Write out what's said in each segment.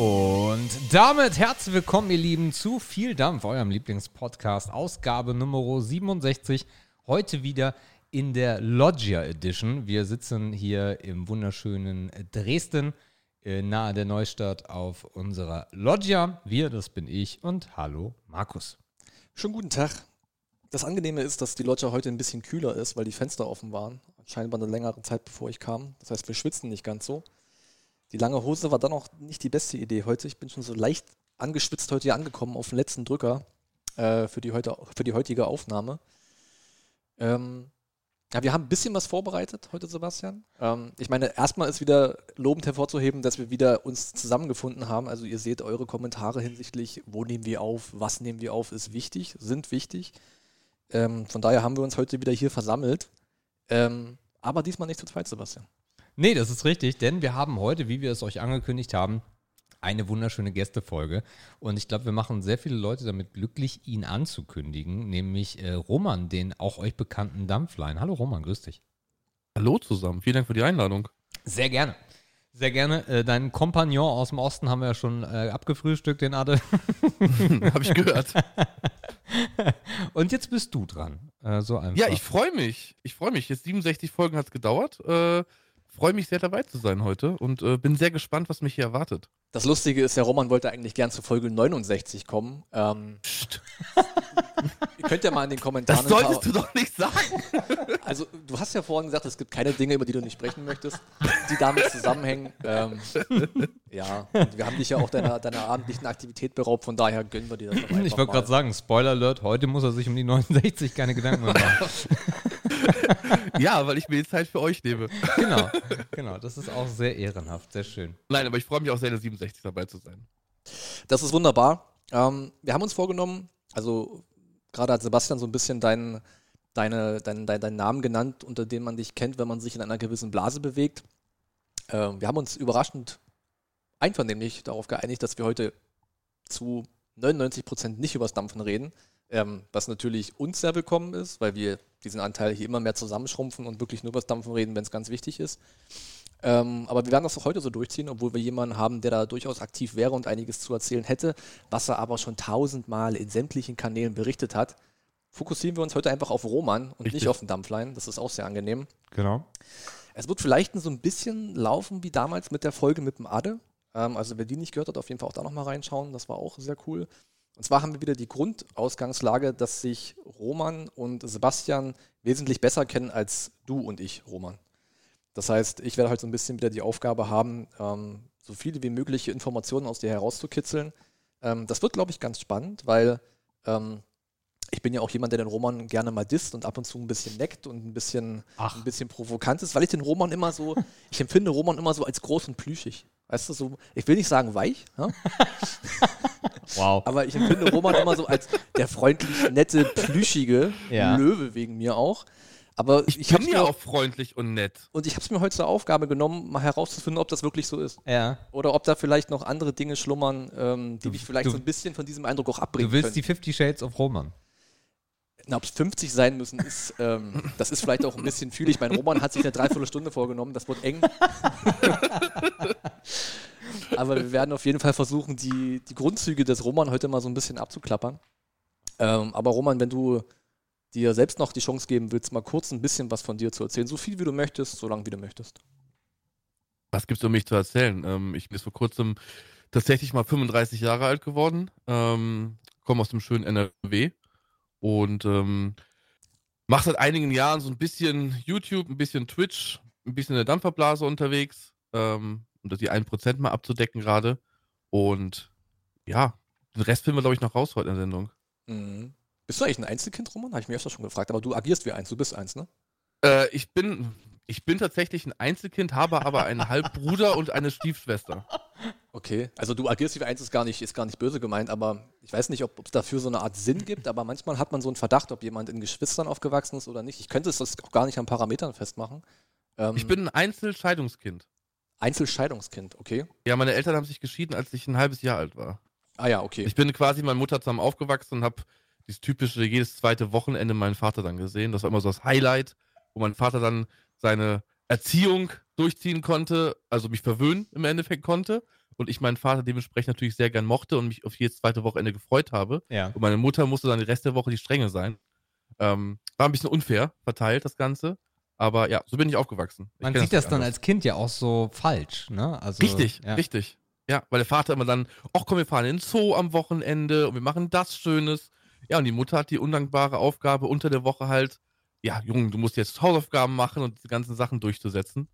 Und damit herzlich willkommen, ihr Lieben, zu Viel Dampf, eurem Lieblingspodcast, Ausgabe Nummer 67. Heute wieder in der Loggia Edition. Wir sitzen hier im wunderschönen Dresden, äh, nahe der Neustadt, auf unserer Loggia. Wir, das bin ich und hallo Markus. Schönen guten Tag. Das Angenehme ist, dass die Loggia heute ein bisschen kühler ist, weil die Fenster offen waren. Scheinbar eine längere Zeit, bevor ich kam. Das heißt, wir schwitzen nicht ganz so. Die lange Hose war dann auch nicht die beste Idee heute. Ich bin schon so leicht angeschwitzt heute hier angekommen auf den letzten Drücker äh, für, die heute, für die heutige Aufnahme. Ähm, ja, wir haben ein bisschen was vorbereitet heute, Sebastian. Ähm, ich meine, erstmal ist wieder lobend hervorzuheben, dass wir wieder uns zusammengefunden haben. Also ihr seht eure Kommentare hinsichtlich, wo nehmen wir auf, was nehmen wir auf, ist wichtig, sind wichtig. Ähm, von daher haben wir uns heute wieder hier versammelt. Ähm, aber diesmal nicht zu zweit, Sebastian. Nee, das ist richtig, denn wir haben heute, wie wir es euch angekündigt haben, eine wunderschöne Gästefolge. Und ich glaube, wir machen sehr viele Leute damit glücklich, ihn anzukündigen, nämlich äh, Roman, den auch euch bekannten Dampflein. Hallo Roman, grüß dich. Hallo zusammen, vielen Dank für die Einladung. Sehr gerne. Sehr gerne. Äh, deinen Kompagnon aus dem Osten haben wir ja schon äh, abgefrühstückt, den Ade. Habe ich gehört. Und jetzt bist du dran. Äh, so einfach. Ja, ich freue mich. Ich freue mich. Jetzt 67 Folgen hat es gedauert. Äh, freue mich sehr dabei zu sein heute und äh, bin sehr gespannt, was mich hier erwartet. Das Lustige ist, der Roman wollte eigentlich gern zu Folge 69 kommen. Ähm, ihr könnt ja mal in den Kommentaren. Das solltest du doch nicht sagen. Also, du hast ja vorhin gesagt, es gibt keine Dinge, über die du nicht sprechen möchtest, die damit zusammenhängen. Ähm, ja, und wir haben dich ja auch deiner, deiner abendlichen Aktivität beraubt, von daher gönnen wir dir das Ich wollte gerade sagen, Spoiler Alert, heute muss er sich um die 69 keine Gedanken mehr machen. ja, weil ich mir die Zeit für euch nehme. Genau, genau, das ist auch sehr ehrenhaft, sehr schön. Nein, aber ich freue mich auch sehr, in der 67 dabei zu sein. Das ist wunderbar. Ähm, wir haben uns vorgenommen, also gerade hat Sebastian so ein bisschen deinen deine, dein, dein, dein Namen genannt, unter dem man dich kennt, wenn man sich in einer gewissen Blase bewegt. Ähm, wir haben uns überraschend einvernehmlich darauf geeinigt, dass wir heute zu 99 Prozent nicht übers Dampfen reden, ähm, was natürlich uns sehr willkommen ist, weil wir diesen Anteil hier immer mehr zusammenschrumpfen und wirklich nur übers Dampfen reden, wenn es ganz wichtig ist. Ähm, aber wir werden das auch heute so durchziehen, obwohl wir jemanden haben, der da durchaus aktiv wäre und einiges zu erzählen hätte, was er aber schon tausendmal in sämtlichen Kanälen berichtet hat. Fokussieren wir uns heute einfach auf Roman und Richtig. nicht auf den Dampflein. Das ist auch sehr angenehm. Genau. Es wird vielleicht so ein bisschen laufen wie damals mit der Folge mit dem Adde. Ähm, also wer die nicht gehört hat, auf jeden Fall auch da nochmal reinschauen. Das war auch sehr cool. Und zwar haben wir wieder die Grundausgangslage, dass sich Roman und Sebastian wesentlich besser kennen als du und ich, Roman. Das heißt, ich werde halt so ein bisschen wieder die Aufgabe haben, ähm, so viele wie mögliche Informationen aus dir herauszukitzeln. Ähm, das wird, glaube ich, ganz spannend, weil ähm, ich bin ja auch jemand, der den Roman gerne mal disst und ab und zu ein bisschen neckt und ein bisschen, ein bisschen provokant ist, weil ich den Roman immer so, ich empfinde Roman immer so als groß und plüschig. Weißt du, so, ich will nicht sagen weich, ja? wow. aber ich empfinde Roman immer so als der freundlich, nette, plüschige ja. Löwe wegen mir auch. Aber ich, ich bin ja auch freundlich und nett. Und ich habe es mir heute zur Aufgabe genommen, mal herauszufinden, ob das wirklich so ist. Ja. Oder ob da vielleicht noch andere Dinge schlummern, ähm, die du, dich vielleicht du, so ein bisschen von diesem Eindruck auch abbringen Du willst können. die 50 Shades of Roman. Ob es 50 sein müssen, ist, ähm, das ist vielleicht auch ein bisschen fühlig. Mein Roman hat sich eine Dreiviertelstunde vorgenommen, das wird eng. Aber wir werden auf jeden Fall versuchen, die, die Grundzüge des Roman heute mal so ein bisschen abzuklappern. Ähm, aber Roman, wenn du dir selbst noch die Chance geben willst, mal kurz ein bisschen was von dir zu erzählen. So viel wie du möchtest, so lange wie du möchtest. Was gibt es um mich zu erzählen? Ähm, ich bin vor kurzem tatsächlich mal 35 Jahre alt geworden, ähm, komme aus dem schönen NRW und ähm, mache seit einigen Jahren so ein bisschen YouTube, ein bisschen Twitch, ein bisschen in der Dampferblase unterwegs, ähm, um die 1% mal abzudecken gerade. Und ja, den Rest finden wir, glaube ich, noch raus heute in der Sendung. Mhm. Bist du eigentlich ein Einzelkind, Roman? Habe ich mir öfter schon gefragt, aber du agierst wie eins, du bist eins, ne? Äh, ich bin, ich bin tatsächlich ein Einzelkind, habe aber einen Halbbruder und eine Stiefschwester. Okay, also du agierst wie eins ist gar nicht, ist gar nicht böse gemeint, aber ich weiß nicht, ob es dafür so eine Art Sinn gibt, aber manchmal hat man so einen Verdacht, ob jemand in Geschwistern aufgewachsen ist oder nicht. Ich könnte es das auch gar nicht an Parametern festmachen. Ähm, ich bin ein Einzelscheidungskind. Einzelscheidungskind, okay. Ja, meine Eltern haben sich geschieden, als ich ein halbes Jahr alt war. Ah ja, okay. Ich bin quasi mit meiner Mutter zusammen aufgewachsen und habe dieses typische, jedes zweite Wochenende meinen Vater dann gesehen. Das war immer so das Highlight, wo mein Vater dann seine Erziehung durchziehen konnte, also mich verwöhnen im Endeffekt konnte. und ich meinen Vater dementsprechend natürlich sehr gern mochte und mich auf jedes zweite Wochenende gefreut habe. Ja. Und meine Mutter musste dann den Rest der Woche die Strenge sein. Ähm, war ein bisschen unfair verteilt, das Ganze. Aber ja, so bin ich aufgewachsen. Ich Man sieht das nicht dann anders. als Kind ja auch so falsch, ne? Also, Richtig, ja. richtig. Ja, weil der Vater immer dann, ach komm, wir fahren in den Zoo am Wochenende und wir machen das Schönes. Ja, und die Mutter hat die undankbare Aufgabe, unter der Woche halt, ja, Junge, du musst jetzt Hausaufgaben machen und die ganzen Sachen durchzusetzen,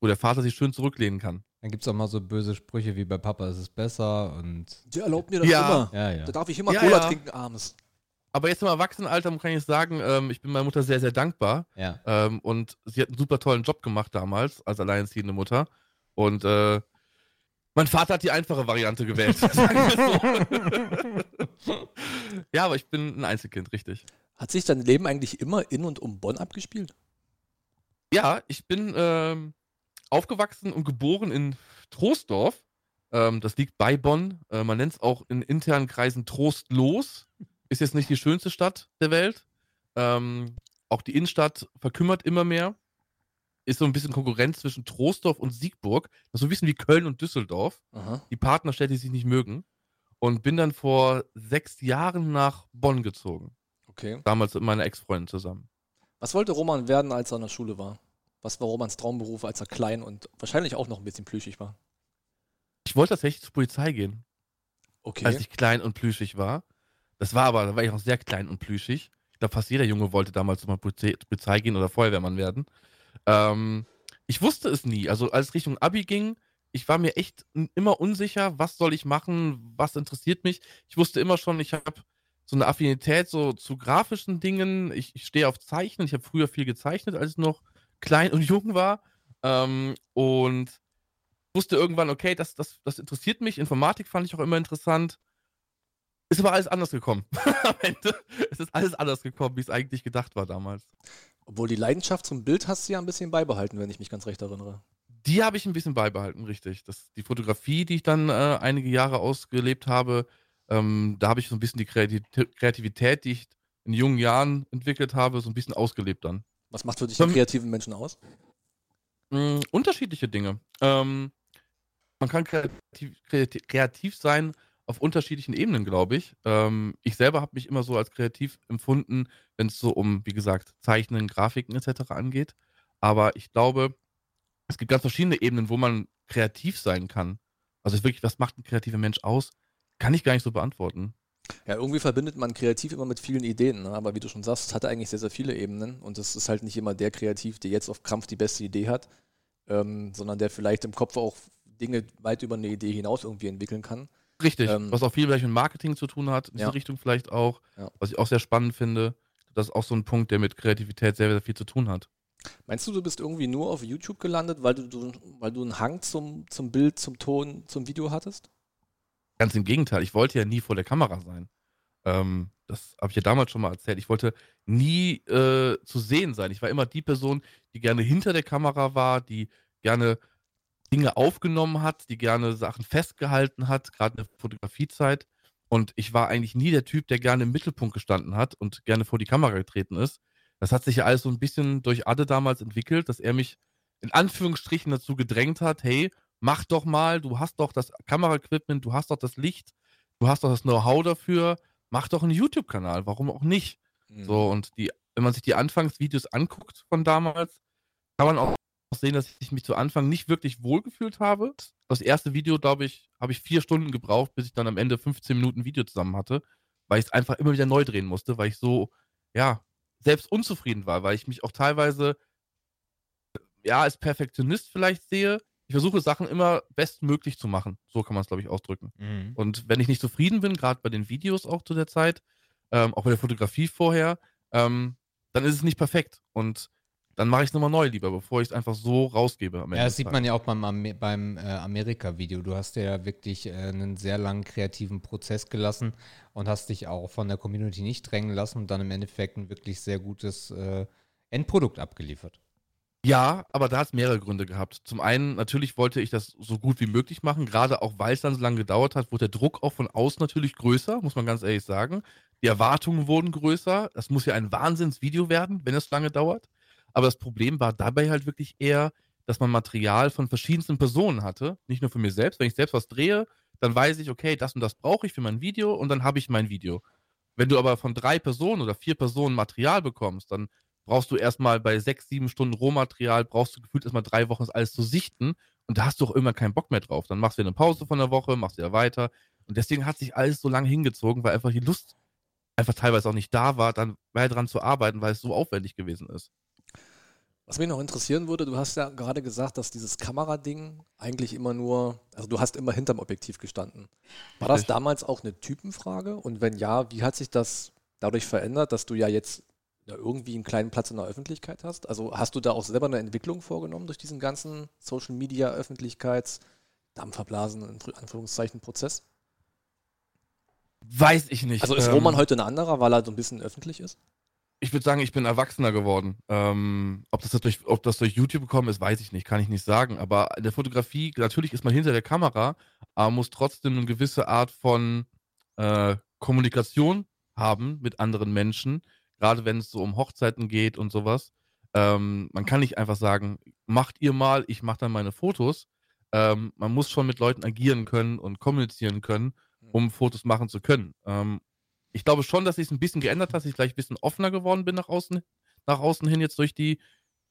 wo der Vater sich schön zurücklehnen kann. Dann gibt es auch mal so böse Sprüche wie bei Papa ist es besser und Die erlaubt mir das Ja. immer. ja, ja. Da darf ich immer Ja, Cola ja. trinken abends. Aber jetzt im Erwachsenenalter kann ich sagen, ähm, ich bin meiner Mutter sehr, sehr dankbar. ja. Ähm, und sie hat einen super tollen Job gemacht damals, als alleinerziehende Mutter. Und äh, mein Vater hat die einfache Variante gewählt. so. ja, aber ich bin ein Einzelkind, richtig. Hat sich dein Leben eigentlich immer in und um Bonn abgespielt? Ja, ich bin ähm, aufgewachsen und geboren in Troisdorf. Ähm, das liegt bei Bonn. Äh, man nennt es auch in internen Kreisen Trostlos. Ist jetzt nicht die schönste Stadt der Welt. Ähm, auch die Innenstadt verkümmert immer mehr. Ist so ein bisschen Konkurrenz zwischen Troisdorf und Siegburg. Das ist so ein bisschen wie Köln und Düsseldorf. Aha. Die Partnerstädte, die sich nicht mögen. Und bin dann vor sechs Jahren nach Bonn gezogen. Okay. Damals mit meiner Ex-Freundin zusammen. Was wollte Roman werden, als er in der Schule war? Was war Romans Traumberuf, als er klein und wahrscheinlich auch noch ein bisschen plüschig war? Ich wollte tatsächlich zur Polizei gehen. Okay. als ich klein und plüschig war. Das war aber, da war ich noch sehr klein und plüschig. Ich glaube, fast jeder Junge wollte damals mal Polizei, Polizei gehen oder Feuerwehrmann werden. Ähm, ich wusste es nie. Also als es Richtung Abi ging, ich war mir echt immer unsicher, was soll ich machen, was interessiert mich. Ich wusste immer schon, ich habe so eine Affinität so zu grafischen Dingen. Ich, ich stehe auf Zeichnen. Ich habe früher viel gezeichnet, als ich noch klein und jung war. Ähm, und wusste irgendwann, okay, das, das, das interessiert mich. Informatik fand ich auch immer interessant. Ist aber alles anders gekommen. Am Ende es ist alles anders gekommen, wie es eigentlich gedacht war damals. Obwohl die Leidenschaft zum Bild hast du ja ein bisschen beibehalten, wenn ich mich ganz recht erinnere. Die habe ich ein bisschen beibehalten, richtig. Das, die Fotografie, die ich dann äh, einige Jahre ausgelebt habe, ähm, da habe ich so ein bisschen die Kreati Kreativität, die ich in jungen Jahren entwickelt habe, so ein bisschen ausgelebt dann. Was macht für dich Ähm, einen kreativen Menschen aus? Mm, unterschiedliche Dinge. Ähm, man kann kreativ, kreativ, kreativ sein auf unterschiedlichen Ebenen, glaube ich. Ähm, ich selber habe mich immer so als kreativ empfunden, wenn es so um, wie gesagt, Zeichnen, Grafiken etc. angeht. Aber ich glaube, es gibt ganz verschiedene Ebenen, wo man kreativ sein kann. Also wirklich, was macht ein kreativer Mensch aus? Kann ich gar nicht so beantworten. Ja, irgendwie verbindet man kreativ immer mit vielen Ideen, ne? aber wie du schon sagst, es hat eigentlich sehr, sehr viele Ebenen und es ist halt nicht immer der Kreativ, der jetzt auf Krampf die beste Idee hat, ähm, sondern der vielleicht im Kopf auch Dinge weit über eine Idee hinaus irgendwie entwickeln kann. Richtig, Ähm, was auch viel vielleicht mit Marketing zu tun hat, in Ja. diese Richtung vielleicht auch, Ja. was ich auch sehr spannend finde. Das ist auch so ein Punkt, der mit Kreativität sehr, sehr viel zu tun hat. Meinst du, du bist irgendwie nur auf YouTube gelandet, weil du, weil du einen Hang zum, zum Bild, zum Ton, zum Video hattest? Ganz im Gegenteil, ich wollte ja nie vor der Kamera sein. Ähm, das habe ich ja damals schon mal erzählt. Ich wollte nie äh, zu sehen sein. Ich war immer die Person, die gerne hinter der Kamera war, die gerne Dinge aufgenommen hat, die gerne Sachen festgehalten hat, gerade in der Fotografiezeit. Und ich war eigentlich nie der Typ, der gerne im Mittelpunkt gestanden hat und gerne vor die Kamera getreten ist. Das hat sich ja alles so ein bisschen durch Adde damals entwickelt, dass er mich in Anführungsstrichen dazu gedrängt hat, hey, mach doch mal, du hast doch das Kameraequipment, du hast doch das Licht, du hast doch das Know-how dafür, mach doch einen YouTube-Kanal, warum auch nicht? Mhm. So, und die, wenn man sich die Anfangsvideos anguckt von damals, kann man auch sehen, dass ich mich zu Anfang nicht wirklich wohlgefühlt habe. Das erste Video, glaube ich, habe ich vier Stunden gebraucht, bis ich dann am Ende 15 Minuten Video zusammen hatte, weil ich es einfach immer wieder neu drehen musste, weil ich so, ja, selbst unzufrieden war, weil ich mich auch teilweise, ja, als Perfektionist vielleicht sehe. Ich versuche Sachen immer bestmöglich zu machen. So kann man es, glaube ich, ausdrücken. Mhm. Und wenn ich nicht zufrieden bin, gerade bei den Videos auch zu der Zeit, ähm, auch bei der Fotografie vorher, ähm, dann ist es nicht perfekt. Und dann mache ich es nochmal neu lieber, bevor ich es einfach so rausgebe. Ja, das sieht man ja auch beim, beim äh, Amerika-Video. Du hast ja wirklich äh, einen sehr langen kreativen Prozess gelassen und hast dich auch von der Community nicht drängen lassen und dann im Endeffekt ein wirklich sehr gutes äh, Endprodukt abgeliefert. Ja, aber da hat es mehrere Gründe gehabt. Zum einen, natürlich wollte ich das so gut wie möglich machen, gerade auch weil es dann so lange gedauert hat, wurde der Druck auch von außen natürlich größer, muss man ganz ehrlich sagen. Die Erwartungen wurden größer. Das muss ja ein Wahnsinnsvideo werden, wenn es lange dauert. Aber das Problem war dabei halt wirklich eher, dass man Material von verschiedensten Personen hatte. Nicht nur für mir selbst. Wenn ich selbst was drehe, dann weiß ich, okay, das und das brauche ich für mein Video und dann habe ich mein Video. Wenn du aber von drei Personen oder vier Personen Material bekommst, dann brauchst du erstmal bei sechs, sieben Stunden Rohmaterial, brauchst du gefühlt erstmal drei Wochen, das alles zu sichten. Und da hast du auch immer keinen Bock mehr drauf. Dann machst du eine Pause von der Woche, machst wieder weiter. Und deswegen hat sich alles so lange hingezogen, weil einfach die Lust einfach teilweise auch nicht da war, dann weiter dran zu arbeiten, weil es so aufwendig gewesen ist. Was mich noch interessieren würde, du hast ja gerade gesagt, dass dieses Kamerading eigentlich immer nur, also du hast immer hinterm Objektiv gestanden. War das damals auch eine Typenfrage? Und wenn ja, wie hat sich das dadurch verändert, dass du ja jetzt ja, irgendwie einen kleinen Platz in der Öffentlichkeit hast? Also hast du da auch selber eine Entwicklung vorgenommen durch diesen ganzen Social Media Öffentlichkeits, Dampferblasen, in Anführungszeichen Prozess? Weiß ich nicht. Also ist Ähm, Roman heute ein anderer, weil er so ein bisschen öffentlich ist? Ich würde sagen, ich bin erwachsener geworden. Ähm, ob, das durch, ob das durch YouTube gekommen ist, weiß ich nicht, kann ich nicht sagen. Aber in der Fotografie, natürlich ist man hinter der Kamera, aber muss trotzdem eine gewisse Art von äh, Kommunikation haben mit anderen Menschen, gerade wenn es so um Hochzeiten geht und sowas. Ähm, man kann nicht einfach sagen, macht ihr mal, ich mache dann meine Fotos. Ähm, man muss schon mit Leuten agieren können und kommunizieren können, um Fotos machen zu können. Ähm, ich glaube schon, dass sich ein bisschen geändert hat, dass ich vielleicht ein bisschen offener geworden bin nach außen, nach außen hin, jetzt durch die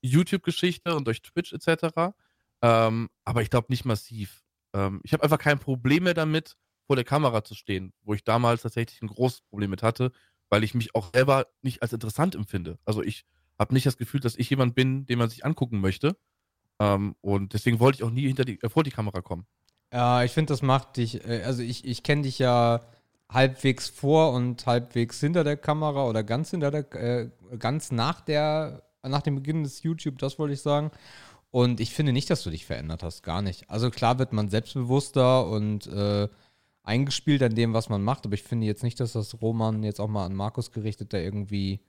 YouTube-Geschichte und durch Twitch etc. Ähm, aber ich glaube nicht massiv. Ähm, ich habe einfach kein Problem mehr damit, vor der Kamera zu stehen, wo ich damals tatsächlich ein großes Problem mit hatte, weil ich mich auch selber nicht als interessant empfinde. Also ich habe nicht das Gefühl, dass ich jemand bin, den man sich angucken möchte. Ähm, und deswegen wollte ich auch nie hinter die, äh, vor die Kamera kommen. Ja, ich finde, das macht dich, äh, also ich, ich kenne dich ja halbwegs vor und halbwegs hinter der Kamera oder ganz hinter der, äh, ganz nach der, nach dem Beginn des YouTube, das wollte ich sagen. Und ich finde nicht, dass du dich verändert hast, gar nicht. Also klar wird man selbstbewusster und äh, eingespielt an dem, was man macht, aber ich finde jetzt nicht, dass das Roman jetzt auch mal an Markus gerichtet, da irgendwie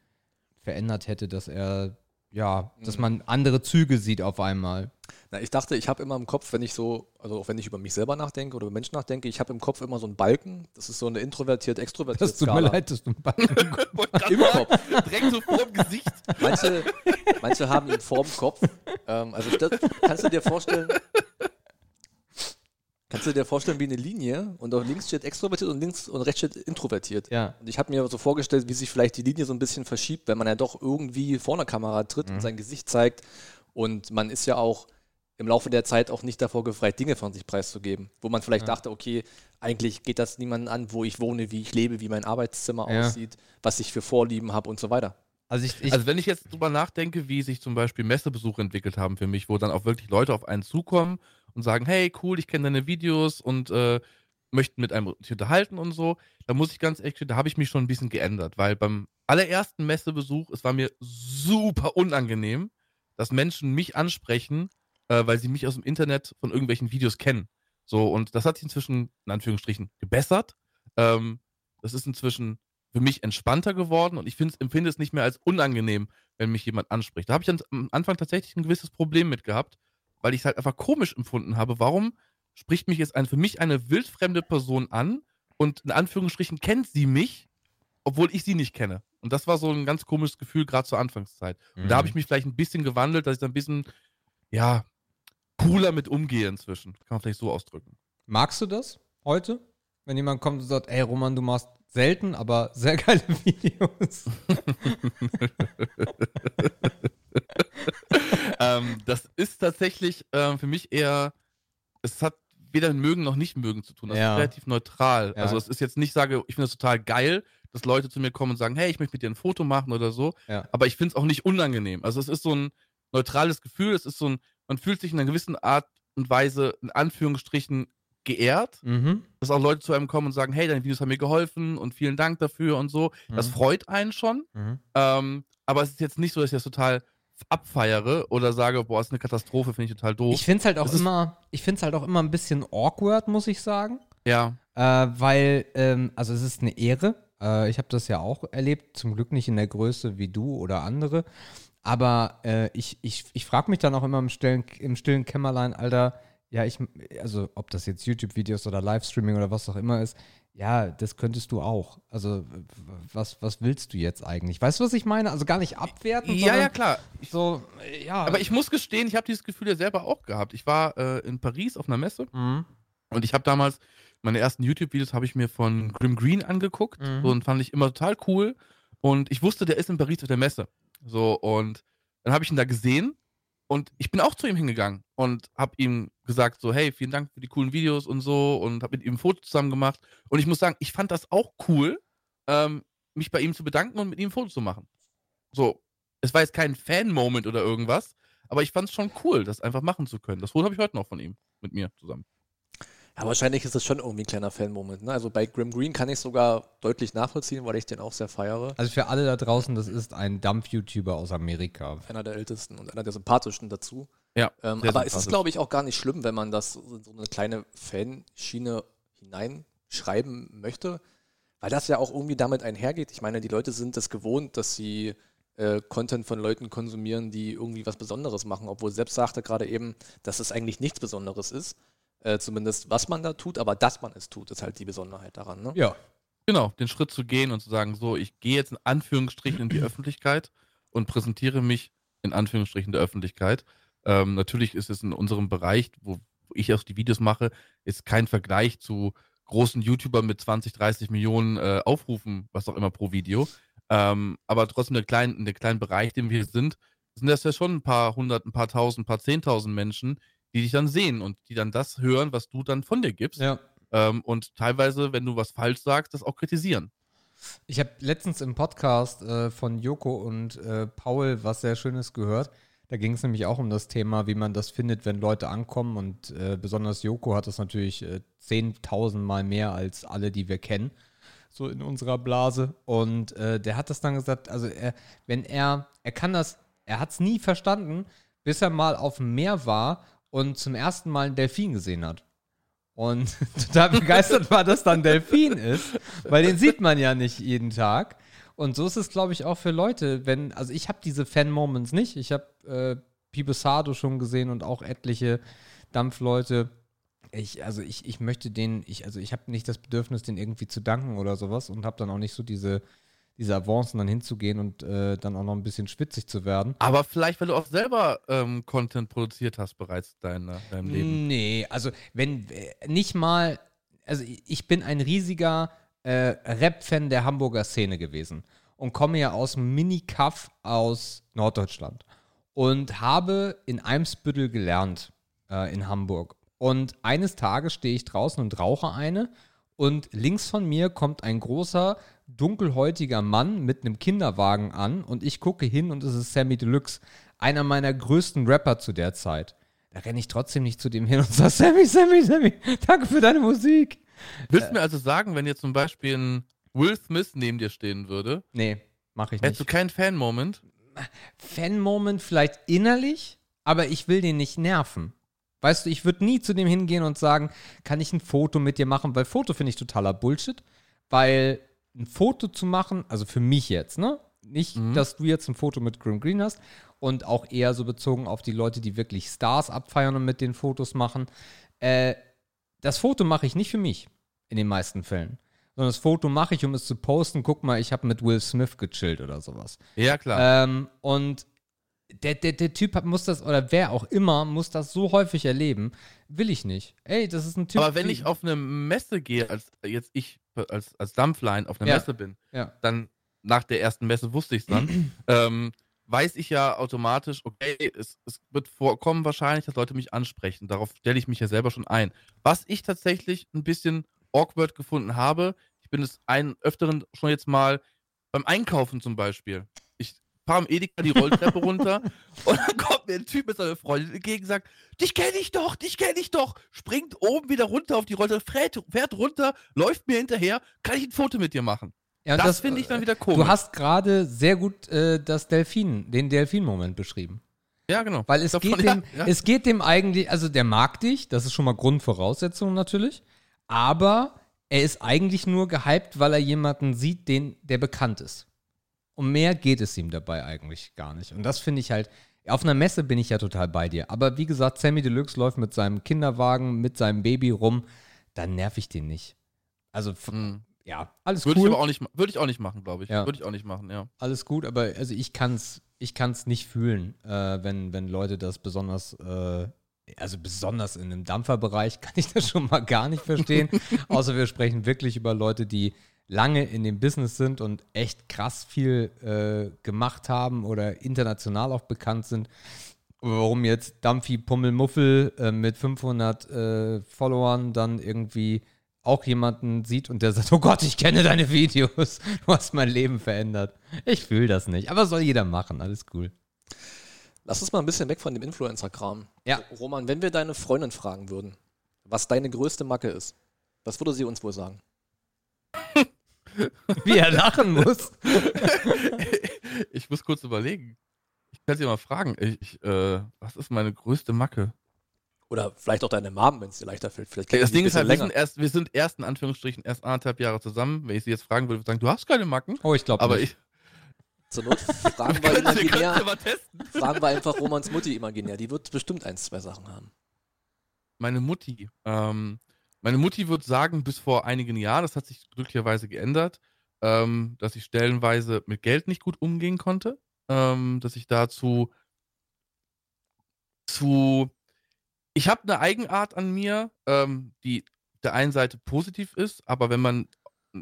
verändert hätte, dass er, ja, dass man andere Züge sieht auf einmal. Na, ich dachte, ich habe immer im Kopf, wenn ich so, also auch wenn ich über mich selber nachdenke oder über Menschen nachdenke, ich habe im Kopf immer so einen Balken. Das ist so eine introvertiert, extrovertiert Das tut mir leid, dass du einen Balken Im Kopf. Direkt so vor dem Gesicht. Manche, manche haben ihn vorm Kopf. Ähm, also das, kannst du dir vorstellen, kannst du dir vorstellen wie eine Linie und auf links steht extrovertiert und links und rechts steht introvertiert. Ja. Und ich habe mir so vorgestellt, wie sich vielleicht die Linie so ein bisschen verschiebt, wenn man ja doch irgendwie vor einer Kamera tritt und sein Gesicht zeigt. Und man ist ja auch im Laufe der Zeit auch nicht davor gefreit, Dinge von sich preiszugeben. Wo man vielleicht dachte, okay, eigentlich geht das niemanden an, wo ich wohne, wie ich lebe, wie mein Arbeitszimmer Ja. aussieht, was ich für Vorlieben habe und so weiter. Also ich, ich also wenn ich jetzt drüber nachdenke, wie sich zum Beispiel Messebesuche entwickelt haben für mich, wo dann auch wirklich Leute auf einen zukommen und sagen, hey, cool, ich kenne deine Videos und äh, möchten mit einem unterhalten und so, da muss ich ganz ehrlich, da habe ich mich schon ein bisschen geändert, weil beim allerersten Messebesuch, es war mir super unangenehm, dass Menschen mich ansprechen, äh, weil sie mich aus dem Internet von irgendwelchen Videos kennen. So, und das hat sich inzwischen, in Anführungsstrichen, gebessert. Ähm, das ist inzwischen für mich entspannter geworden und ich empfinde es nicht mehr als unangenehm, wenn mich jemand anspricht. Da habe ich am Anfang tatsächlich ein gewisses Problem mit gehabt, weil ich es halt einfach komisch empfunden habe. Warum spricht mich jetzt ein, für mich eine wildfremde Person an und in Anführungsstrichen kennt sie mich, obwohl ich sie nicht kenne? Und das war so ein ganz komisches Gefühl, gerade zur Anfangszeit. Und da habe ich mich vielleicht ein bisschen gewandelt, dass ich da ein bisschen, ja, cooler mit umgehe inzwischen. Kann man vielleicht so ausdrücken. Magst du das heute? Wenn jemand kommt und sagt, ey Roman, du machst selten, aber sehr geile Videos. ähm, das ist tatsächlich ähm, für mich eher, es hat weder mögen noch nicht mögen zu tun. Das Ja. ist relativ neutral. Ja. Also es ist jetzt nicht, sage, ich finde das total geil, dass Leute zu mir kommen und sagen, hey, ich möchte mit dir ein Foto machen oder so. Ja. Aber ich finde es auch nicht unangenehm. Also es ist so ein neutrales Gefühl, es ist so ein, man fühlt sich in einer gewissen Art und Weise, in Anführungsstrichen, geehrt, Mhm. dass auch Leute zu einem kommen und sagen, hey, deine Videos haben mir geholfen und vielen Dank dafür und so. Das Mhm. freut einen schon. Mhm. Ähm, aber es ist jetzt nicht so, dass ich das total abfeiere oder sage, boah, ist eine Katastrophe, finde ich total doof. Ich finde es halt auch Das immer, ich finde es halt auch immer ein bisschen awkward, muss ich sagen. ja, Äh, weil, ähm, also es ist eine Ehre. Äh, ich habe das ja auch erlebt, zum Glück nicht in der Größe wie du oder andere. Aber äh, ich, ich, ich frage mich dann auch immer im stillen, im stillen Kämmerlein, Alter, ja, ich, also ob das jetzt YouTube-Videos oder Livestreaming oder was auch immer ist, ja, das könntest du auch. Also, was, was willst du jetzt eigentlich? Weißt du, was ich meine? Also gar nicht abwerten, Ja, ja, klar. Ich, so, äh, ja. aber ich muss gestehen, ich habe dieses Gefühl ja selber auch gehabt. Ich war äh, in Paris auf einer Messe Mhm. und ich habe damals meine ersten YouTube-Videos habe ich mir von Grim Green angeguckt Mhm. so, und fand ich immer total cool. Und ich wusste, der ist in Paris auf der Messe. So, und dann habe ich ihn da gesehen und ich bin auch zu ihm hingegangen und habe ihm gesagt, so, hey, vielen Dank für die coolen Videos und so und habe mit ihm ein Foto zusammen gemacht. Und ich muss sagen, ich fand das auch cool, ähm, mich bei ihm zu bedanken und mit ihm ein Foto zu machen. So, es war jetzt kein Fan-Moment oder irgendwas, aber ich fand es schon cool, das einfach machen zu können. Das Foto habe ich heute noch von ihm, mit mir zusammen. Ja, wahrscheinlich ist das schon irgendwie ein kleiner Fan-Moment. Ne? Also bei Grim Green kann ich sogar deutlich nachvollziehen, weil ich den auch sehr feiere. Also für alle da draußen, das ist ein Dampf-YouTuber aus Amerika. Einer der ältesten und einer der sympathischsten dazu. Ja, Ähm, aber es ist, glaube ich, auch gar nicht schlimm, wenn man das so so eine kleine Fanschiene hineinschreiben möchte, weil das ja auch irgendwie damit einhergeht. Ich meine, die Leute sind es gewohnt, dass sie äh, Content von Leuten konsumieren, die irgendwie was Besonderes machen, obwohl selbst sagte gerade eben, dass es eigentlich nichts Besonderes ist. Äh, zumindest was man da tut, aber dass man es tut, ist halt die Besonderheit daran. Ne? Ja. Genau, den Schritt zu gehen und zu sagen, so, ich gehe jetzt in Anführungsstrichen in die Öffentlichkeit und präsentiere mich in Anführungsstrichen der Öffentlichkeit. Ähm, natürlich ist es in unserem Bereich, wo, ich auch die Videos mache, ist kein Vergleich zu großen YouTubern mit 20, 30 Millionen äh, Aufrufen, was auch immer pro Video. Ähm, aber trotzdem in der kleinen, in der kleinen Bereich, in dem wir sind, sind das ja schon ein paar hundert, ein paar tausend, ein paar zehntausend Menschen, die dich dann sehen und die dann das hören, was du dann von dir gibst. Ja. Ähm, und teilweise, wenn du was falsch sagst, das auch kritisieren. Ich habe letztens im Podcast äh, von Joko und äh, Paul was sehr Schönes gehört. Da ging es nämlich auch um das Thema, wie man das findet, wenn Leute ankommen. Und äh, besonders Joko hat das natürlich äh, 10.000 Mal mehr als alle, die wir kennen, so in unserer Blase. Und äh, der hat das dann gesagt, also er, wenn er, er kann das, er hat es nie verstanden, bis er mal auf dem Meer war und zum ersten Mal einen Delfin gesehen hat. Und total begeistert war, dass da ein Delfin ist, weil den sieht man ja nicht jeden Tag. Und so ist es, glaube ich, auch für Leute, wenn, also ich habe diese Fan-Moments nicht. Ich habe äh, Pibe Sardo schon gesehen und auch etliche Dampfleute. Ich, also ich, ich möchte denen, ich, also ich habe nicht das Bedürfnis, denen irgendwie zu danken oder sowas und habe dann auch nicht so diese, diese Avancen dann hinzugehen und äh, dann auch noch ein bisschen schwitzig zu werden. Aber vielleicht, weil du auch selber ähm, Content produziert hast bereits in deiner, deinem Leben. Nee, also wenn äh, nicht mal, also ich ich bin ein riesiger äh, Rap-Fan der Hamburger Szene gewesen und komme ja aus dem Mini-Kaff aus Norddeutschland und habe in Eimsbüttel gelernt äh, in Hamburg. Und eines Tages stehe ich draußen und rauche eine und links von mir kommt ein großer, dunkelhäutiger Mann mit einem Kinderwagen an und ich gucke hin und es ist Sammy Deluxe, einer meiner größten Rapper zu der Zeit. Da renne ich trotzdem nicht zu dem hin und sage, Sammy, Sammy, Sammy, danke für deine Musik. Willst du mir also sagen, wenn jetzt zum Beispiel ein Will Smith neben dir stehen würde, Nee, mache ich hättest du nicht. keinen Fan-Moment? Fan-Moment vielleicht innerlich, aber ich will den nicht nerven. Weißt du, ich würde nie zu dem hingehen und sagen, kann ich ein Foto mit dir machen, weil Foto finde ich totaler Bullshit, weil ein Foto zu machen, also für mich jetzt, ne? Nicht, dass du jetzt ein Foto mit Grim Green hast und auch eher so bezogen auf die Leute, die wirklich Stars abfeiern und mit den Fotos machen. Äh, das Foto mache ich nicht für mich, in den meisten Fällen. Sondern das Foto mache ich, um es zu posten. Guck mal, ich habe mit Will Smith gechillt oder sowas. Ja, klar. Ähm, und der, der, der Typ muss das, oder wer auch immer, muss das so häufig erleben. Will ich nicht. Ey, das ist ein Typ. Aber wenn ich auf eine Messe gehe, als jetzt ich als, als Dampfline auf einer Ja. Messe bin, Ja. dann nach der ersten Messe wusste ich es dann, ähm, weiß ich ja automatisch, okay, es, es wird vorkommen wahrscheinlich, dass Leute mich ansprechen. Darauf stelle ich mich ja selber schon ein. Was ich tatsächlich ein bisschen awkward gefunden habe, ich bin es einen öfteren schon jetzt mal beim Einkaufen zum Beispiel. Fahre am Edeka die Rolltreppe runter und dann kommt mir ein Typ mit seiner Freundin entgegen, sagt, dich kenne ich doch, dich kenne ich doch, springt oben wieder runter auf die Rolltreppe, fährt, fährt runter, läuft mir hinterher, kann ich ein Foto mit dir machen? Ja, und das finde ich dann wieder komisch. Du hast gerade sehr gut äh, das Delfin, den Delfin-Moment beschrieben. Ja, genau. Weil es Davon- geht ja, dem, ja. es geht dem eigentlich, also der mag dich, das ist schon mal Grundvoraussetzung natürlich, aber er ist eigentlich nur gehypt, weil er jemanden sieht, den, der bekannt ist. Um mehr geht es ihm dabei eigentlich gar nicht. Und das finde ich halt, auf einer Messe bin ich ja total bei dir. Aber wie gesagt, Sammy Deluxe läuft mit seinem Kinderwagen, mit seinem Baby rum, dann nerv ich den nicht. Also, Mhm. ja, alles Würde ich cool. aber auch nicht, würde ich auch nicht machen, glaube ich. Ja. Würde ich auch nicht machen, ja. alles gut, aber also ich kann's, ich kann's nicht fühlen, äh, wenn, wenn Leute das besonders, äh, also besonders in dem Dampferbereich kann ich das schon mal gar nicht verstehen. Außer wir sprechen wirklich über Leute, die lange in dem Business sind und echt krass viel äh, gemacht haben oder international auch bekannt sind. Warum jetzt Dampfi Pummelmuffel äh, mit 500 äh, Followern dann irgendwie auch jemanden sieht und der sagt, oh Gott, ich kenne deine Videos, du hast mein Leben verändert. Ich fühle das nicht, aber soll jeder machen, alles cool. Lass uns mal ein bisschen weg von dem Influencer-Kram. Ja. Roman, wenn wir deine Freundin fragen würden, was deine größte Macke ist, was würde sie uns wohl sagen? Wie er lachen muss. ich muss kurz überlegen. Ich kann sie mal fragen. Ich, ich, äh, was ist meine größte Macke? Oder vielleicht auch deine Mom, wenn es dir leichter fällt. Vielleicht Das Ding ist ein halt, wir sind, erst, wir sind erst in Anführungsstrichen erst anderthalb Jahre zusammen. Wenn ich sie jetzt fragen würde, würde ich sagen, du hast keine Macken. Oh, ich glaube Aber nicht. ich. Zur Not fragen wir imaginär, mal testen. fragen wir einfach Romans Mutti imaginär. Die wird bestimmt ein, zwei Sachen haben. Meine Mutti. Ähm, meine Mutti würde sagen, bis vor einigen Jahren, das hat sich glücklicherweise geändert, ähm, dass ich stellenweise mit Geld nicht gut umgehen konnte. Ähm, dass ich dazu zu. Ich habe eine Eigenart an mir, ähm, die der einen Seite positiv ist, aber wenn man,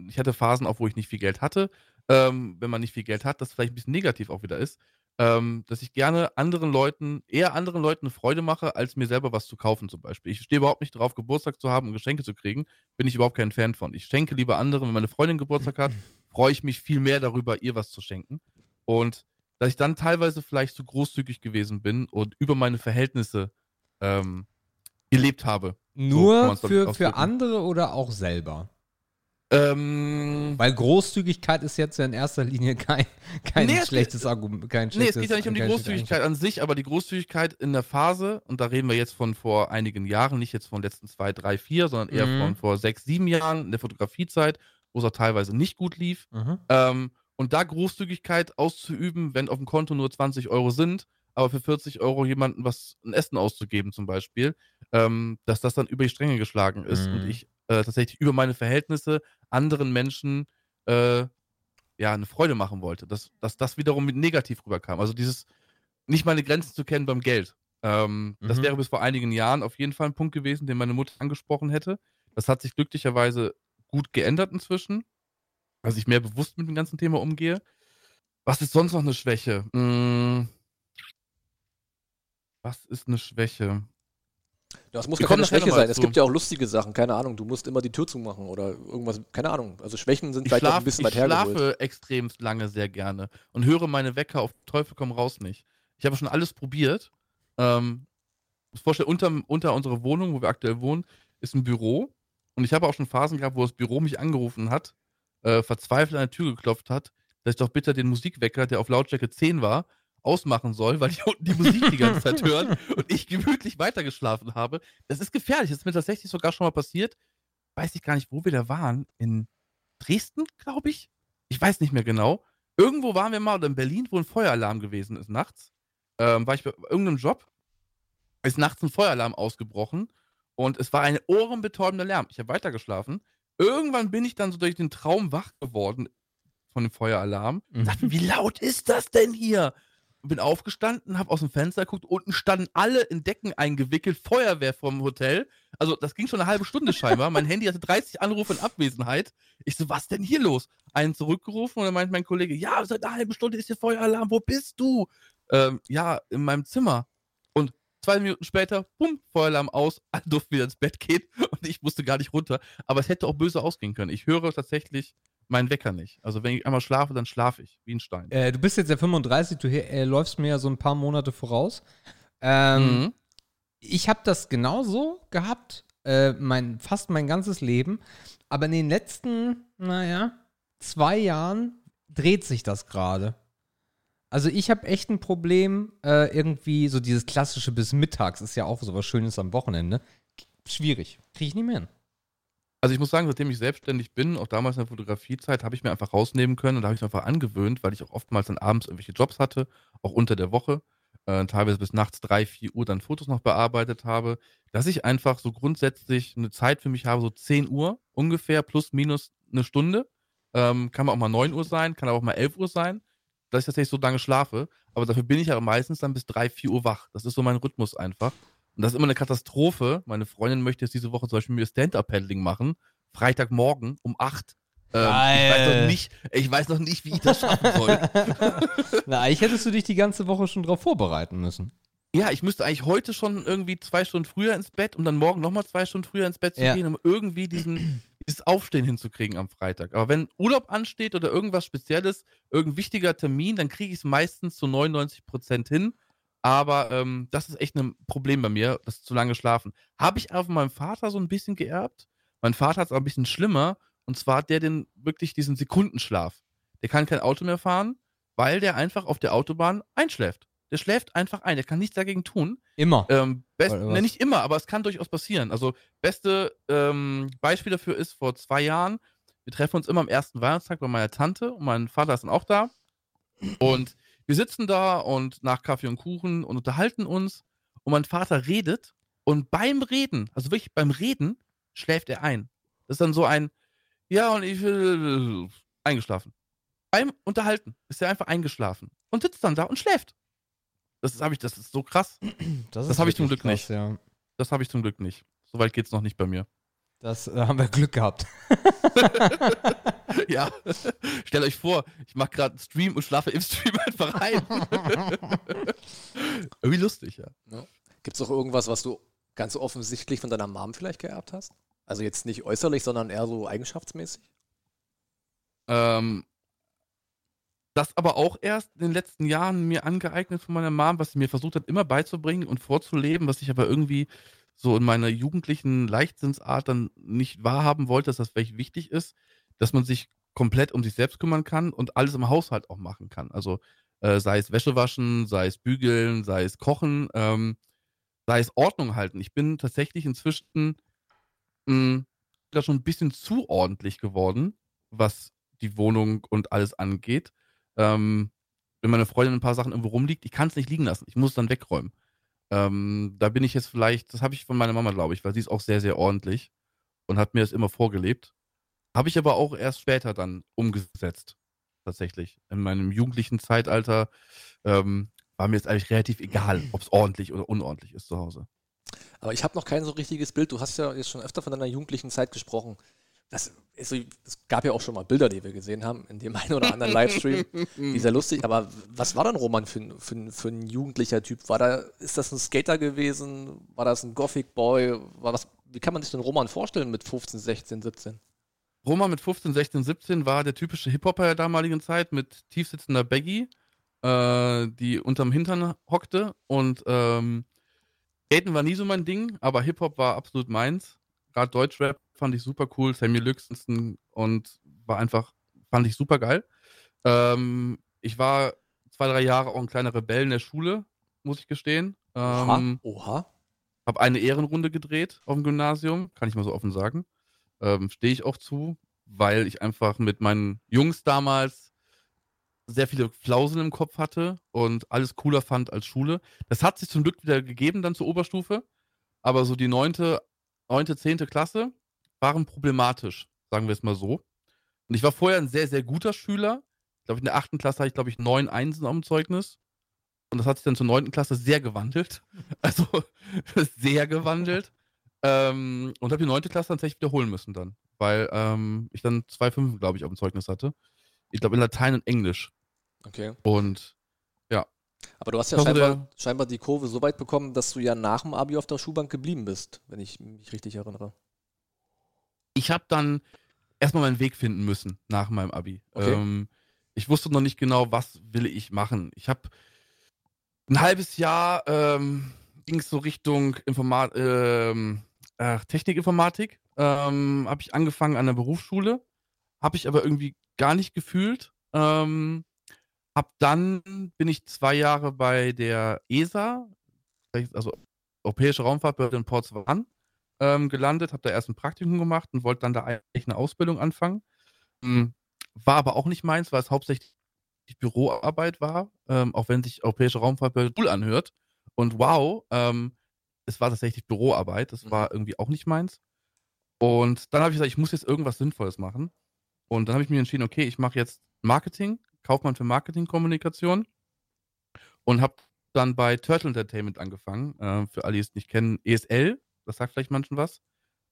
ich hatte Phasen auch, wo ich nicht viel Geld hatte, ähm, wenn man nicht viel Geld hat, das vielleicht ein bisschen negativ auch wieder ist, ähm, dass ich gerne anderen Leuten, eher anderen Leuten eine Freude mache, als mir selber was zu kaufen zum Beispiel. Ich stehe überhaupt nicht drauf, Geburtstag zu haben und Geschenke zu kriegen, bin ich überhaupt kein Fan von. Ich schenke lieber anderen, wenn meine Freundin Geburtstag hat, freue ich mich viel mehr darüber, ihr was zu schenken. Und dass ich dann teilweise vielleicht zu großzügig gewesen bin und über meine Verhältnisse ähm, gelebt habe. Nur ich, für, für andere oder auch selber? Ähm, Weil Großzügigkeit ist jetzt ja in erster Linie kein, kein Nee, es schlechtes Argument. Kein Nee, es geht ja nicht um die Großzügigkeit an sich, aber die Großzügigkeit in der Phase, und da reden wir jetzt von vor einigen Jahren, nicht jetzt von den letzten zwei, drei, vier, sondern eher Mhm. von vor sechs, sieben Jahren in der Fotografiezeit, wo es auch teilweise nicht gut lief. Mhm. Ähm, und da Großzügigkeit auszuüben, wenn auf dem Konto nur 20 Euro sind, aber für 40 Euro jemandem was ein Essen auszugeben zum Beispiel, ähm, dass das dann über die Stränge geschlagen ist Mhm. und ich äh, tatsächlich über meine Verhältnisse anderen Menschen äh, ja eine Freude machen wollte, dass, dass das wiederum mit negativ rüberkam. Also dieses nicht meine Grenzen zu kennen beim Geld. Ähm, Das Mhm. wäre bis vor einigen Jahren auf jeden Fall ein Punkt gewesen, den meine Mutter angesprochen hätte. Das hat sich glücklicherweise gut geändert inzwischen, dass ich mehr bewusst mit dem ganzen Thema umgehe. Was ist sonst noch eine Schwäche? Hm, was ist eine Schwäche? Das muss gar keine Schwäche sein. Es gibt ja auch lustige Sachen, keine Ahnung. Du musst immer die Tür zumachen oder irgendwas, keine Ahnung. Also Schwächen sind Ich, vielleicht auch ein schlaf, bisschen ich weit hergeholt. schlafe extrem lange sehr gerne und höre meine Wecker auf Teufel komm raus nicht. Ich habe schon alles probiert. Ähm, muss vorstellen, unter, unter unserer Wohnung, wo wir aktuell wohnen, ist ein Büro. Und ich habe auch schon Phasen gehabt, wo das Büro mich angerufen hat, äh, verzweifelt an der Tür geklopft hat, dass ich doch bitte den Musikwecker, der auf Lautstärke 10 war, ausmachen soll, weil die unten die Musik die ganze Zeit hören und ich gemütlich weitergeschlafen habe. Das ist gefährlich. Das ist mir tatsächlich sogar schon mal passiert. Weiß ich gar nicht, wo wir da waren. In Dresden, glaube ich. Ich weiß nicht mehr genau. Irgendwo waren wir mal oder in Berlin, wo ein Feueralarm gewesen ist nachts. Ähm, war ich bei irgendeinem Job. Ist nachts ein Feueralarm ausgebrochen und es war ein ohrenbetäubender Lärm. Ich habe weitergeschlafen. Irgendwann bin ich dann so durch den Traum wach geworden von dem Feueralarm. Mhm. Dachte, wie laut ist das denn hier? Bin aufgestanden, habe aus dem Fenster geguckt, unten standen alle in Decken eingewickelt, Feuerwehr vom Hotel. Also das ging schon eine halbe Stunde scheinbar. mein Handy hatte 30 Anrufe in Abwesenheit. Ich so, was denn hier los? Einen zurückgerufen und dann meint mein Kollege, ja, seit einer halben Stunde ist hier Feueralarm, wo bist du? Ähm, ja, in meinem Zimmer. Und zwei Minuten später, bumm, Feueralarm aus, alle durften wieder ins Bett gehen und ich musste gar nicht runter. Aber es hätte auch böse ausgehen können. Ich höre tatsächlich meinen Wecker nicht. Also wenn ich einmal schlafe, dann schlafe ich, wie ein Stein. Äh, du bist jetzt ja 35, du äh, läufst mir ja so ein paar Monate voraus. Ähm, Mhm. Ich habe das genauso gehabt, äh, mein, fast mein ganzes Leben. Aber in den letzten, naja, zwei Jahren dreht sich das gerade. Also ich habe echt ein Problem, äh, irgendwie so dieses klassische bis mittags ist ja auch so was Schönes am Wochenende. Schwierig. Kriege ich nicht mehr hin. Also ich muss sagen, seitdem ich selbstständig bin, auch damals in der Fotografiezeit, habe ich mir einfach rausnehmen können und habe ich mir einfach angewöhnt, weil ich auch oftmals dann abends irgendwelche Jobs hatte, auch unter der Woche. äh, teilweise bis nachts drei, vier Uhr dann Fotos noch bearbeitet habe, dass ich einfach so grundsätzlich eine Zeit für mich habe, so 10 Uhr ungefähr, plus minus eine Stunde. Ähm, kann auch mal 9 Uhr sein, kann aber auch mal 11 Uhr sein, dass ich tatsächlich so lange schlafe. Aber dafür bin ich ja meistens dann bis 3, 4 Uhr wach. Das ist so mein Rhythmus einfach. Und das ist immer eine Katastrophe. Meine Freundin möchte jetzt diese Woche zum Beispiel mit mir Stand-Up-Paddling machen. Freitagmorgen um 8. Ähm, ich, weiß noch nicht, ich weiß noch nicht, wie ich das schaffen soll. Na, eigentlich hättest du dich die ganze Woche schon darauf vorbereiten müssen. Ja, ich müsste eigentlich heute schon irgendwie zwei Stunden früher ins Bett und dann morgen nochmal zwei Stunden früher ins Bett zu ja. gehen, um irgendwie diesen, dieses Aufstehen hinzukriegen am Freitag. Aber wenn Urlaub ansteht oder irgendwas Spezielles, irgendein wichtiger Termin, dann kriege ich es meistens zu 99 Prozent hin. Aber ähm, das ist echt ein Problem bei mir, das zu lange schlafen. Habe ich aber von meinem Vater so ein bisschen geerbt. Mein Vater hat es aber ein bisschen schlimmer. Und zwar hat der den wirklich diesen Sekundenschlaf. Der kann kein Auto mehr fahren, weil der einfach auf der Autobahn einschläft. Der schläft einfach ein, der kann nichts dagegen tun. Immer. Ähm, best, ne, nicht immer, aber es kann durchaus passieren. Also, beste ähm, Beispiel dafür ist vor zwei Jahren. Wir treffen uns immer am ersten Weihnachtstag bei meiner Tante und mein Vater ist dann auch da. Und wir sitzen da und nach Kaffee und Kuchen und unterhalten uns. Und mein Vater redet und beim Reden, also wirklich beim Reden, schläft er ein. Das ist dann so ein, ja, und ich will eingeschlafen. Beim Unterhalten ist er einfach eingeschlafen und sitzt dann da und schläft. Das habe ich, das ist so krass. Das, das habe ich zum Glück krass, nicht. Ja. Das habe ich zum Glück nicht. Soweit geht es noch nicht bei mir. Das äh, haben wir Glück gehabt. ja, stellt euch vor, ich mache gerade einen Stream und schlafe im Stream einfach rein. Irgendwie lustig, ja. ja. Gibt es auch irgendwas, was du ganz offensichtlich von deiner Mom vielleicht geerbt hast? Also jetzt nicht äußerlich, sondern eher so eigenschaftsmäßig? Ähm, das aber auch erst in den letzten Jahren mir angeeignet von meiner Mom, was sie mir versucht hat, immer beizubringen und vorzuleben, was ich aber irgendwie so in meiner jugendlichen Leichtsinnsart dann nicht wahrhaben wollte, dass das vielleicht wichtig ist, dass man sich komplett um sich selbst kümmern kann und alles im Haushalt auch machen kann. Also äh, sei es Wäsche waschen, sei es bügeln, sei es kochen, ähm, sei es Ordnung halten. Ich bin tatsächlich inzwischen mh, hm, schon ein bisschen zu ordentlich geworden, was die Wohnung und alles angeht. Ähm, wenn meine Freundin ein paar Sachen irgendwo rumliegt, ich kann es nicht liegen lassen. Ich muss es dann wegräumen. Ähm, da bin ich jetzt vielleicht, das habe ich von meiner Mama, glaube ich, weil sie ist auch sehr, sehr ordentlich und hat mir das immer vorgelebt. Habe ich aber auch erst später dann umgesetzt, tatsächlich. In meinem jugendlichen Zeitalter ähm, war mir jetzt eigentlich relativ egal, ob es ordentlich oder unordentlich ist zu Hause. Aber ich habe noch kein so richtiges Bild. Du hast ja jetzt schon öfter von deiner jugendlichen Zeit gesprochen. Das, ist, es gab ja auch schon mal Bilder, die wir gesehen haben in dem einen oder anderen Livestream. die sehr lustig. Aber was war dann Roman für, für, für ein jugendlicher Typ? War da, ist das ein Skater gewesen? War das ein Gothic Boy? War das, wie kann man sich den Roman vorstellen mit 15, 16, 17? Roman mit 15, 16, 17 war der typische Hip-Hopper der damaligen Zeit mit tiefsitzender Baggy, äh, die unterm Hintern hockte. Und ähm, Skaten war nie so mein Ding, aber Hip-Hop war absolut meins. Gerade Deutschrap fand ich super cool. Sammy Lüxensten und war einfach, fand ich super geil. Ähm, ich war zwei, drei Jahre auch ein kleiner Rebell in der Schule, muss ich gestehen. Ähm, Oha. Oha. Hab eine Ehrenrunde gedreht auf dem Gymnasium, kann ich mal so offen sagen. Ähm, Stehe ich auch zu, weil ich einfach mit meinen Jungs damals sehr viele Flausen im Kopf hatte und alles cooler fand als Schule. Das hat sich zum Glück wieder gegeben dann zur Oberstufe, aber so die neunte, neunte, zehnte Klasse waren problematisch, sagen wir es mal so. Und ich war vorher ein sehr, sehr guter Schüler. Ich glaube, in der achten Klasse hatte ich, glaube ich, neun Einsen am Zeugnis. Und das hat sich dann zur neunten Klasse sehr gewandelt. Also sehr gewandelt. Ähm, und habe die neunte Klasse tatsächlich wiederholen müssen dann. Weil ähm, ich dann zwei Fünfen, glaube ich, auf dem Zeugnis hatte. Ich glaube, in Latein und Englisch. Okay. Und. Aber du hast ja scheinbar, scheinbar, die Kurve so weit bekommen, dass du ja nach dem Abi auf der Schulbank geblieben bist, wenn ich mich richtig erinnere ich habe dann erstmal meinen Weg finden müssen nach meinem Abi. Okay. Ähm, ich wusste noch nicht genau, was will ich machen. Ich habe ein halbes Jahr ähm, ging es so Richtung Informat ähm, äh, Technikinformatik. Ähm, habe ich angefangen an der Berufsschule, habe ich aber irgendwie gar nicht gefühlt. Ähm, hab dann bin ich zwei Jahre bei der ESA, also Europäische Raumfahrtbehörde in Portswan, ähm, gelandet, habe da erst ein Praktikum gemacht und wollte dann da eigentlich eine Ausbildung anfangen. Ähm, war aber auch nicht meins, weil es hauptsächlich Büroarbeit war, ähm, auch wenn sich europäische Raumfahrt cool anhört. Und wow, ähm, es war tatsächlich Büroarbeit. Das war irgendwie auch nicht meins. Und dann habe ich gesagt, ich muss jetzt irgendwas Sinnvolles machen. Und dann habe ich mir entschieden, okay, ich mache jetzt Marketing, Kaufmann für Marketingkommunikation und habe dann bei Turtle Entertainment angefangen. Äh, für alle, die es nicht kennen, ESL, das sagt vielleicht manchen was.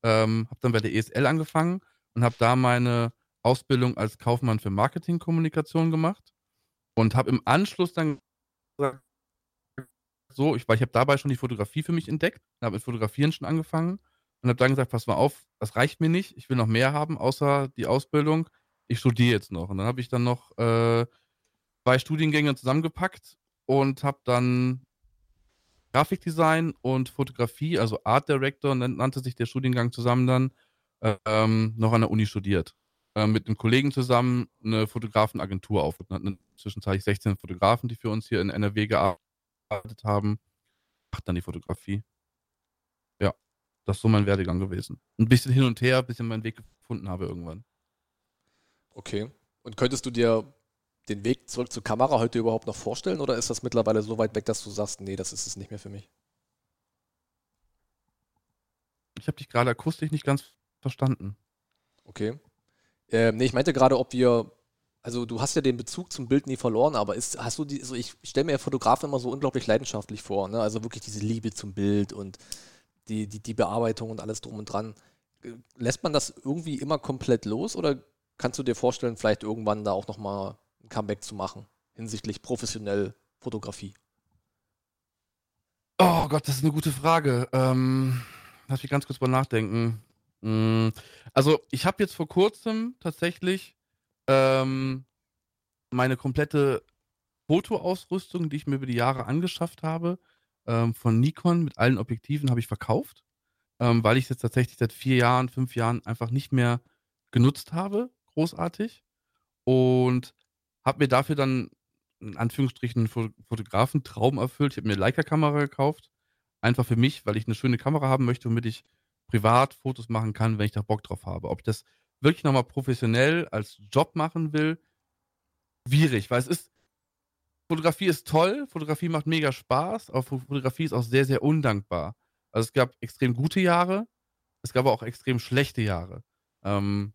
Ähm, habe dann bei der ESL angefangen und habe da meine Ausbildung als Kaufmann für Marketingkommunikation gemacht und habe im Anschluss dann gesagt, so, ich, weil ich habe dabei schon die Fotografie für mich entdeckt, habe mit Fotografieren schon angefangen und habe dann gesagt, pass mal auf, das reicht mir nicht, ich will noch mehr haben, außer die Ausbildung. Ich studiere jetzt noch. Und dann habe ich dann noch äh, zwei Studiengänge zusammengepackt und habe dann Grafikdesign und Fotografie, also Art Director, nannte sich der Studiengang zusammen dann, ähm, noch an der Uni studiert. Äh, mit einem Kollegen zusammen eine Fotografenagentur aufgebaut. Hatten zwischenzeitlich 16 Fotografen, die für uns hier in NRW gearbeitet haben. Macht dann die Fotografie. Ja, das ist so mein Werdegang gewesen. Ein bisschen hin und her, bis ich meinen Weg gefunden habe irgendwann. Okay. Und könntest du dir den Weg zurück zur Kamera heute überhaupt noch vorstellen oder ist das mittlerweile so weit weg, dass du sagst, nee, das ist es nicht mehr für mich? Ich habe dich gerade akustisch nicht ganz verstanden. Okay. Ähm, nee, ich meinte gerade, ob wir, also du hast ja den Bezug zum Bild nie verloren, aber ist, hast du die, also ich stelle mir ja Fotografen immer so unglaublich leidenschaftlich vor, ne? Also wirklich diese Liebe zum Bild und die, die, die Bearbeitung und alles drum und dran. Lässt man das irgendwie immer komplett los oder kannst du dir vorstellen, vielleicht irgendwann da auch nochmal ein Comeback zu machen hinsichtlich professionell Fotografie? Oh Gott, das ist eine gute Frage. Ähm, lass mich ganz kurz mal nachdenken. Mm, also, ich habe jetzt vor kurzem tatsächlich ähm, meine komplette Fotoausrüstung, die ich mir über die Jahre angeschafft habe, ähm, von Nikon mit allen Objektiven habe ich verkauft, ähm, weil ich es jetzt tatsächlich seit vier Jahren, fünf Jahren einfach nicht mehr genutzt habe, großartig. Und habe mir dafür dann in Anführungsstrichen einen Fotografen-Traum erfüllt. Ich habe mir eine Leica-Kamera gekauft. Einfach für mich, weil ich eine schöne Kamera haben möchte, womit ich privat Fotos machen kann, wenn ich da Bock drauf habe. Ob ich das wirklich nochmal professionell als Job machen will, schwierig, weil es ist, Fotografie ist toll, Fotografie macht mega Spaß, aber Fotografie ist auch sehr, sehr undankbar. Also es gab extrem gute Jahre, es gab auch extrem schlechte Jahre. Ähm,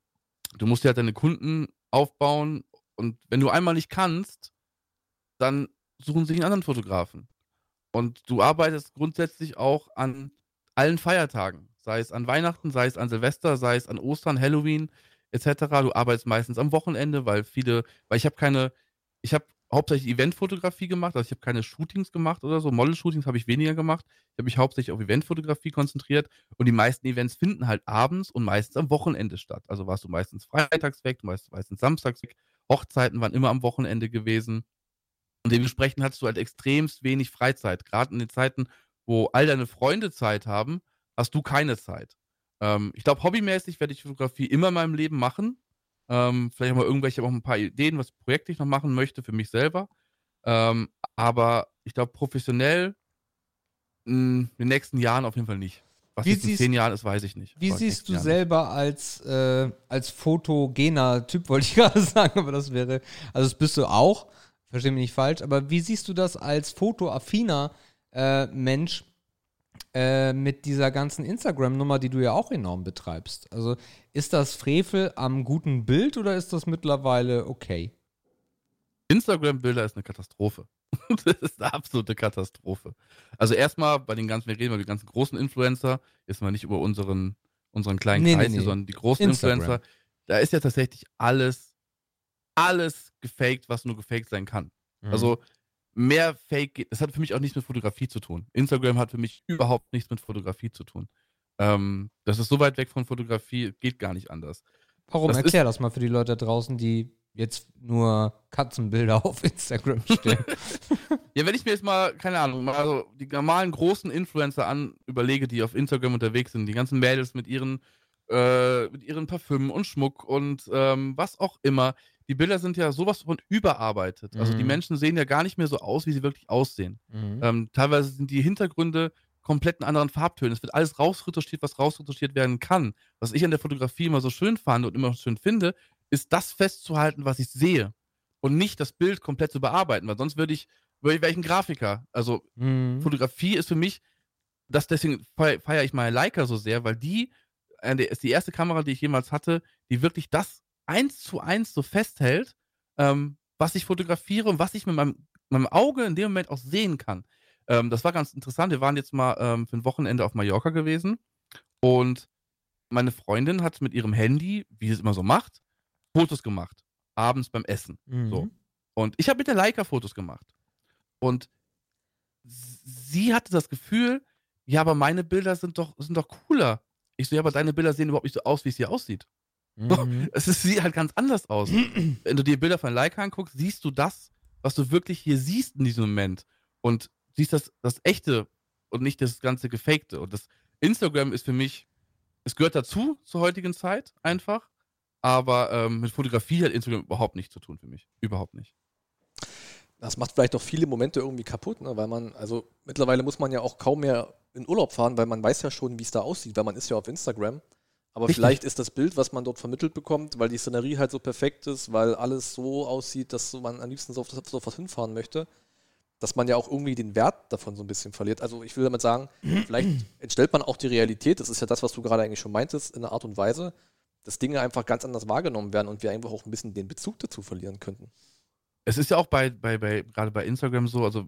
du musst ja halt deine Kunden aufbauen und wenn du einmal nicht kannst, dann suchen sie einen anderen Fotografen. Und du arbeitest grundsätzlich auch an allen Feiertagen. Sei es an Weihnachten, sei es an Silvester, sei es an Ostern, Halloween etc. Du arbeitest meistens am Wochenende, weil viele, weil ich habe keine, ich habe hauptsächlich Eventfotografie gemacht, also ich habe keine Shootings gemacht oder so. Model-Shootings habe ich weniger gemacht. Ich habe mich hauptsächlich auf Eventfotografie konzentriert und die meisten Events finden halt abends und meistens am Wochenende statt. Also warst du meistens freitags weg, du warst meistens samstags weg. Hochzeiten waren immer am Wochenende gewesen. Und dementsprechend hattest du halt extremst wenig Freizeit. Gerade in den Zeiten, wo all deine Freunde Zeit haben, hast du keine Zeit. Ähm, ich glaube, hobbymäßig werde ich Fotografie immer in meinem Leben machen. Ähm, vielleicht auch mal irgendwelche, auch ein paar Ideen, was Projekte ich noch machen möchte für mich selber. Ähm, aber ich glaube, professionell in den nächsten Jahren auf jeden Fall nicht. Was Wie jetzt in zehn Jahren ist, weiß ich nicht. Wie siehst du Jahren selber als, äh, als fotogener Typ, wollte ich gerade sagen, aber das wäre, also das bist du auch, verstehe mich nicht falsch, aber wie siehst du das als fotoaffiner äh, Mensch äh, mit dieser ganzen Instagram-Nummer, die du ja auch enorm betreibst? Also ist das Frevel am guten Bild oder ist das mittlerweile okay? Instagram-Bilder ist eine Katastrophe. das ist eine absolute Katastrophe. Also erstmal bei den ganzen, wir reden über die ganzen großen Influencer, jetzt mal nicht über unseren, unseren kleinen Nee, nee, Kreis, hier, nee. sondern die großen Instagram. Influencer. Da ist ja tatsächlich alles, alles gefaked, was nur gefaked sein kann. Mhm. Also mehr Fake, das hat für mich auch nichts mit Fotografie zu tun. Instagram hat für mich überhaupt nichts mit Fotografie zu tun. Ähm, das ist so weit weg von Fotografie, geht gar nicht anders. Warum? das Erklär das mal für die Leute da draußen, die jetzt nur Katzenbilder auf Instagram stellen. Ja, wenn ich mir jetzt mal, keine Ahnung, mal so die normalen großen Influencer an überlege, die auf Instagram unterwegs sind, die ganzen Mädels mit ihren, äh, mit ihren Parfümen und Schmuck und ähm, was auch immer. Die Bilder sind ja sowas von überarbeitet. Also die Mhm. Menschen sehen ja gar nicht mehr so aus, wie sie wirklich aussehen. mhm. Ähm, teilweise sind die Hintergründe komplett in anderen Farbtönen. Es wird alles rausretuschiert, was rausretuschiert werden kann. Was ich an der Fotografie immer so schön fand und immer schön finde, ist das festzuhalten, was ich sehe. und nicht das Bild komplett zu bearbeiten, weil sonst würde ich, würde ich, wäre ich ein Grafiker. Also Mhm. Fotografie ist für mich, das deswegen feiere feier ich meine Leica so sehr, weil die äh, die ist die erste Kamera, die ich jemals hatte, die wirklich das eins zu eins so festhält, ähm, was ich fotografiere und was ich mit meinem, meinem Auge in dem Moment auch sehen kann. Ähm, das war ganz interessant. Wir waren jetzt mal ähm, für ein Wochenende auf Mallorca gewesen und meine Freundin hat mit ihrem Handy, wie sie es immer so macht, Fotos gemacht. Abends beim Essen. Mhm. So. Und ich habe mit der Leica Fotos gemacht. Und sie hatte das Gefühl, ja, aber meine Bilder sind doch, sind doch cooler. Ich so, ja, aber deine Bilder sehen überhaupt nicht so aus, wie es hier aussieht. Mhm. Es ist, sieht halt ganz anders aus. Wenn du dir Bilder von Leica anguckst, siehst du das, was du wirklich hier siehst in diesem Moment. Und siehst das, das Echte und nicht das ganze Gefakte. Und das Instagram ist für mich, es gehört dazu zur heutigen Zeit einfach. Aber ähm, mit Fotografie hat Instagram überhaupt nichts zu tun für mich. Überhaupt nicht. Das macht vielleicht auch viele Momente irgendwie kaputt, ne? weil man, also mittlerweile muss man ja auch kaum mehr in Urlaub fahren, weil man weiß ja schon, wie es da aussieht, weil man ist ja auf Instagram. Aber Richtig. vielleicht ist das Bild, was man dort vermittelt bekommt, weil die Szenerie halt so perfekt ist, weil alles so aussieht, dass man am liebsten so auf, so auf was hinfahren möchte, dass man ja auch irgendwie den Wert davon so ein bisschen verliert. Also ich will damit sagen, vielleicht entstellt man auch die Realität, das ist ja das, was du gerade eigentlich schon meintest, in einer Art und Weise, dass Dinge einfach ganz anders wahrgenommen werden und wir einfach auch ein bisschen den Bezug dazu verlieren könnten. Es ist ja auch bei, bei, bei gerade bei Instagram so, also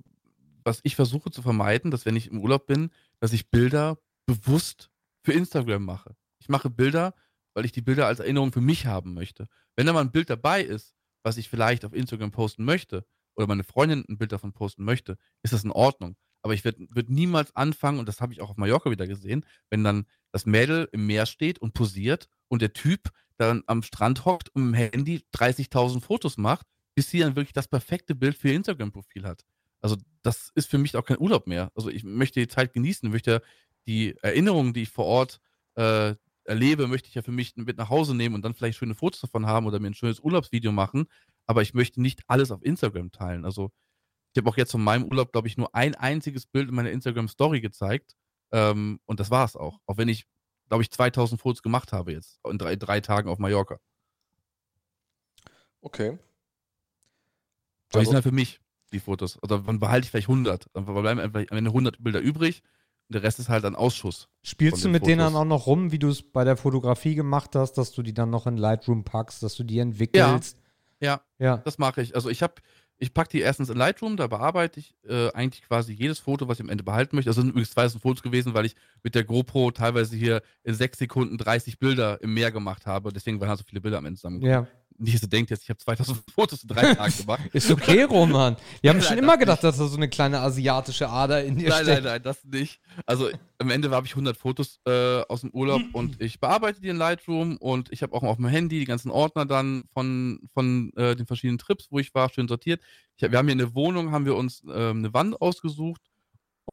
was ich versuche zu vermeiden, dass wenn ich im Urlaub bin, dass ich Bilder bewusst für Instagram mache. Ich mache Bilder, weil ich die Bilder als Erinnerung für mich haben möchte. Wenn da mal ein Bild dabei ist, was ich vielleicht auf Instagram posten möchte, oder meine Freundin ein Bild davon posten möchte, ist das in Ordnung. Aber ich würde würd niemals anfangen, und das habe ich auch auf Mallorca wieder gesehen, wenn dann das Mädel im Meer steht und posiert und der Typ dann am Strand hockt und dem Handy 30.000 Fotos macht, bis sie dann wirklich das perfekte Bild für ihr Instagram-Profil hat. Also das ist für mich auch kein Urlaub mehr. Also ich möchte die Zeit genießen, möchte die Erinnerungen, die ich vor Ort äh, erlebe, möchte ich ja für mich mit nach Hause nehmen und dann vielleicht schöne Fotos davon haben oder mir ein schönes Urlaubsvideo machen. Aber ich möchte nicht alles auf Instagram teilen. Also ich habe auch jetzt von meinem Urlaub, glaube ich, nur ein einziges Bild in meiner Instagram-Story gezeigt. Ähm, und das war es auch. Auch wenn ich, glaube ich, 2000 Fotos gemacht habe jetzt in drei, drei Tagen auf Mallorca. Okay. Aber die Also- sind halt für mich, die Fotos. Oder dann behalte ich vielleicht 100. Dann bleiben einfach am Ende 100 Bilder übrig. Und der Rest ist halt ein Ausschuss. Spielst du mit denen dann Fotos. auch noch rum, wie du es bei der Fotografie gemacht hast, dass du die dann noch in Lightroom packst, dass du die entwickelst? Ja, Ja. das mache ich. Also ich habe, ich packe die erstens in Lightroom, da bearbeite ich äh, eigentlich quasi jedes Foto, was ich am Ende behalten möchte. Also sind übrigens zwei Fotos gewesen, weil ich mit der GoPro teilweise hier in sechs Sekunden 30 Bilder im Meer gemacht habe. Deswegen waren halt so viele Bilder am Ende zusammen. Ja. Nicht, dass ihr denkt jetzt, ich habe 2000 Fotos in drei Tagen gemacht. Ist okay, Roman. Wir haben Nein, schon immer gedacht, dass da so eine kleine asiatische Ader in dir Nein, nein, steckt. nein, das nicht. Also am Ende habe ich 100 Fotos äh, aus dem Urlaub und ich bearbeite die in Lightroom und ich habe auch auf dem Handy die ganzen Ordner dann von, von äh, den verschiedenen Trips, wo ich war, schön sortiert. Hab- wir haben hier in der Wohnung, haben wir uns ähm, eine Wand ausgesucht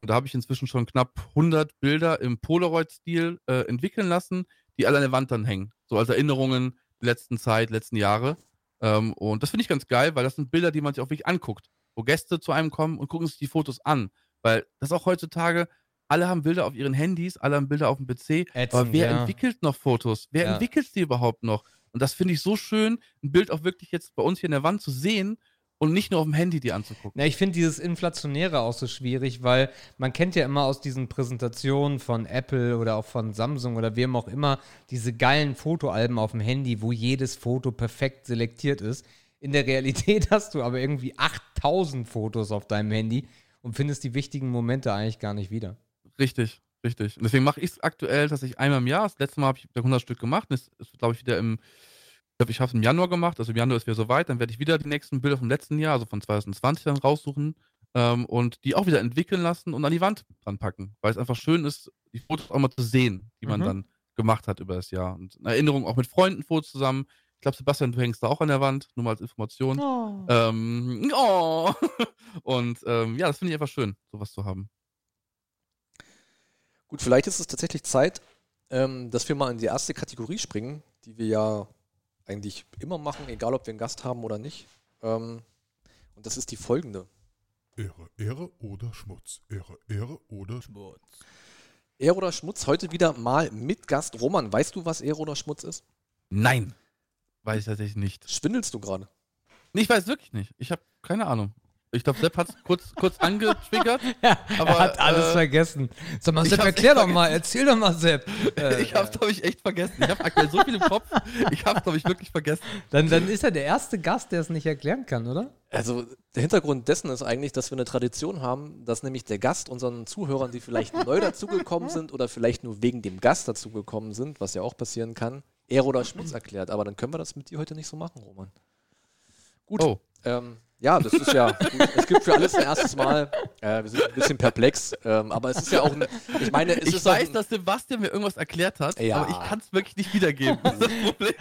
und da habe ich inzwischen schon knapp 100 Bilder im Polaroid-Stil äh, entwickeln lassen, die alle an der Wand dann hängen. So als Erinnerungen letzten Zeit, letzten Jahre. Ähm, und das finde ich ganz geil, weil das sind Bilder, die man sich auch wirklich anguckt. Wo Gäste zu einem kommen und gucken sich die Fotos an. Weil das auch heutzutage, alle haben Bilder auf ihren Handys, alle haben Bilder auf dem PC. aber Ätzend, wer ja. entwickelt noch Fotos? Wer Ja. entwickelt sie überhaupt noch? Und das finde ich so schön, ein Bild auch wirklich jetzt bei uns hier in der Wand zu sehen und nicht nur auf dem Handy die anzugucken. Na, ich finde dieses Inflationäre auch so schwierig, weil man kennt ja immer aus diesen Präsentationen von Apple oder auch von Samsung oder wem auch immer diese geilen Fotoalben auf dem Handy, wo jedes Foto perfekt selektiert ist. In der Realität hast du aber irgendwie 8000 Fotos auf deinem Handy und findest die wichtigen Momente eigentlich gar nicht wieder. Richtig, richtig. Und deswegen mache ich es aktuell, dass ich einmal im Jahr, das letzte Mal habe ich 100 Stück gemacht, das ist, glaube ich, wieder im, ich glaube, ich habe es im Januar gemacht, also im Januar ist wieder soweit, dann werde ich wieder die nächsten Bilder vom letzten Jahr, also von 2020 dann raussuchen ähm, und die auch wieder entwickeln lassen und an die Wand dran packen, weil es einfach schön ist, die Fotos auch mal zu sehen, die man Mhm. dann gemacht hat über das Jahr. Und eine Erinnerung auch mit Freunden Fotos zusammen. Ich glaube, Sebastian, du hängst da auch an der Wand, nur mal als Information. Ähm, oh. Und ähm, ja, das finde ich einfach schön, sowas zu haben. Gut, vielleicht ist es tatsächlich Zeit, ähm, dass wir mal in die erste Kategorie springen, die wir ja eigentlich immer machen, egal ob wir einen Gast haben oder nicht. Ähm, und das ist die folgende. Ehre, Ehre oder Schmutz. Ehre, Ehre oder Schmutz. Ehre oder Schmutz, heute wieder mal mit Gast. Roman, weißt du, was Ehre oder Schmutz ist? Nein, weiß ich tatsächlich nicht. Schwindelst du gerade? Nee, ich weiß wirklich nicht. Ich habe keine Ahnung. Ich glaube, Sepp hat es kurz, kurz angetriggert. Aber, er hat alles äh, vergessen. Sag mal, ich Sepp, hab's erklär doch mal, erzähl doch mal, Sepp. Äh, ich habe es, glaube ich, echt vergessen. Ich habe aktuell so viel im Kopf. Ich habe es, glaube ich, wirklich vergessen. dann, dann ist er der erste Gast, der es nicht erklären kann, oder? Also der Hintergrund dessen ist eigentlich, dass wir eine Tradition haben, dass nämlich der Gast unseren Zuhörern, die vielleicht neu dazugekommen sind oder vielleicht nur wegen dem Gast dazugekommen sind, was ja auch passieren kann, Ehre oder Schmutz erklärt. Aber dann können wir das mit dir heute nicht so machen, Roman. Gut. Oh. Ähm, ja, das ist ja, es gibt für alles ein erstes Mal. Äh, wir sind ein bisschen perplex, ähm, aber es ist ja auch, ein, ich meine, es Ich ist weiß, ein, dass Sebastian mir irgendwas erklärt hat, Ja. aber ich kann es wirklich nicht wiedergeben. Das ist das Problem.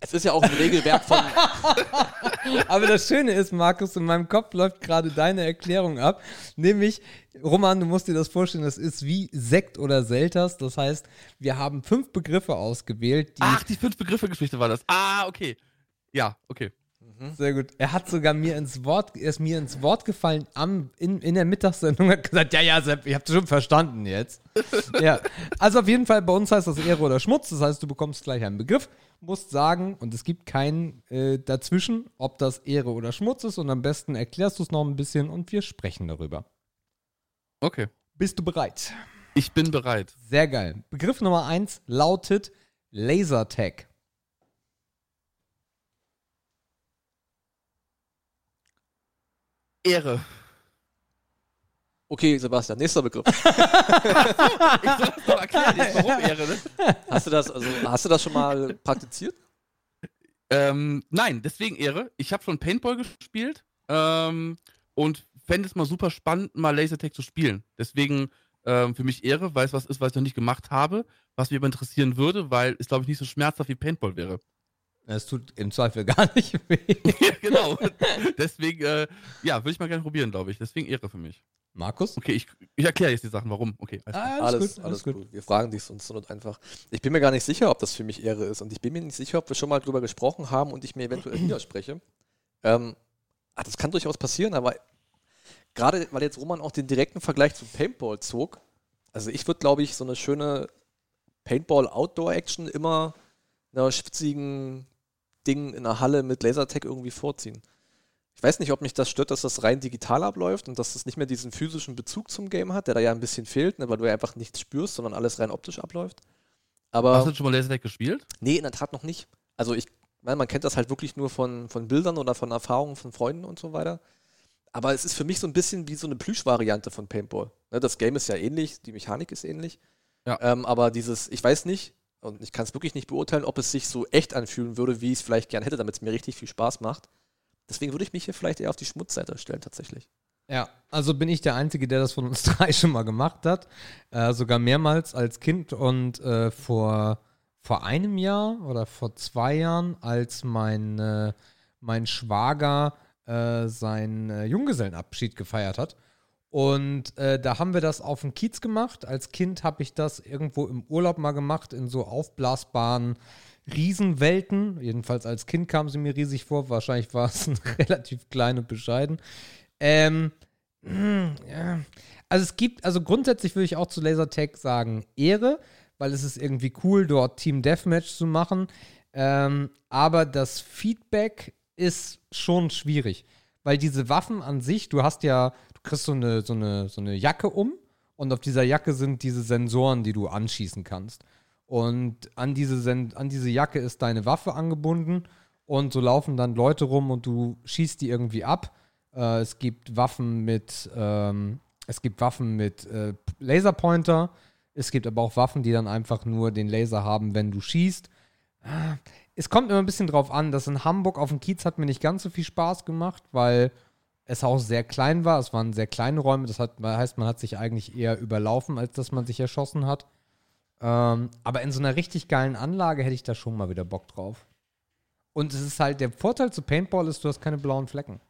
es ist ja auch ein Regelwerk von, Aber das Schöne ist, Markus, in meinem Kopf läuft gerade deine Erklärung ab. Nämlich, Roman, du musst dir das vorstellen, das ist wie Sekt oder Selters. Das heißt, wir haben fünf Begriffe ausgewählt, die. Ach, die fünf Begriffe-Geschichte war das. Ah, okay. Ja, okay. Sehr gut. Er hat sogar mir ins Wort, er ist mir ins Wort gefallen am, in, in der Mittagssendung hat gesagt, ja, ja, Sepp, ich hab's schon verstanden jetzt. ja. Also auf jeden Fall, bei uns heißt das Ehre oder Schmutz. Das heißt, du bekommst gleich einen Begriff, musst sagen, und es gibt keinen äh, dazwischen, ob das Ehre oder Schmutz ist. Und am besten erklärst du es noch ein bisschen und wir sprechen darüber. Okay. Bist du bereit? Ich bin bereit. Sehr geil. Begriff Nummer eins lautet Lasertag. Ehre. okay, Sebastian, nächster Begriff. Ich soll das doch erklären, jetzt warum Ehre, ne? Hast du das, also hast du das schon mal praktiziert? Ähm, nein, deswegen Ehre. Ich habe schon Paintball gespielt ähm, und fände es mal super spannend, mal Lasertag zu spielen. Deswegen ähm, für mich Ehre, weil es was ist, was ich noch nicht gemacht habe, was mich aber interessieren würde, weil es, glaube ich, nicht so schmerzhaft wie Paintball wäre. Es tut im Zweifel gar nicht weh. ja, genau. Deswegen, äh, ja, würde ich mal gerne probieren, glaube ich. Deswegen Ehre für mich. Markus? Okay, ich, ich erkläre jetzt die Sachen, warum. Okay, alles. Ah, Alles, alles, gut, Wir fragen dich sonst und einfach. Ich bin mir gar nicht sicher, ob das für mich Ehre ist und ich bin mir nicht sicher, ob wir schon mal drüber gesprochen haben und ich mir eventuell widerspreche. Ähm, ah, das kann durchaus passieren, aber gerade weil jetzt Roman auch den direkten Vergleich zu Paintball zog, also ich würde, glaube ich, so eine schöne Paintball-Outdoor-Action immer einer schwitzigen Ding in einer Halle mit Lasertag irgendwie vorziehen. Ich weiß nicht, ob mich das stört, dass das rein digital abläuft und dass es nicht mehr diesen physischen Bezug zum Game hat, der da ja ein bisschen fehlt, ne, weil du ja einfach nichts spürst, sondern alles rein optisch abläuft. Aber Hast du schon mal Lasertag gespielt? nee, in der Tat noch nicht. Also ich meine, man kennt das halt wirklich nur von, von Bildern oder von Erfahrungen von Freunden und so weiter. Aber es ist für mich so ein bisschen wie so eine Plüschvariante von Paintball. Ne, das Game ist ja ähnlich, die Mechanik ist ähnlich. Ja. Ähm, aber dieses, ich weiß nicht, und ich kann es wirklich nicht beurteilen, ob es sich so echt anfühlen würde, wie ich es vielleicht gern hätte, damit es mir richtig viel Spaß macht. Deswegen würde ich mich hier vielleicht eher auf die Schmutzseite stellen, tatsächlich. Ja, also bin ich der Einzige, der das von uns drei schon mal gemacht hat. Äh, sogar mehrmals als Kind und äh, vor, vor einem Jahr oder vor zwei Jahren, als mein, äh, mein Schwager äh, seinen äh, Junggesellenabschied gefeiert hat. Und äh, da haben wir das auf dem Kiez gemacht. Als Kind habe ich das irgendwo im Urlaub mal gemacht, in so aufblasbaren Riesenwelten. Jedenfalls als Kind kam sie mir riesig vor. Wahrscheinlich war es relativ klein und bescheiden. Ähm, mh, ja. Also es gibt, also grundsätzlich würde ich auch zu Lasertag sagen, Ehre, weil es ist irgendwie cool, dort Team Deathmatch zu machen. Ähm, aber das Feedback ist schon schwierig. Weil diese Waffen an sich, du hast ja, kriegst so eine, so eine, so eine Jacke um und auf dieser Jacke sind diese Sensoren, die du anschießen kannst. Und an diese, Sen an diese Jacke ist deine Waffe angebunden und so laufen dann Leute rum und du schießt die irgendwie ab. Äh, es gibt Waffen mit, ähm, es gibt Waffen mit äh, Laserpointer. Es gibt aber auch Waffen, die dann einfach nur den Laser haben, wenn du schießt. Ah, Es kommt immer ein bisschen drauf an. Das in Hamburg auf dem Kiez hat mir nicht ganz so viel Spaß gemacht, weil es auch sehr klein war. Es waren sehr kleine Räume. Das hat, heißt, man hat sich eigentlich eher überlaufen, als dass man sich erschossen hat. Ähm, aber in so einer richtig geilen Anlage hätte ich da schon mal wieder Bock drauf. Und es ist halt, der Vorteil zu Paintball ist, du hast keine blauen Flecken.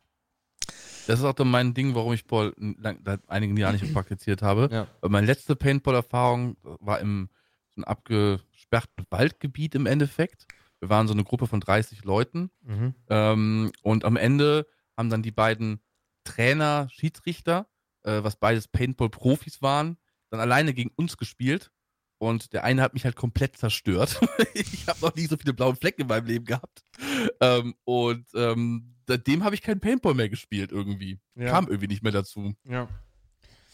Das ist auch dann mein Ding, warum ich Ball lang, seit einigen Jahren nicht mehr praktiziert habe. Ja. Weil meine letzte Paintball-Erfahrung war im so einem abgesperrten Waldgebiet im Endeffekt. Wir waren so eine Gruppe von 30 Leuten. Mhm. Ähm, und am Ende haben dann die beiden Trainer, Schiedsrichter, äh, was beides Paintball-Profis waren, dann alleine gegen uns gespielt. und der eine hat mich halt komplett zerstört. ich habe noch nie so viele blaue Flecken in meinem Leben gehabt. Ähm, und ähm, seitdem habe ich keinen Paintball mehr gespielt irgendwie. Ja. Kam irgendwie nicht mehr dazu. Ja.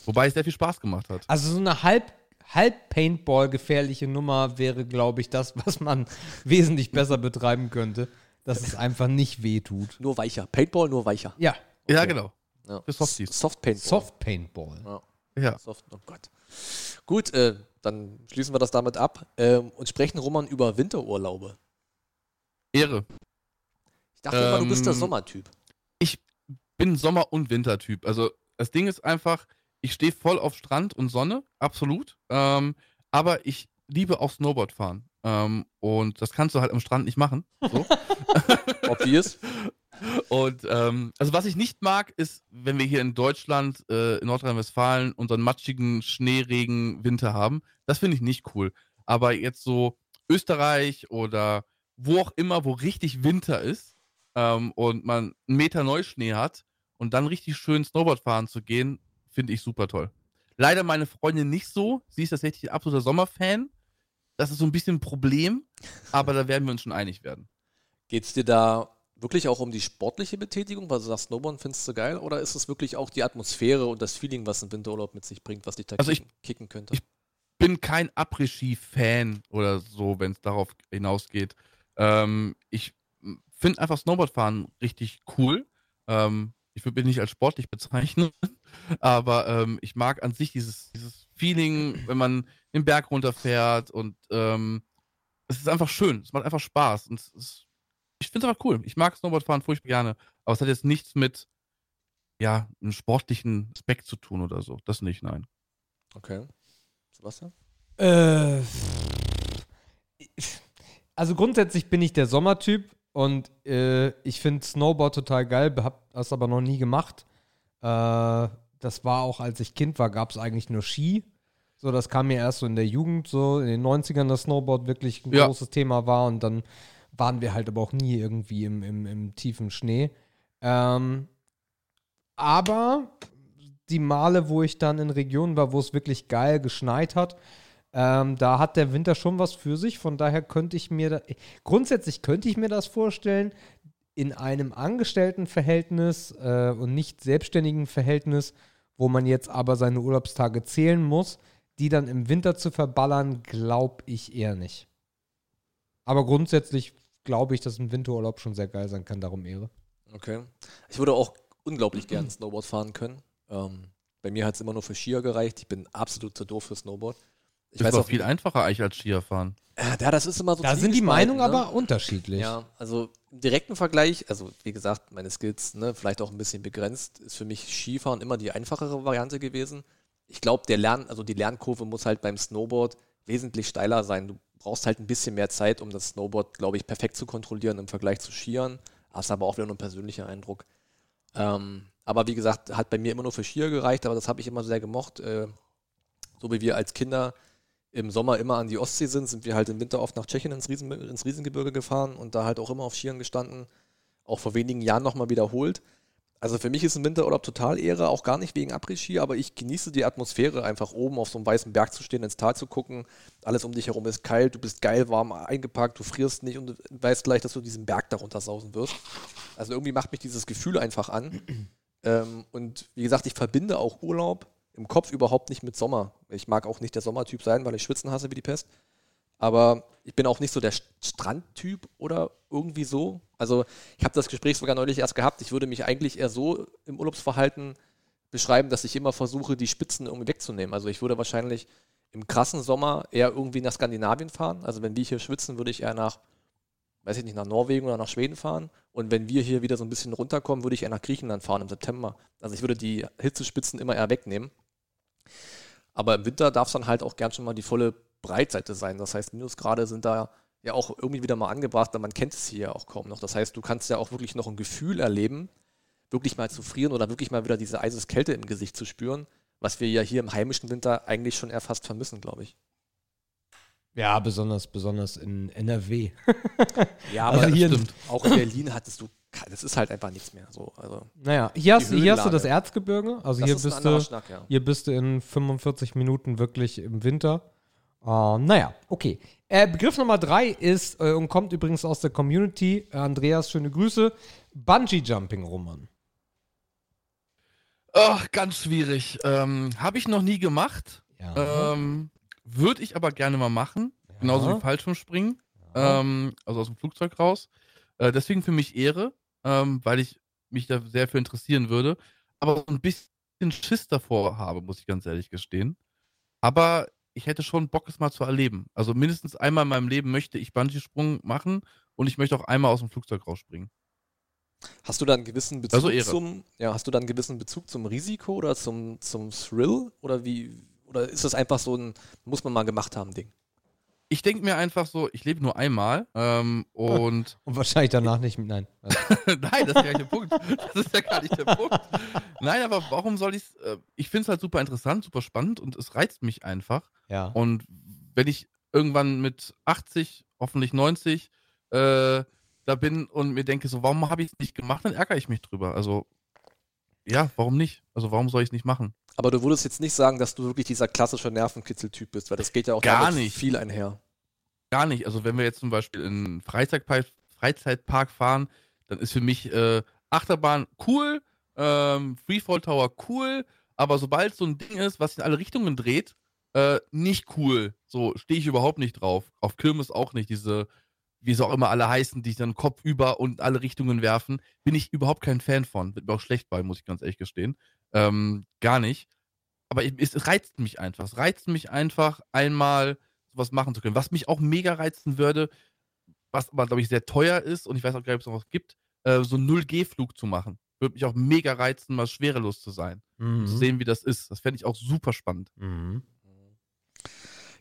Wobei es sehr viel Spaß gemacht hat. Also so eine halb, halb Paintball gefährliche Nummer wäre, glaube ich, das, was man wesentlich besser betreiben könnte, dass es einfach nicht wehtut. Nur weicher. Paintball nur weicher. Ja, Ja, genau. Ja. Für Softies. Soft Paintball. Soft Paintball. Ja. Ja. Soft, oh Gott. Gut, äh, dann schließen wir das damit ab ähm, und sprechen, Roman, über Winterurlaube. Ehre. Ich dachte immer, du bist der Ähm, Sommertyp. bin Sommer- und Wintertyp. Also das Ding ist einfach, ich stehe voll auf Strand und Sonne, absolut. Ähm, aber ich liebe auch Snowboard fahren. Ähm, und das kannst du halt am Strand nicht machen. So. Obvious. und ähm, also was ich nicht mag, ist, wenn wir hier in Deutschland, äh, in Nordrhein-Westfalen unseren matschigen Schneeregen Winter haben. Das finde ich nicht cool. Aber jetzt so Österreich oder wo auch immer, wo richtig Winter ist ähm, und man einen Meter Neuschnee hat und dann richtig schön Snowboard fahren zu gehen, finde ich super toll. Leider meine Freundin nicht so. Sie ist tatsächlich ein absoluter Sommerfan. Das ist so ein bisschen ein Problem, aber da werden wir uns schon einig werden. Geht es dir da wirklich auch um die sportliche Betätigung, weil du sagst, Snowboarden findest du geil, oder ist es wirklich auch die Atmosphäre und das Feeling, was ein Winterurlaub mit sich bringt, was dich da Also ich- kicken, kicken könnte? ich- bin kein Après-Ski-Fan oder so, wenn es darauf hinausgeht. Ähm, ich finde einfach Snowboardfahren richtig cool. Ähm, ich würde mich nicht als sportlich bezeichnen, aber ähm, ich mag an sich dieses, dieses Feeling, wenn man den Berg runterfährt und ähm, es ist einfach schön. Es macht einfach Spaß. Und es ist, ich finde es einfach cool. Ich mag Snowboardfahren furchtbar gerne, aber es hat jetzt nichts mit ja, einem sportlichen Aspekt zu tun oder so. Das nicht, nein. okay. Sebastian? Äh, also grundsätzlich bin ich der Sommertyp und äh, ich finde Snowboard total geil, hab das aber noch nie gemacht. Äh, das war auch, als ich Kind war, gab es eigentlich nur Ski. So, das kam mir erst so in der Jugend, so in den 90ern, dass Snowboard wirklich ein Ja. großes Thema war und dann waren wir halt aber auch nie irgendwie im, im, im tiefen Schnee. Ähm, aber die Male, wo ich dann in Regionen war, wo es wirklich geil geschneit hat, ähm, da hat der Winter schon was für sich. Von daher könnte ich mir da, grundsätzlich könnte ich mir das vorstellen, in einem Angestelltenverhältnis äh, und nicht selbstständigen Verhältnis, wo man jetzt aber seine Urlaubstage zählen muss, die dann im Winter zu verballern, glaube ich eher nicht. Aber grundsätzlich glaube ich, dass ein Winterurlaub schon sehr geil sein kann, darum Ehre. Okay. Ich würde auch unglaublich gern Snowboard fahren können. Ähm, bei mir hat es immer nur für Skier gereicht. Ich bin absolut zu doof für Snowboard. Ich Ich weiß ist auch viel einfacher eigentlich als Skier-Fahren. Äh, Ja, das ist immer so Da sind die Meinungen ne? aber unterschiedlich. Ja, also im direkten Vergleich, also wie gesagt, meine Skills, ne, vielleicht auch ein bisschen begrenzt, ist für mich Skifahren immer die einfachere Variante gewesen. Ich glaube, der Lern, also die Lernkurve muss halt beim Snowboard wesentlich steiler sein. Du brauchst halt ein bisschen mehr Zeit, um das Snowboard, glaube ich, perfekt zu kontrollieren im Vergleich zu Skiern. Das ist aber auch wieder nur ein persönlicher Eindruck. Ähm, aber wie gesagt, hat bei mir immer nur für Skier gereicht, aber das habe ich immer sehr gemocht. Äh, so wie wir als Kinder im Sommer immer an die Ostsee sind, sind wir halt im Winter oft nach Tschechien ins, Riesen, ins Riesengebirge gefahren und da halt auch immer auf Skiern gestanden. Auch vor wenigen Jahren nochmal wiederholt. Also für mich ist ein Winterurlaub total Ehre, auch gar nicht wegen Après-Ski, aber ich genieße die Atmosphäre, einfach oben auf so einem weißen Berg zu stehen, ins Tal zu gucken. Alles um dich herum ist kalt, du bist geil warm eingepackt, du frierst nicht und du weißt gleich, dass du diesen Berg darunter sausen wirst. Also irgendwie macht mich dieses Gefühl einfach an. ähm, und wie gesagt, ich verbinde auch Urlaub im Kopf überhaupt nicht mit Sommer. Ich mag auch nicht der Sommertyp sein, weil ich Schwitzen hasse wie die Pest. Aber ich bin auch nicht so der St- Strandtyp oder irgendwie so. Also ich habe das Gespräch sogar neulich erst gehabt. Ich würde mich eigentlich eher so im Urlaubsverhalten beschreiben, dass ich immer versuche, die Spitzen irgendwie wegzunehmen. Also ich würde wahrscheinlich im krassen Sommer eher irgendwie nach Skandinavien fahren. Also wenn wir hier schwitzen, würde ich eher nach, weiß ich nicht, nach Norwegen oder nach Schweden fahren. Und wenn wir hier wieder so ein bisschen runterkommen, würde ich eher nach Griechenland fahren im September. Also ich würde die Hitzespitzen immer eher wegnehmen. Aber im Winter darf es dann halt auch gern schon mal die volle Breitseite sein. Das heißt, Minusgrade sind da ja auch irgendwie wieder mal angebracht, weil man kennt es hier ja auch kaum noch. Das heißt, du kannst ja auch wirklich noch ein Gefühl erleben, wirklich mal zu frieren oder wirklich mal wieder diese Eiseskälte im Gesicht zu spüren, was wir ja hier im heimischen Winter eigentlich schon eher fast vermissen, glaube ich. Ja, besonders, besonders in NRW. Ja, Also aber hier- stimmt. auch in Berlin hattest du, das ist halt einfach nichts mehr. So, also, Naja, hier hast, hier hast du das Erzgebirge. Also das hier bist, du, Schnack, ja. hier bist du in 45 Minuten wirklich im Winter. Uh, naja, okay. Äh, Begriff Nummer drei ist äh, und kommt übrigens aus der Community. Andreas, schöne Grüße. Bungee Jumping, Roman. Ach, ganz schwierig. Ähm, Habe ich noch nie gemacht. Ja. Ähm, Würde ich aber gerne mal machen. Genauso Ja. wie Fallschirmspringen. Ja. Ähm, also aus dem Flugzeug raus. Äh, deswegen für mich Ehre, ähm, weil ich mich da sehr für interessieren würde. Aber so ein bisschen Schiss davor habe, muss ich ganz ehrlich gestehen. Aber ich hätte schon Bock, es mal zu erleben. Also mindestens einmal in meinem Leben möchte ich Bungee-Sprung machen und ich möchte auch einmal aus dem Flugzeug rausspringen. Hast du da einen gewissen Bezug Also zum, ja, hast du da einen gewissen Bezug zum Risiko oder zum, zum Thrill? Oder wie, oder ist das einfach so ein, muss man mal gemacht haben, Ding? Ich denke mir einfach so, ich lebe nur einmal ähm, und Und wahrscheinlich danach nicht. Nein. Nein, das ist ja gar nicht der Punkt. Das ist ja gar nicht der Punkt. Nein, aber warum soll ich es? Äh, ich finde es halt super interessant, super spannend und es reizt mich einfach. Ja. Und wenn ich irgendwann mit 80, hoffentlich 90, äh, da bin und mir denke, so, warum habe ich es nicht gemacht, dann ärgere ich mich drüber. Also, ja, warum nicht? Also, warum soll ich es nicht machen? Aber du würdest jetzt nicht sagen, dass du wirklich dieser klassische Nervenkitzel-Typ bist, weil das geht ja auch Gar nicht. viel einher. Gar nicht. Also, wenn wir jetzt zum Beispiel in einen Freizeitpark, Freizeitpark fahren, dann ist für mich äh, Achterbahn cool, ähm, Freefall Tower cool, aber sobald so ein Ding ist, was in alle Richtungen dreht, äh, nicht cool. So stehe ich überhaupt nicht drauf. Auf Kirmes auch nicht. Diese, wie sie auch immer alle heißen, die dann Kopf über und alle Richtungen werfen, bin ich überhaupt kein Fan von. Wird mir auch schlecht bei, muss ich ganz ehrlich gestehen. Ähm, gar nicht. Aber es reizt mich einfach. Es reizt mich einfach, einmal sowas machen zu können. Was mich auch mega reizen würde, was aber, glaube ich, sehr teuer ist und ich weiß auch gar nicht, ob es noch was gibt, äh, so einen 0G-Flug zu machen. Würde mich auch mega reizen, mal schwerelos zu sein. Mhm. Zu sehen, wie das ist. Das fände ich auch super spannend. Mhm.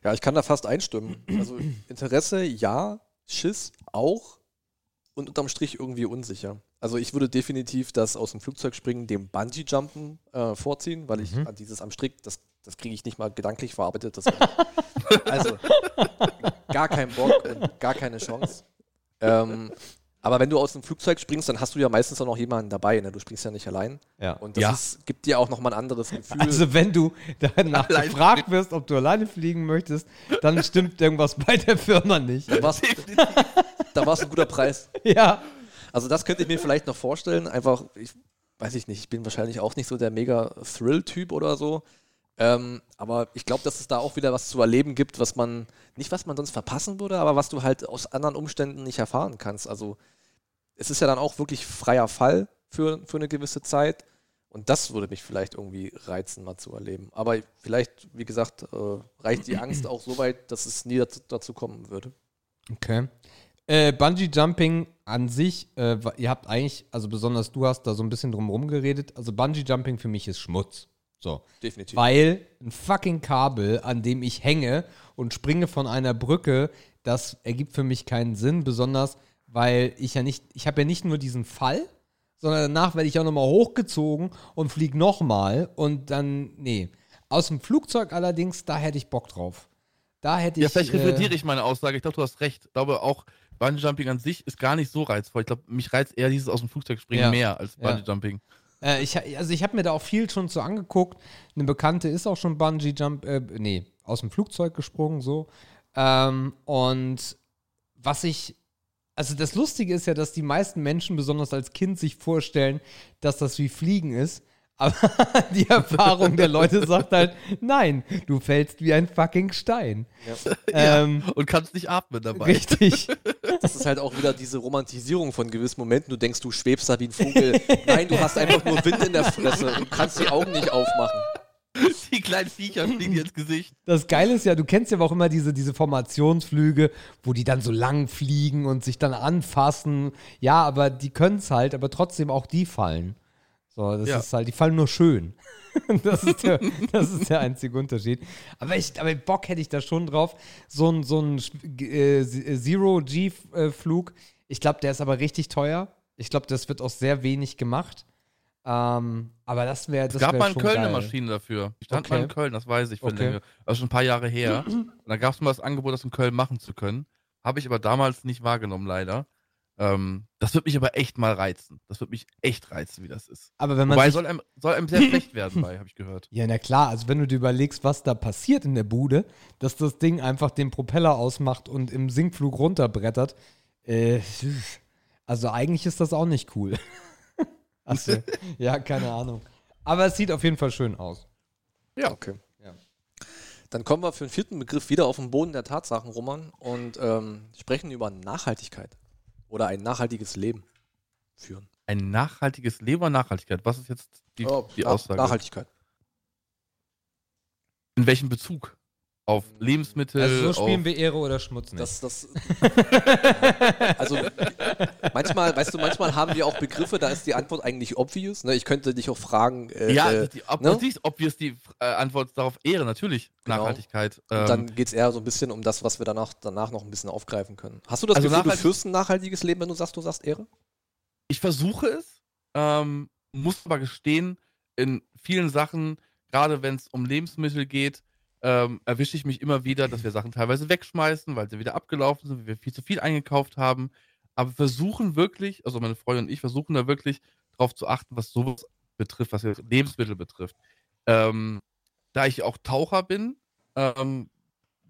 Ja, ich kann da fast einstimmen. Also Interesse ja, Schiss auch und unterm Strich irgendwie unsicher. Also ich würde definitiv das aus dem Flugzeug springen, dem Bungee-Jumpen äh, vorziehen, weil ich Mhm. an dieses am Strick, das, das kriege ich nicht mal gedanklich verarbeitet. Also gar kein Bock und gar keine Chance. Ähm, aber wenn du aus dem Flugzeug springst, dann hast du ja meistens auch noch jemanden dabei. Ne? Du springst ja nicht allein. Ja. Und das Ja. ist, gibt dir auch nochmal ein anderes Gefühl. Also wenn du danach Allein gefragt wirst, ob du alleine fliegen möchtest, dann stimmt irgendwas bei der Firma nicht. da war es ein guter Preis. Ja. Also das könnte ich mir vielleicht noch vorstellen. Einfach, ich weiß ich nicht, ich bin wahrscheinlich auch nicht so der mega Thrill-Typ oder so. Ähm, aber ich glaube, dass es da auch wieder was zu erleben gibt, was man, nicht was man sonst verpassen würde, aber was du halt aus anderen Umständen nicht erfahren kannst. Also es ist ja dann auch wirklich freier Fall für, für eine gewisse Zeit. Und das würde mich vielleicht irgendwie reizen, mal zu erleben. Aber vielleicht, wie gesagt, äh, reicht die Angst auch so weit, dass es nie dazu, dazu kommen würde. Okay. Äh, Bungee Jumping an sich, äh, ihr habt eigentlich, also besonders du hast da so ein bisschen drum herum geredet. Also Bungee Jumping für mich ist Schmutz. So. Definitiv. Weil ein fucking Kabel, an dem ich hänge und springe von einer Brücke, das ergibt für mich keinen Sinn, besonders weil ich ja nicht, ich habe ja nicht nur diesen Fall, sondern danach werde ich auch nochmal hochgezogen und fliege nochmal und dann, nee. Aus dem Flugzeug allerdings, da hätte ich Bock drauf. Da hätte Ja, ich. vielleicht äh, revidiere ich meine Aussage. Ich glaube, du hast recht. Ich glaube auch, Bungee-Jumping an sich ist gar nicht so reizvoll. Ich glaube, mich reizt eher dieses aus dem Flugzeug springen Ja. mehr als Ja. Bungee-Jumping. Äh, ich, also ich habe mir da auch viel schon so angeguckt. Eine Bekannte ist auch schon Bungee Jump, äh, nee, aus dem Flugzeug gesprungen so. Ähm, und was ich, also das Lustige ist ja, dass die meisten Menschen, besonders als Kind, sich vorstellen, dass das wie Fliegen ist. Aber die Erfahrung der Leute sagt halt, nein, du fällst wie ein fucking Stein. Ähm, Und kannst nicht atmen dabei. richtig. Das ist halt auch wieder diese Romantisierung von gewissen Momenten. Du denkst, du schwebst da wie ein Vogel. Nein, du hast einfach nur Wind in der Fresse und kannst die Augen nicht aufmachen. Die kleinen Viecher fliegen dir ins Gesicht. Das Geile ist ja, du kennst ja auch immer diese, diese Formationsflüge, wo die dann so lang fliegen und sich dann anfassen. Ja, aber die können es halt, aber trotzdem auch die fallen. So, das Ja. ist halt, die fallen nur schön. das, ist der, das ist der einzige Unterschied. Aber, ich, aber Bock hätte ich da schon drauf. So ein, so ein äh, Zero-G-Flug, ich glaube, der ist aber richtig teuer. Ich glaube, das wird auch sehr wenig gemacht. Ähm, aber das wäre das Es gab wär mal in Köln geil. eine Maschine dafür. Ich stand Okay. mal in Köln, das weiß ich. Für Okay. länger. Das ist schon ein paar Jahre her. Und da gab es mal das Angebot, das in Köln machen zu können. Habe ich aber damals nicht wahrgenommen, leider. Ähm, das wird mich aber echt mal reizen. Das wird mich echt reizen, wie das ist. Aber wenn man Wobei soll einem, soll einem sehr schlecht werden bei, habe ich gehört. Ja, na klar, also wenn du dir überlegst, was da passiert in der Bude, dass das Ding einfach den Propeller ausmacht und im Sinkflug runterbrettert, äh, also eigentlich ist das auch nicht cool. also, ja, keine Ahnung. Aber es sieht auf jeden Fall schön aus. Ja, okay. Ja. Dann kommen wir für den vierten Begriff wieder auf den Boden der Tatsachen, Roman, und ähm, sprechen über Nachhaltigkeit oder ein nachhaltiges Leben führen. Ein nachhaltiges Leben oder Nachhaltigkeit? Was ist jetzt die, Oh, die Aussage? Nachhaltigkeit. In welchem Bezug? Auf Lebensmittel? Also so spielen wir Ehre oder Schmutz nicht. Das, das, also manchmal, weißt du, manchmal haben wir auch Begriffe, da ist die Antwort eigentlich obvious. Ne? Ich könnte dich auch fragen, äh, Ja, äh, die, ob, ne? natürlich obvious die äh, Antwort darauf Ehre, natürlich. Genau. Nachhaltigkeit. und Ähm, dann geht es eher so ein bisschen um das, was wir danach, danach noch ein bisschen aufgreifen können. Hast du das Also Gefühl, du führst ein nachhaltiges Leben, wenn du sagst, du sagst Ehre? ich versuche es, ähm, muss aber gestehen, in vielen Sachen, gerade wenn es um Lebensmittel geht, ähm, erwische ich mich immer wieder, dass wir Sachen teilweise wegschmeißen, weil sie wieder abgelaufen sind, weil wir viel zu viel eingekauft haben. Aber versuchen wirklich, also meine Freundin und ich versuchen da wirklich drauf zu achten, was sowas betrifft, was Lebensmittel betrifft. Ähm, da ich auch Taucher bin, ähm,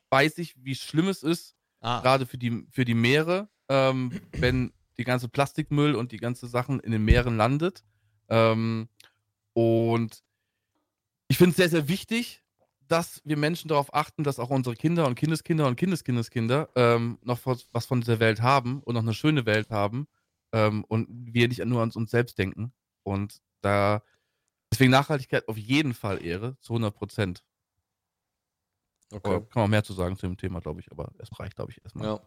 weiß ich, wie schlimm es ist, ah, gerade für die, für die Meere, ähm, wenn die ganze Plastikmüll und die ganze Sachen in den Meeren landet. Ähm, und ich finde es sehr, sehr wichtig, dass wir Menschen darauf achten, dass auch unsere Kinder und Kindeskinder und Kindeskindeskinder ähm, noch was von dieser Welt haben und noch eine schöne Welt haben ähm, und wir nicht nur an uns selbst denken. Und da deswegen Nachhaltigkeit auf jeden Fall Ehre, zu 100 Prozent. Kann man mehr zu sagen zu dem Thema, glaube ich, aber es reicht, glaube ich, erstmal. Ja.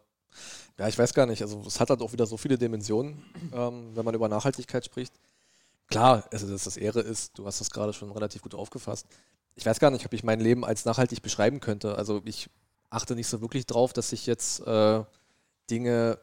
Ja, ich weiß gar nicht. Also es hat halt auch wieder so viele Dimensionen, ähm, wenn man über Nachhaltigkeit spricht. Klar, also dass das Ehre ist, du hast das gerade schon relativ gut aufgefasst. Ich weiß gar nicht, ob ich mein Leben als nachhaltig beschreiben könnte. Also ich achte nicht so wirklich drauf, dass ich jetzt äh, Dinge,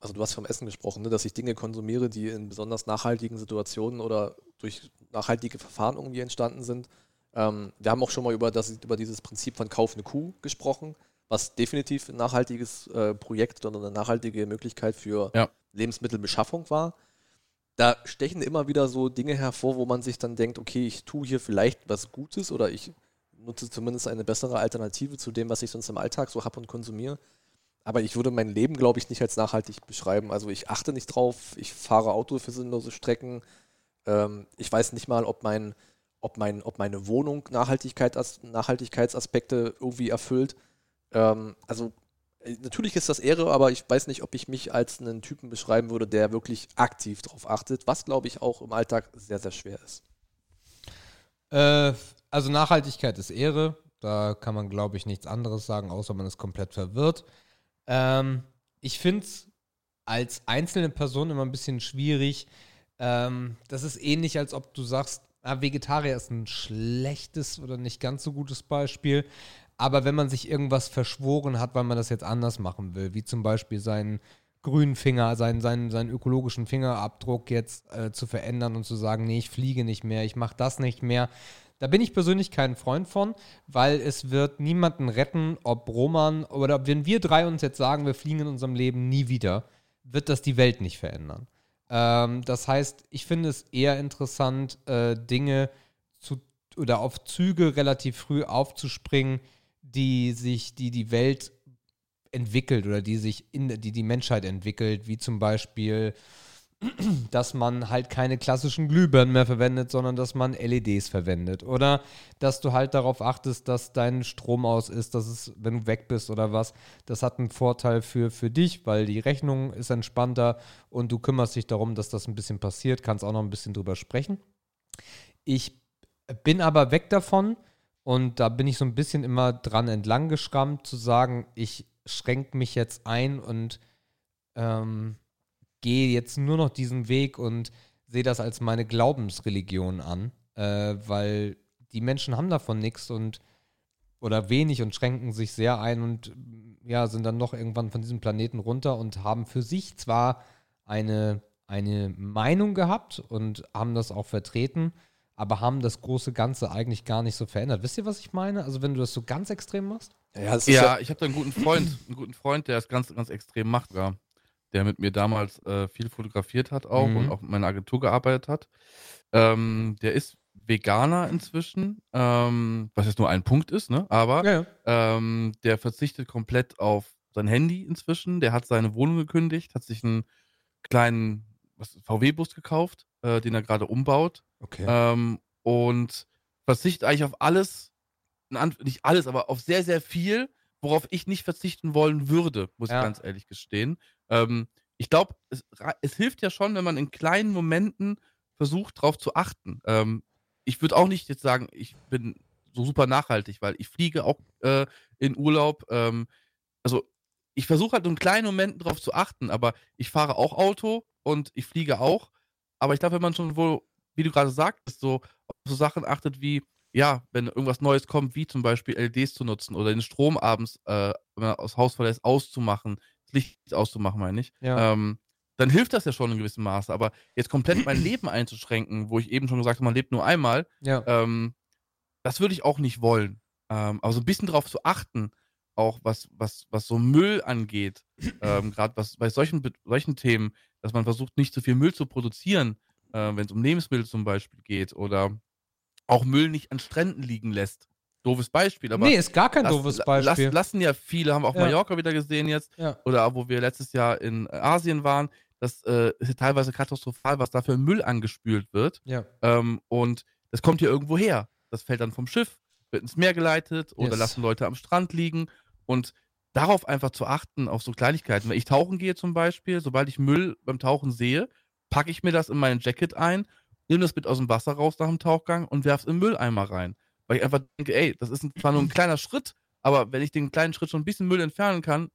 also du hast vom Essen gesprochen, ne, dass ich Dinge konsumiere, die in besonders nachhaltigen Situationen oder durch nachhaltige Verfahren irgendwie entstanden sind. Ähm, wir haben auch schon mal über, das, über dieses Prinzip von Kauf eine Kuh gesprochen, was definitiv ein nachhaltiges äh, Projekt oder eine nachhaltige Möglichkeit für Ja. Lebensmittelbeschaffung war. Da stechen immer wieder so Dinge hervor, wo man sich dann denkt, okay, ich tue hier vielleicht was Gutes oder ich nutze zumindest eine bessere Alternative zu dem, was ich sonst im Alltag so habe und konsumiere. Aber ich würde mein Leben, glaube ich, nicht als nachhaltig beschreiben. Also ich achte nicht drauf, ich fahre Auto für sinnlose Strecken. Ähm, ich weiß nicht mal, ob, mein, ob, mein, ob meine Wohnung Nachhaltigkeit, Nachhaltigkeitsaspekte irgendwie erfüllt. Ähm, also natürlich ist das Ehre, aber ich weiß nicht, ob ich mich als einen Typen beschreiben würde, der wirklich aktiv darauf achtet, was, glaube ich, auch im Alltag sehr, sehr schwer ist. Äh, also Nachhaltigkeit ist Ehre. Da kann man, glaube ich, nichts anderes sagen, außer man ist komplett verwirrt. Ähm, ich finde es als einzelne Person immer ein bisschen schwierig. Ähm, das ist ähnlich, als ob du sagst, ah, Vegetarier ist ein schlechtes oder nicht ganz so gutes Beispiel. Aber wenn man sich irgendwas verschworen hat, weil man das jetzt anders machen will, wie zum Beispiel seinen grünen Finger, seinen, seinen, seinen ökologischen Fingerabdruck jetzt äh, zu verändern und zu sagen, nee, ich fliege nicht mehr, ich mache das nicht mehr. Da bin ich persönlich kein Freund von, weil es wird niemanden retten, ob Roman oder wenn wir drei uns jetzt sagen, wir fliegen in unserem Leben nie wieder, wird das die Welt nicht verändern. Ähm, das heißt, ich finde es eher interessant, äh, Dinge zu oder auf Züge relativ früh aufzuspringen, die sich, die die Welt entwickelt oder die sich in die die Menschheit entwickelt, wie zum Beispiel, dass man halt keine klassischen Glühbirnen mehr verwendet, sondern dass man LEDs verwendet oder dass du halt darauf achtest, dass dein Strom aus ist, dass es, wenn du weg bist oder was, das hat einen Vorteil für, für dich, weil die Rechnung ist entspannter und du kümmerst dich darum, dass das ein bisschen passiert, kannst auch noch ein bisschen drüber sprechen. Ich bin aber weg davon und da bin ich so ein bisschen immer dran entlang geschrammt, zu sagen, ich schränke mich jetzt ein und ähm, gehe jetzt nur noch diesen Weg und sehe das als meine Glaubensreligion an, äh, weil die Menschen haben davon nichts und oder wenig und schränken sich sehr ein und ja, sind dann noch irgendwann von diesem Planeten runter und haben für sich zwar eine, eine Meinung gehabt und haben das auch vertreten, aber haben das große Ganze eigentlich gar nicht so verändert. Wisst ihr, was ich meine? Also wenn du das so ganz extrem machst? Ja, das Ja, ich habe da einen guten Freund, einen guten Freund, der es ganz, ganz extrem macht. Ja. der mit mir damals äh, viel fotografiert hat auch Mhm. und auch mit meiner Agentur gearbeitet hat. Ähm, der ist Veganer inzwischen, ähm, was jetzt nur ein Punkt ist, ne? Aber Ja, ja. ähm, der verzichtet komplett auf sein Handy inzwischen. Der hat seine Wohnung gekündigt, hat sich einen kleinen VW-Bus gekauft, äh, den er gerade umbaut. Okay. Ähm, und verzichtet eigentlich auf alles, nicht alles, aber auf sehr, sehr viel, worauf ich nicht verzichten wollen würde, muss Ja. ich ganz ehrlich gestehen. Ähm, ich glaube, es, es hilft ja schon, wenn man in kleinen Momenten versucht, darauf zu achten. Ähm, ich würde auch nicht jetzt sagen, ich bin so super nachhaltig, weil ich fliege auch äh, in Urlaub. Ähm, also ich versuche halt in kleinen Momenten darauf zu achten, aber ich fahre auch Auto und ich fliege auch. Aber ich glaube, wenn man schon wohl, wie du gerade sagtest, so auf so Sachen achtet wie, ja, wenn irgendwas Neues kommt, wie zum Beispiel LEDs zu nutzen oder den Strom abends, äh, wenn man aus Haus verlässt, auszumachen, das Licht auszumachen, meine ich, Ja. ähm, dann hilft das ja schon in gewissem Maße. Aber jetzt komplett mein Leben einzuschränken, wo ich eben schon gesagt habe, man lebt nur einmal, ja. ähm, das würde ich auch nicht wollen. Ähm, aber so ein bisschen darauf zu achten, auch was, was, was so Müll angeht, ähm, gerade was bei solchen, solchen Themen, dass man versucht, nicht zu viel Müll zu produzieren, äh, wenn es um Lebensmittel zum Beispiel geht oder auch Müll nicht an Stränden liegen lässt. Doofes Beispiel, aber nee, ist gar kein lass- doofes Beispiel. Lass, lassen ja viele, haben wir auf Ja. Mallorca wieder gesehen jetzt, ja. oder wo wir letztes Jahr in Asien waren, das äh, teilweise katastrophal, was da für Müll angespült wird. ja. Ähm, und das kommt hier irgendwo her. Das fällt dann vom Schiff, wird ins Meer geleitet oder Yes. lassen Leute am Strand liegen. Und darauf einfach zu achten, auf so Kleinigkeiten. Wenn ich tauchen gehe zum Beispiel, sobald ich Müll beim Tauchen sehe, packe ich mir das in meinen Jacket ein, nehme das mit aus dem Wasser raus nach dem Tauchgang und werfe es im Mülleimer rein. Weil ich einfach denke, ey, das ist zwar nur ein kleiner Schritt, aber wenn ich den kleinen Schritt schon ein bisschen Müll entfernen kann,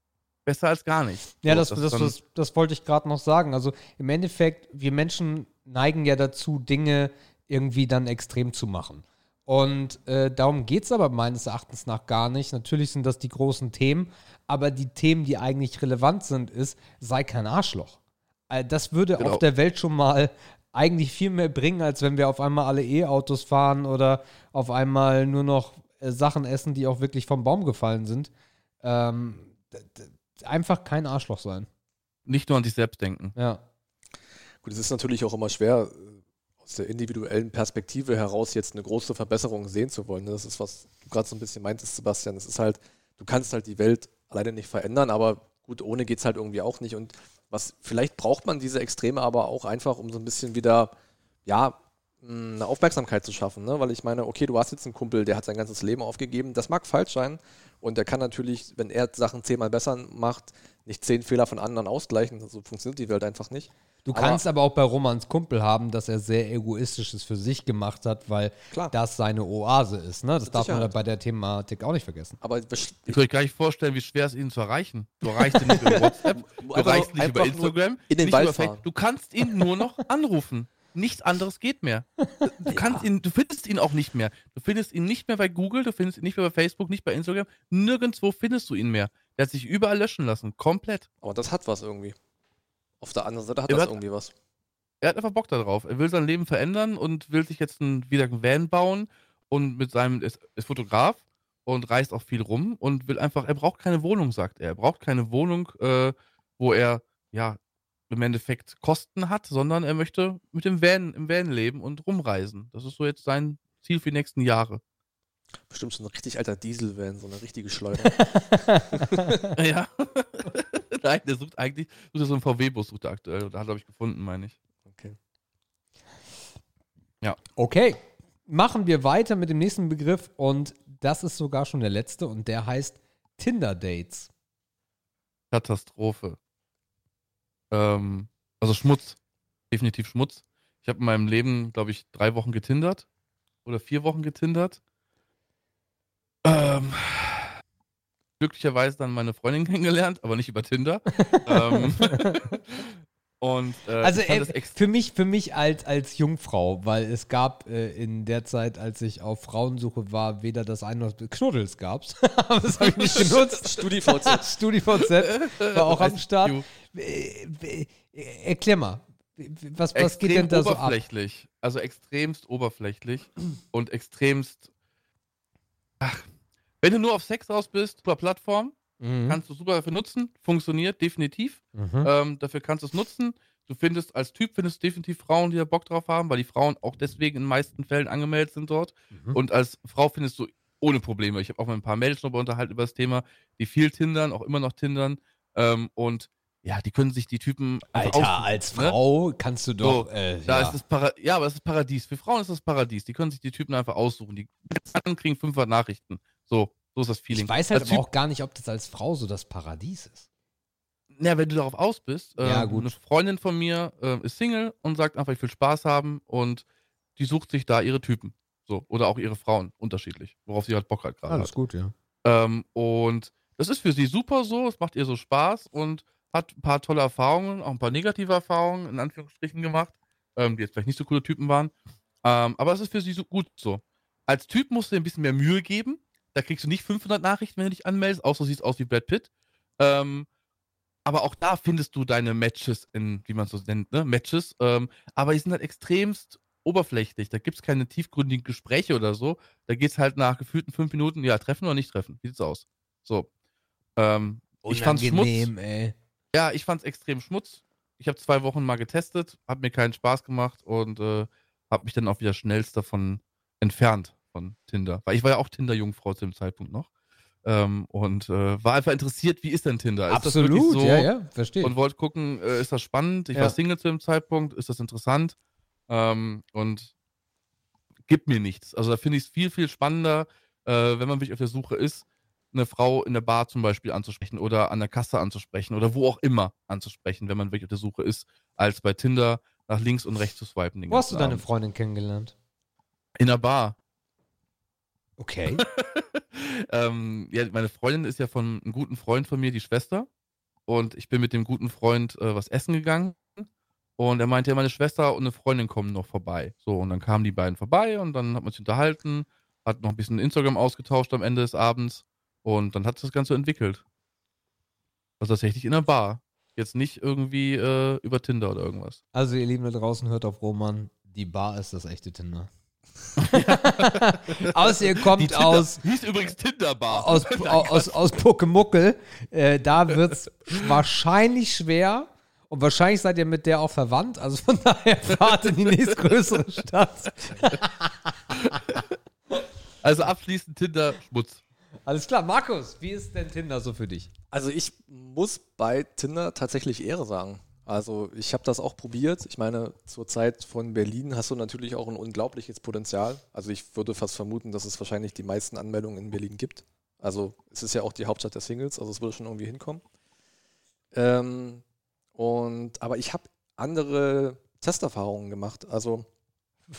besser als gar nicht. Ja, So, das, das, dann- das, das wollte ich gerade noch sagen. Also im Endeffekt, wir Menschen neigen ja dazu, Dinge irgendwie dann extrem zu machen. Und äh, darum geht es aber meines Erachtens nach gar nicht. Natürlich sind das die großen Themen, aber die Themen, die eigentlich relevant sind, ist, sei kein Arschloch. Äh, das würde Genau. auf der Welt schon mal eigentlich viel mehr bringen, als wenn wir auf einmal alle E-Autos fahren oder auf einmal nur noch äh, Sachen essen, die auch wirklich vom Baum gefallen sind. Ähm, einfach kein Arschloch sein. nicht nur an sich selbst denken. Ja. Gut, es ist natürlich auch immer schwer, aus der individuellen Perspektive heraus jetzt eine große Verbesserung sehen zu wollen. ne? Das ist, was du gerade so ein bisschen meintest, Sebastian. Es ist halt, du kannst halt die Welt alleine nicht verändern, aber gut, ohne geht es halt irgendwie auch nicht. Und was, vielleicht braucht man diese Extreme aber auch einfach, um so ein bisschen wieder, ja, mh, eine Aufmerksamkeit zu schaffen, ne? weil ich meine, okay, du hast jetzt einen Kumpel, der hat sein ganzes Leben aufgegeben, das mag falsch sein und der kann natürlich, wenn er Sachen zehnmal besser macht, nicht zehn Fehler von anderen ausgleichen, so funktioniert die Welt einfach nicht. Du Aber- kannst aber auch bei Romans Kumpel haben, dass er sehr egoistisches für sich gemacht hat, weil Klar. das seine Oase ist. Ne? Das Mit darf man Sicherheit. bei der Thematik auch nicht vergessen. Aber Ich kann euch gar nicht vorstellen, wie schwer es ihnen zu erreichen. Du erreichst ihn nicht über WhatsApp, du Einfach erreichst ihn nicht über Instagram, in den nicht Wald über fahren. Facebook. Du kannst ihn nur noch anrufen. Nichts anderes geht mehr. Du kannst ihn, du findest ihn auch nicht mehr. Du findest ihn nicht mehr bei Google, du findest ihn nicht mehr bei Facebook, nicht bei Instagram. Nirgendwo findest du ihn mehr. Der hat sich überall löschen lassen. Komplett. Aber das hat was irgendwie. Auf der anderen Seite hat Er das hat- irgendwie was. Er hat einfach Bock darauf. Er will sein Leben verändern und will sich jetzt ein, wieder ein Van bauen und mit seinem, ist, ist Fotograf und reist auch viel rum und will einfach, er braucht keine Wohnung, sagt er. Er braucht keine Wohnung, äh, wo er, ja, im Endeffekt Kosten hat, sondern er möchte mit dem Van, im Van leben und rumreisen. Das ist so jetzt sein Ziel für die nächsten Jahre. Bestimmt so ein richtig alter Dieselvan, so eine richtige Schleuder. ja. Nein, der sucht eigentlich, sucht so einen VW-Bus, sucht er aktuell. Da hat er, glaube ich, gefunden, meine ich. Okay. Okay, machen wir weiter mit dem nächsten Begriff und das ist sogar schon der letzte und der heißt Tinder-Dates. Katastrophe. Ähm, also Schmutz. Definitiv Schmutz. Ich habe in meinem Leben, glaube ich, drei Wochen getindert. Oder vier Wochen getindert. Ähm, glücklicherweise dann meine Freundin kennengelernt, aber nicht über Tinder. ähm, und äh, Also äh, ex- für mich, für mich als, als Jungfrau, weil es gab äh, in der Zeit, als ich auf Frauensuche war, weder das eine noch das Knuddels gab's. Aber das habe ich nicht genutzt. StudiVZ. StudiVZ war auch am Start. Äh, äh, Erklär mal, was, was geht denn da so ab? oberflächlich. Also extremst oberflächlich und extremst. Ach, wenn du nur auf Sex aus bist, über Plattform, Mhm. Kannst du super dafür nutzen. Funktioniert definitiv. Mhm. Ähm, dafür kannst du es nutzen. Du findest als Typ findest du definitiv Frauen, die da Bock drauf haben, weil die Frauen auch deswegen in den meisten Fällen angemeldet sind dort. Mhm. Und als Frau findest du ohne Probleme. Ich habe auch mit ein paar Mädels darüber unterhalten über das Thema, die viel tindern, auch immer noch tindern. Ähm, und ja, die können sich die Typen. einfach Alter, als ne? Frau kannst du doch. So, äh, Da ja. ist das Para ja, aber das ist Paradies. Für Frauen ist das Paradies. Die können sich die Typen einfach aussuchen. Die kriegen 500 Nachrichten. So, so ist das Feeling. ich weiß halt aber Typ- auch gar nicht, ob das als Frau so das Paradies ist. Ja, wenn du darauf aus bist. Ja, ähm, gut. Eine Freundin von mir äh, ist Single und sagt einfach, ich will Spaß haben und die sucht sich da ihre Typen. So. Oder auch ihre Frauen, unterschiedlich. Worauf sie halt Bock hat gerade. hat. gut, ja. Ähm, und das ist für sie super so, es macht ihr so Spaß und hat ein paar tolle Erfahrungen, auch ein paar negative Erfahrungen in Anführungsstrichen gemacht, ähm, die jetzt vielleicht nicht so coole Typen waren. Ähm, aber es ist für sie so gut so. Als Typ musst du dir ein bisschen mehr Mühe geben. Da kriegst du nicht 500 Nachrichten, wenn du dich anmeldest, außer du siehst aus wie Brad Pitt. Ähm, aber auch da findest du deine Matches in, wie man es so nennt, ne? Matches. Ähm, aber die sind halt extremst oberflächlich. Da gibt es keine tiefgründigen Gespräche oder so. Da geht es halt nach gefühlten fünf Minuten, ja, treffen oder nicht treffen. Wie sieht's aus? So. Ähm, ich fand's Schmutz. Ey. Ja, ich fand's extrem Schmutz. Ich habe zwei Wochen mal getestet, hat mir keinen Spaß gemacht und äh, habe mich dann auch wieder schnellst davon entfernt von Tinder. Weil ich war ja auch Tinder-Jungfrau zu dem Zeitpunkt noch. Ähm, und äh, war einfach interessiert, wie ist denn Tinder? Ist Absolut, so? ja, ja, verstehe. Und wollte gucken, äh, ist das spannend? Ich Ja. war Single zu dem Zeitpunkt, ist das interessant? Ähm, und gibt mir nichts. Also da finde ich es viel, viel spannender, äh, wenn man wirklich auf der Suche ist, eine Frau in der Bar zum Beispiel anzusprechen oder an der Kasse anzusprechen oder wo auch immer anzusprechen, wenn man wirklich auf der Suche ist, als bei Tinder nach links und rechts zu swipen. Wo hast du deine. Freundin kennengelernt? In der Bar. Okay. ähm, ja, meine Freundin ist ja von einem guten Freund von mir, die Schwester. Und ich bin mit dem guten Freund äh, was essen gegangen. Und er meinte, ja, meine Schwester und eine Freundin kommen noch vorbei. So, und dann kamen die beiden vorbei und dann hat man sich unterhalten, hat noch ein bisschen Instagram ausgetauscht am Ende des Abends. Und dann hat sich das Ganze entwickelt. Also tatsächlich in der Bar. Jetzt nicht irgendwie äh, über Tinder oder irgendwas. Also, ihr Lieben da draußen, hört auf Roman. Die Bar ist das echte Tinder. Außer ihr kommt Tinder, aus, hieß übrigens Tinderbar. aus, aus, aus Puckemuckel. Äh, da wird es wahrscheinlich schwer. Und wahrscheinlich seid ihr mit der auch verwandt. Also von daher fahrt in die nächstgrößere Stadt. Also abschließend Tinder Schmutz. Alles klar, Markus, wie ist denn Tinder so für dich? Also ich muss bei Tinder tatsächlich Ehre sagen. Also ich habe das auch probiert. Ich meine, zur Zeit von Berlin hast du natürlich auch ein unglaubliches Potenzial. Also ich würde fast vermuten, dass es wahrscheinlich die meisten Anmeldungen in Berlin gibt. Also es ist ja auch die Hauptstadt der Singles, also es würde schon irgendwie hinkommen. Ähm, und aber ich habe andere Testerfahrungen gemacht. Also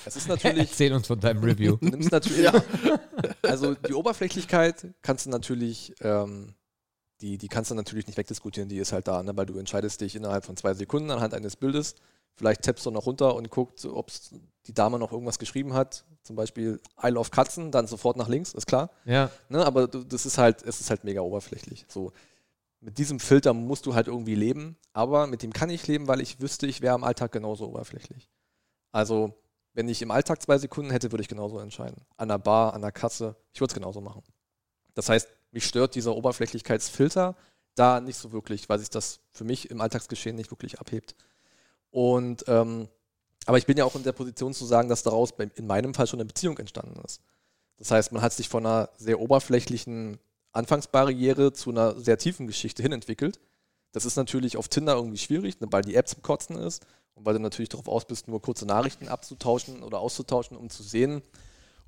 es ist natürlich Erzähl uns von deinem Review. Nimmst natürlich, also die Oberflächlichkeit kannst du natürlich, ähm, die, die kannst du natürlich nicht wegdiskutieren, die ist halt da, ne? weil du entscheidest dich innerhalb von zwei Sekunden anhand eines Bildes. Vielleicht tappst du noch runter und guckst, ob die Dame noch irgendwas geschrieben hat. Zum Beispiel I love Katzen, dann sofort nach links, ist klar. Ja. Ne? Aber du, das ist halt, es ist halt mega oberflächlich. So. Mit diesem Filter musst du halt irgendwie leben, aber mit dem kann ich leben, weil ich wüsste, ich wäre im Alltag genauso oberflächlich. Also, wenn ich im Alltag zwei Sekunden hätte, würde ich genauso entscheiden. An der Bar, an der Kasse, ich würde es genauso machen. Das heißt, mich stört dieser Oberflächlichkeitsfilter da nicht so wirklich, weil sich das für mich im Alltagsgeschehen nicht wirklich abhebt. Und ähm, aber ich bin ja auch in der Position zu sagen, dass daraus in meinem Fall schon eine Beziehung entstanden ist. Das heißt, man hat sich von einer sehr oberflächlichen Anfangsbarriere zu einer sehr tiefen Geschichte hin entwickelt. Das ist natürlich auf Tinder irgendwie schwierig, ne, weil die App zum Kotzen ist und weil du natürlich darauf aus bist, nur kurze Nachrichten abzutauschen oder auszutauschen, um zu sehen,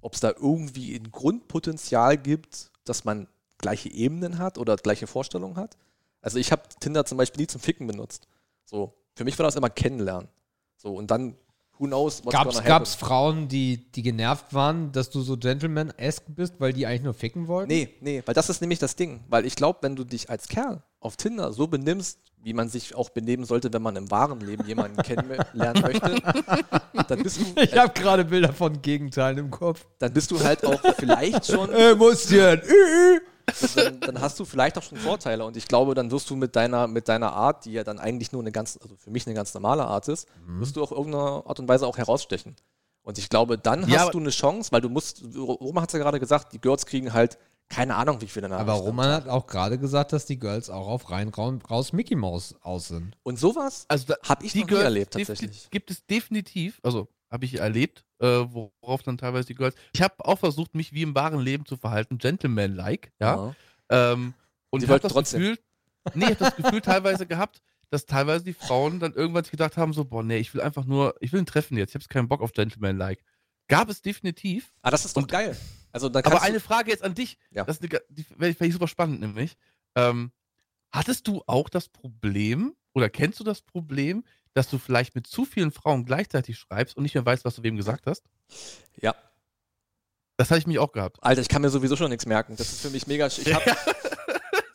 ob es da irgendwie ein Grundpotenzial gibt, dass man gleiche Ebenen hat oder gleiche Vorstellungen hat. Also ich habe Tinder zum Beispiel nie zum Ficken benutzt. So, für mich war das immer Kennenlernen. So, und dann, who knows what's Gab's, gonna gab's. Frauen, die, die genervt waren, dass du so Gentleman-esque bist, weil die eigentlich nur ficken wollten? Nee, nee, weil das ist nämlich das Ding. Weil ich glaube, wenn du dich als Kerl auf Tinder so benimmst, wie man sich auch benehmen sollte, wenn man im wahren Leben jemanden kennenlernen möchte, dann bist du, Ich habe gerade Bilder von Gegenteilen im Kopf. dann bist du halt auch vielleicht schon Äh, muss ja. Dann, dann hast du vielleicht auch schon Vorteile. Und ich glaube, dann wirst du mit deiner, mit deiner Art, die ja dann eigentlich nur eine ganz, also für mich eine ganz normale Art ist, wirst du auf irgendeine Art und Weise auch herausstechen. Und ich glaube, dann Ja, hast du eine Chance, weil du musst, Roma hat es ja gerade gesagt, die Girls kriegen halt keine Ahnung, wie viele Nachrichten. Aber Roman hat auch gerade gesagt, dass die Girls auch auf rein raus, Mickey Mouse aus sind. Und sowas Also habe ich die noch nie Girls erlebt, defini- tatsächlich. Gibt es definitiv, also habe ich erlebt, äh, worauf dann teilweise die Girls. Ich habe auch versucht, mich wie im wahren Leben zu verhalten, Gentleman-like, ja. Ähm, und ich habe das trotzdem. Gefühl, nee, ich habe das Gefühl teilweise gehabt, dass teilweise die Frauen dann irgendwann sich gedacht haben, so, boah, nee, ich will einfach nur, ich will ein Treffen jetzt, ich habe keinen Bock auf Gentleman-like. Gab es definitiv. Ah, das ist doch Und- geil. Also Aber eine Frage jetzt an dich. Ja. Das eine, die fände ich, fänd ich super spannend, nämlich. Ähm, hattest du auch das Problem oder kennst du das Problem, dass du vielleicht mit zu vielen Frauen gleichzeitig schreibst und nicht mehr weißt, was du wem gesagt hast? ja, Das hatte ich mich auch gehabt. Alter, ich kann mir sowieso schon nichts merken. Das ist für mich mega. Ich hab,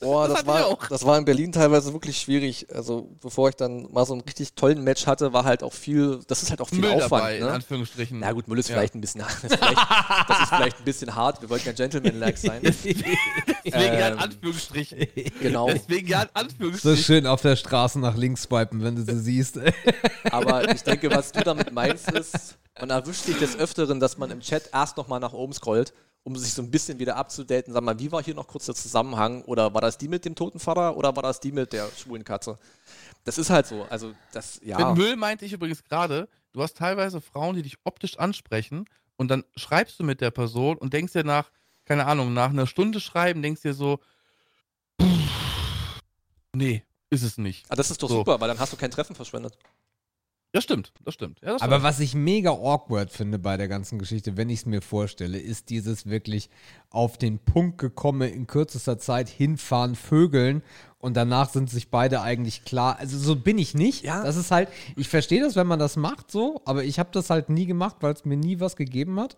boah, das, Das war, auch. das war in Berlin teilweise wirklich schwierig. Also bevor ich dann mal so einen richtig tollen Match hatte, war halt auch viel. Das ist halt auch viel Müll Aufwand. dabei, in ne? Anführungsstrichen. Na gut, Müll ist Ja. vielleicht ein bisschen, das ist vielleicht, das ist vielleicht ein bisschen hart. Wir wollten ja Gentleman-like sein. Deswegen ja in Ähm, Anführungsstrichen. Genau. Deswegen ja in So Anführungsstrichen. schön auf der Straße nach links swipen, wenn du sie siehst. Aber ich denke, was du damit meinst, ist, man erwischt sich des Öfteren, dass man im Chat erst nochmal nach oben scrollt, um sich so ein bisschen wieder abzudaten. Sag mal, wie war hier noch kurz der Zusammenhang? Oder war das die mit dem toten Vater oder war das die mit der schwulen Katze? Das ist halt so. Also, das, ja. Mit Müll meinte ich übrigens gerade, du hast teilweise Frauen, die dich optisch ansprechen und dann schreibst du mit der Person und denkst dir nach, keine Ahnung, nach einer Stunde schreiben, denkst dir so, nee, ist es nicht. Ah, das ist doch So. super, weil dann hast du kein Treffen verschwendet. Das stimmt, das stimmt. Ja, das Aber stimmt. was ich mega awkward finde bei der ganzen Geschichte, wenn ich es mir vorstelle, ist dieses wirklich auf den Punkt gekommen, in kürzester Zeit hinfahren, vögeln und danach sind sich beide eigentlich klar. Also so bin ich nicht. Ja. Das ist halt, ich verstehe das, wenn man das macht so, aber ich habe das halt nie gemacht, weil es mir nie was gegeben hat.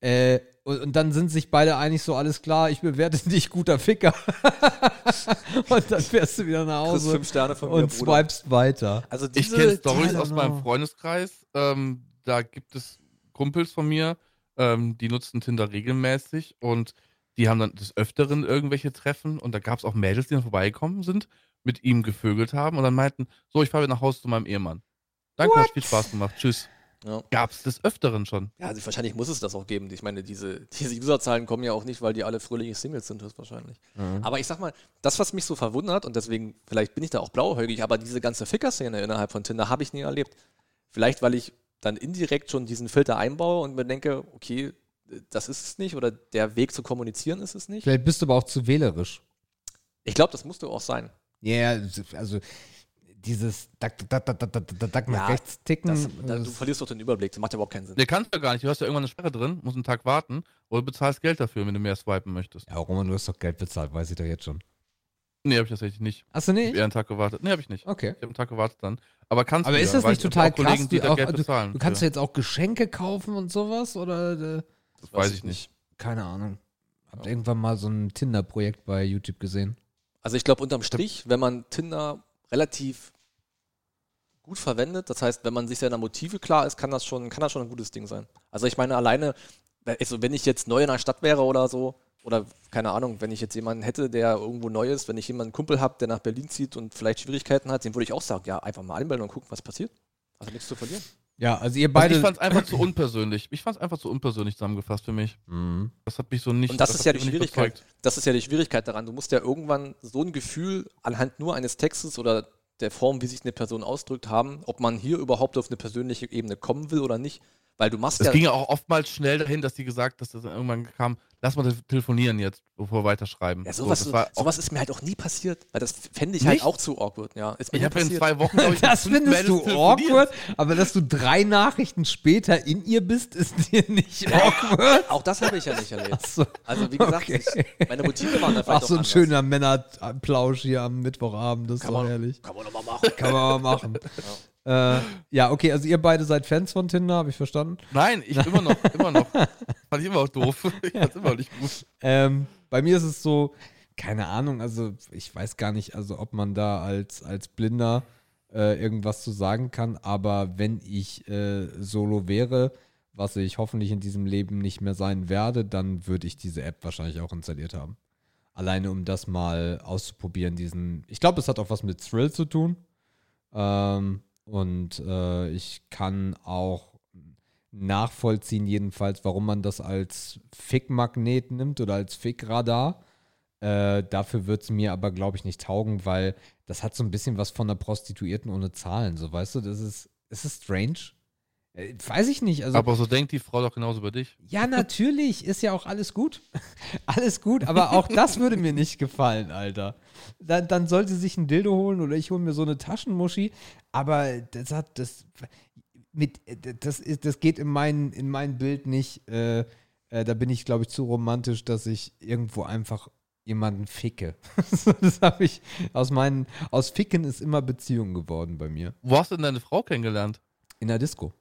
Äh, und, und dann sind sich beide einig so, alles klar, ich bewerte dich guter Ficker. und dann fährst du wieder nach Hause fünf Sterne von mir, und Bruder. swipest weiter. Also Ich kenne Stories aus meinem. Freundeskreis. Ähm, da gibt es Kumpels von mir, ähm, die nutzen Tinder regelmäßig und die haben dann des Öfteren irgendwelche Treffen und da gab es auch Mädels, die dann vorbeigekommen sind, mit ihm gevögelt haben und dann meinten, so, ich fahre wieder nach Hause zu meinem Ehemann. Danke, hat viel Spaß gemacht. Tschüss. Ja. Gab es des Öfteren schon. Ja, also wahrscheinlich muss es das auch geben. Ich meine, diese, diese Userzahlen kommen ja auch nicht, weil die alle fröhliche Singles sind, höchstwahrscheinlich. Aber ich sag mal, das, was mich so verwundert, und deswegen, vielleicht bin ich da auch blauäugig, aber diese ganze Ficker-Szene innerhalb von Tinder habe ich nie erlebt. Vielleicht, weil ich dann indirekt schon diesen Filter einbaue und mir denke, okay, das ist es nicht oder der Weg zu kommunizieren ist es nicht. Vielleicht bist du aber auch zu wählerisch. Ich glaube, das musste auch sein. Ja, also dieses Dack, Dack, Dack, Dack, Dack, Dack, Dack nach Ja, rechts ticken. Das, da, du das- verlierst doch den Überblick, das macht ja überhaupt keinen Sinn. Der kannst du ja gar nicht. Du hast ja irgendwann eine Sperre drin, musst einen Tag warten oder bezahlst Geld dafür, wenn du mehr swipen möchtest. ja, Roman, du hast doch Geld bezahlt, weiß ich doch jetzt schon. Nee, hab ich tatsächlich nicht. Hast du Ich hab nicht? eher einen Tag gewartet. Nee, hab ich nicht. Okay. Ich habe einen Tag gewartet dann. Aber kannst Aber du ist ja, das nicht ich hab total auch Kollegen, krass? die Du, da auch, Geld du, bezahlen. du kannst für. jetzt auch Geschenke kaufen und sowas? Oder? Äh, Das weiß ich nicht. keine Ahnung. Habt irgendwann mal so ein Tinder-Projekt bei YouTube gesehen? Also ich glaube unterm Strich, wenn man Tinder relativ gut verwendet, das heißt, wenn man sich seiner Motive klar ist, kann das schon, kann das schon ein gutes Ding sein. Also ich meine alleine, also wenn ich jetzt neu in der Stadt wäre oder so, oder keine Ahnung, wenn ich jetzt jemanden hätte, der irgendwo neu ist, wenn ich jemanden Kumpel habe, der nach Berlin zieht und vielleicht Schwierigkeiten hat, dem würde ich auch sagen, ja, einfach mal anmelden und gucken, was passiert. Also nichts zu verlieren. Ja, also ihr Also beide. ich fand es einfach zu unpersönlich. Ich fand es einfach zu unpersönlich zusammengefasst für mich. Mhm. Das hat mich so nicht. Und das, ist hat ja die Schwierigkeit. Das ist ja die Schwierigkeit daran. Du musst ja irgendwann so ein Gefühl anhand nur eines Textes oder der Form, wie sich eine Person ausdrückt, haben, ob man hier überhaupt auf eine persönliche Ebene kommen will oder nicht. Weil du machst Es ja. ging ja auch oftmals schnell dahin, dass die gesagt, dass das dann irgendwann kam, lass mal te- telefonieren jetzt, bevor wir weiterschreiben. Ja, So, sowas, war auch, sowas ist mir halt auch nie passiert, weil das fände ich halt Nicht? auch zu awkward. Ja, ich habe in zwei Wochen, glaube ich, Das findest du awkward, aber dass du drei Nachrichten später in ihr bist, ist dir nicht awkward. Auch das habe ich ja nicht erlebt. Achso, Also wie gesagt, Okay. ich, meine Motive waren da Ach, so ein anders. schöner Männerplausch hier am Mittwochabend, das ist doch herrlich. kann man doch mal machen. Kann man mal machen. ja. Äh, ja, okay, also ihr beide seid Fans von Tinder, habe ich verstanden. Nein, ich immer noch, immer noch. Fand ich immer auch doof. Ich fand's immer noch nicht gut. Ähm, bei mir ist es so, keine Ahnung, also ich weiß gar nicht, also ob man da als, als Blinder äh, irgendwas zu sagen kann, aber wenn ich äh, solo wäre, was ich hoffentlich in diesem Leben nicht mehr sein werde, dann würde ich diese App wahrscheinlich auch installiert haben. Alleine um das mal auszuprobieren, diesen, ich glaube, es hat auch was mit Thrill zu tun. Ähm, und äh, ich kann auch nachvollziehen, jedenfalls, warum man das als Fickmagnet nimmt oder als Fickradar. Äh, dafür wird es mir aber, glaube ich, nicht taugen, weil das hat so ein bisschen was von einer Prostituierten ohne Zahlen. So, weißt du, das ist, ist es strange? Äh, weiß ich nicht. Also, Aber so denkt die Frau doch genauso über dich. ja, natürlich, ist ja auch alles gut. alles gut, aber auch das würde mir nicht gefallen, Alter. Dann, dann sollte sie sich ein Dildo holen oder ich hole mir so eine Taschenmuschi. Aber das hat das mit das ist das geht in mein in mein Bild nicht. Äh, äh, da bin ich glaube ich zu romantisch, dass ich irgendwo einfach jemanden ficke. das habe ich aus meinen aus Ficken ist immer Beziehung geworden bei mir Wo hast du denn deine Frau kennengelernt? in der Disco.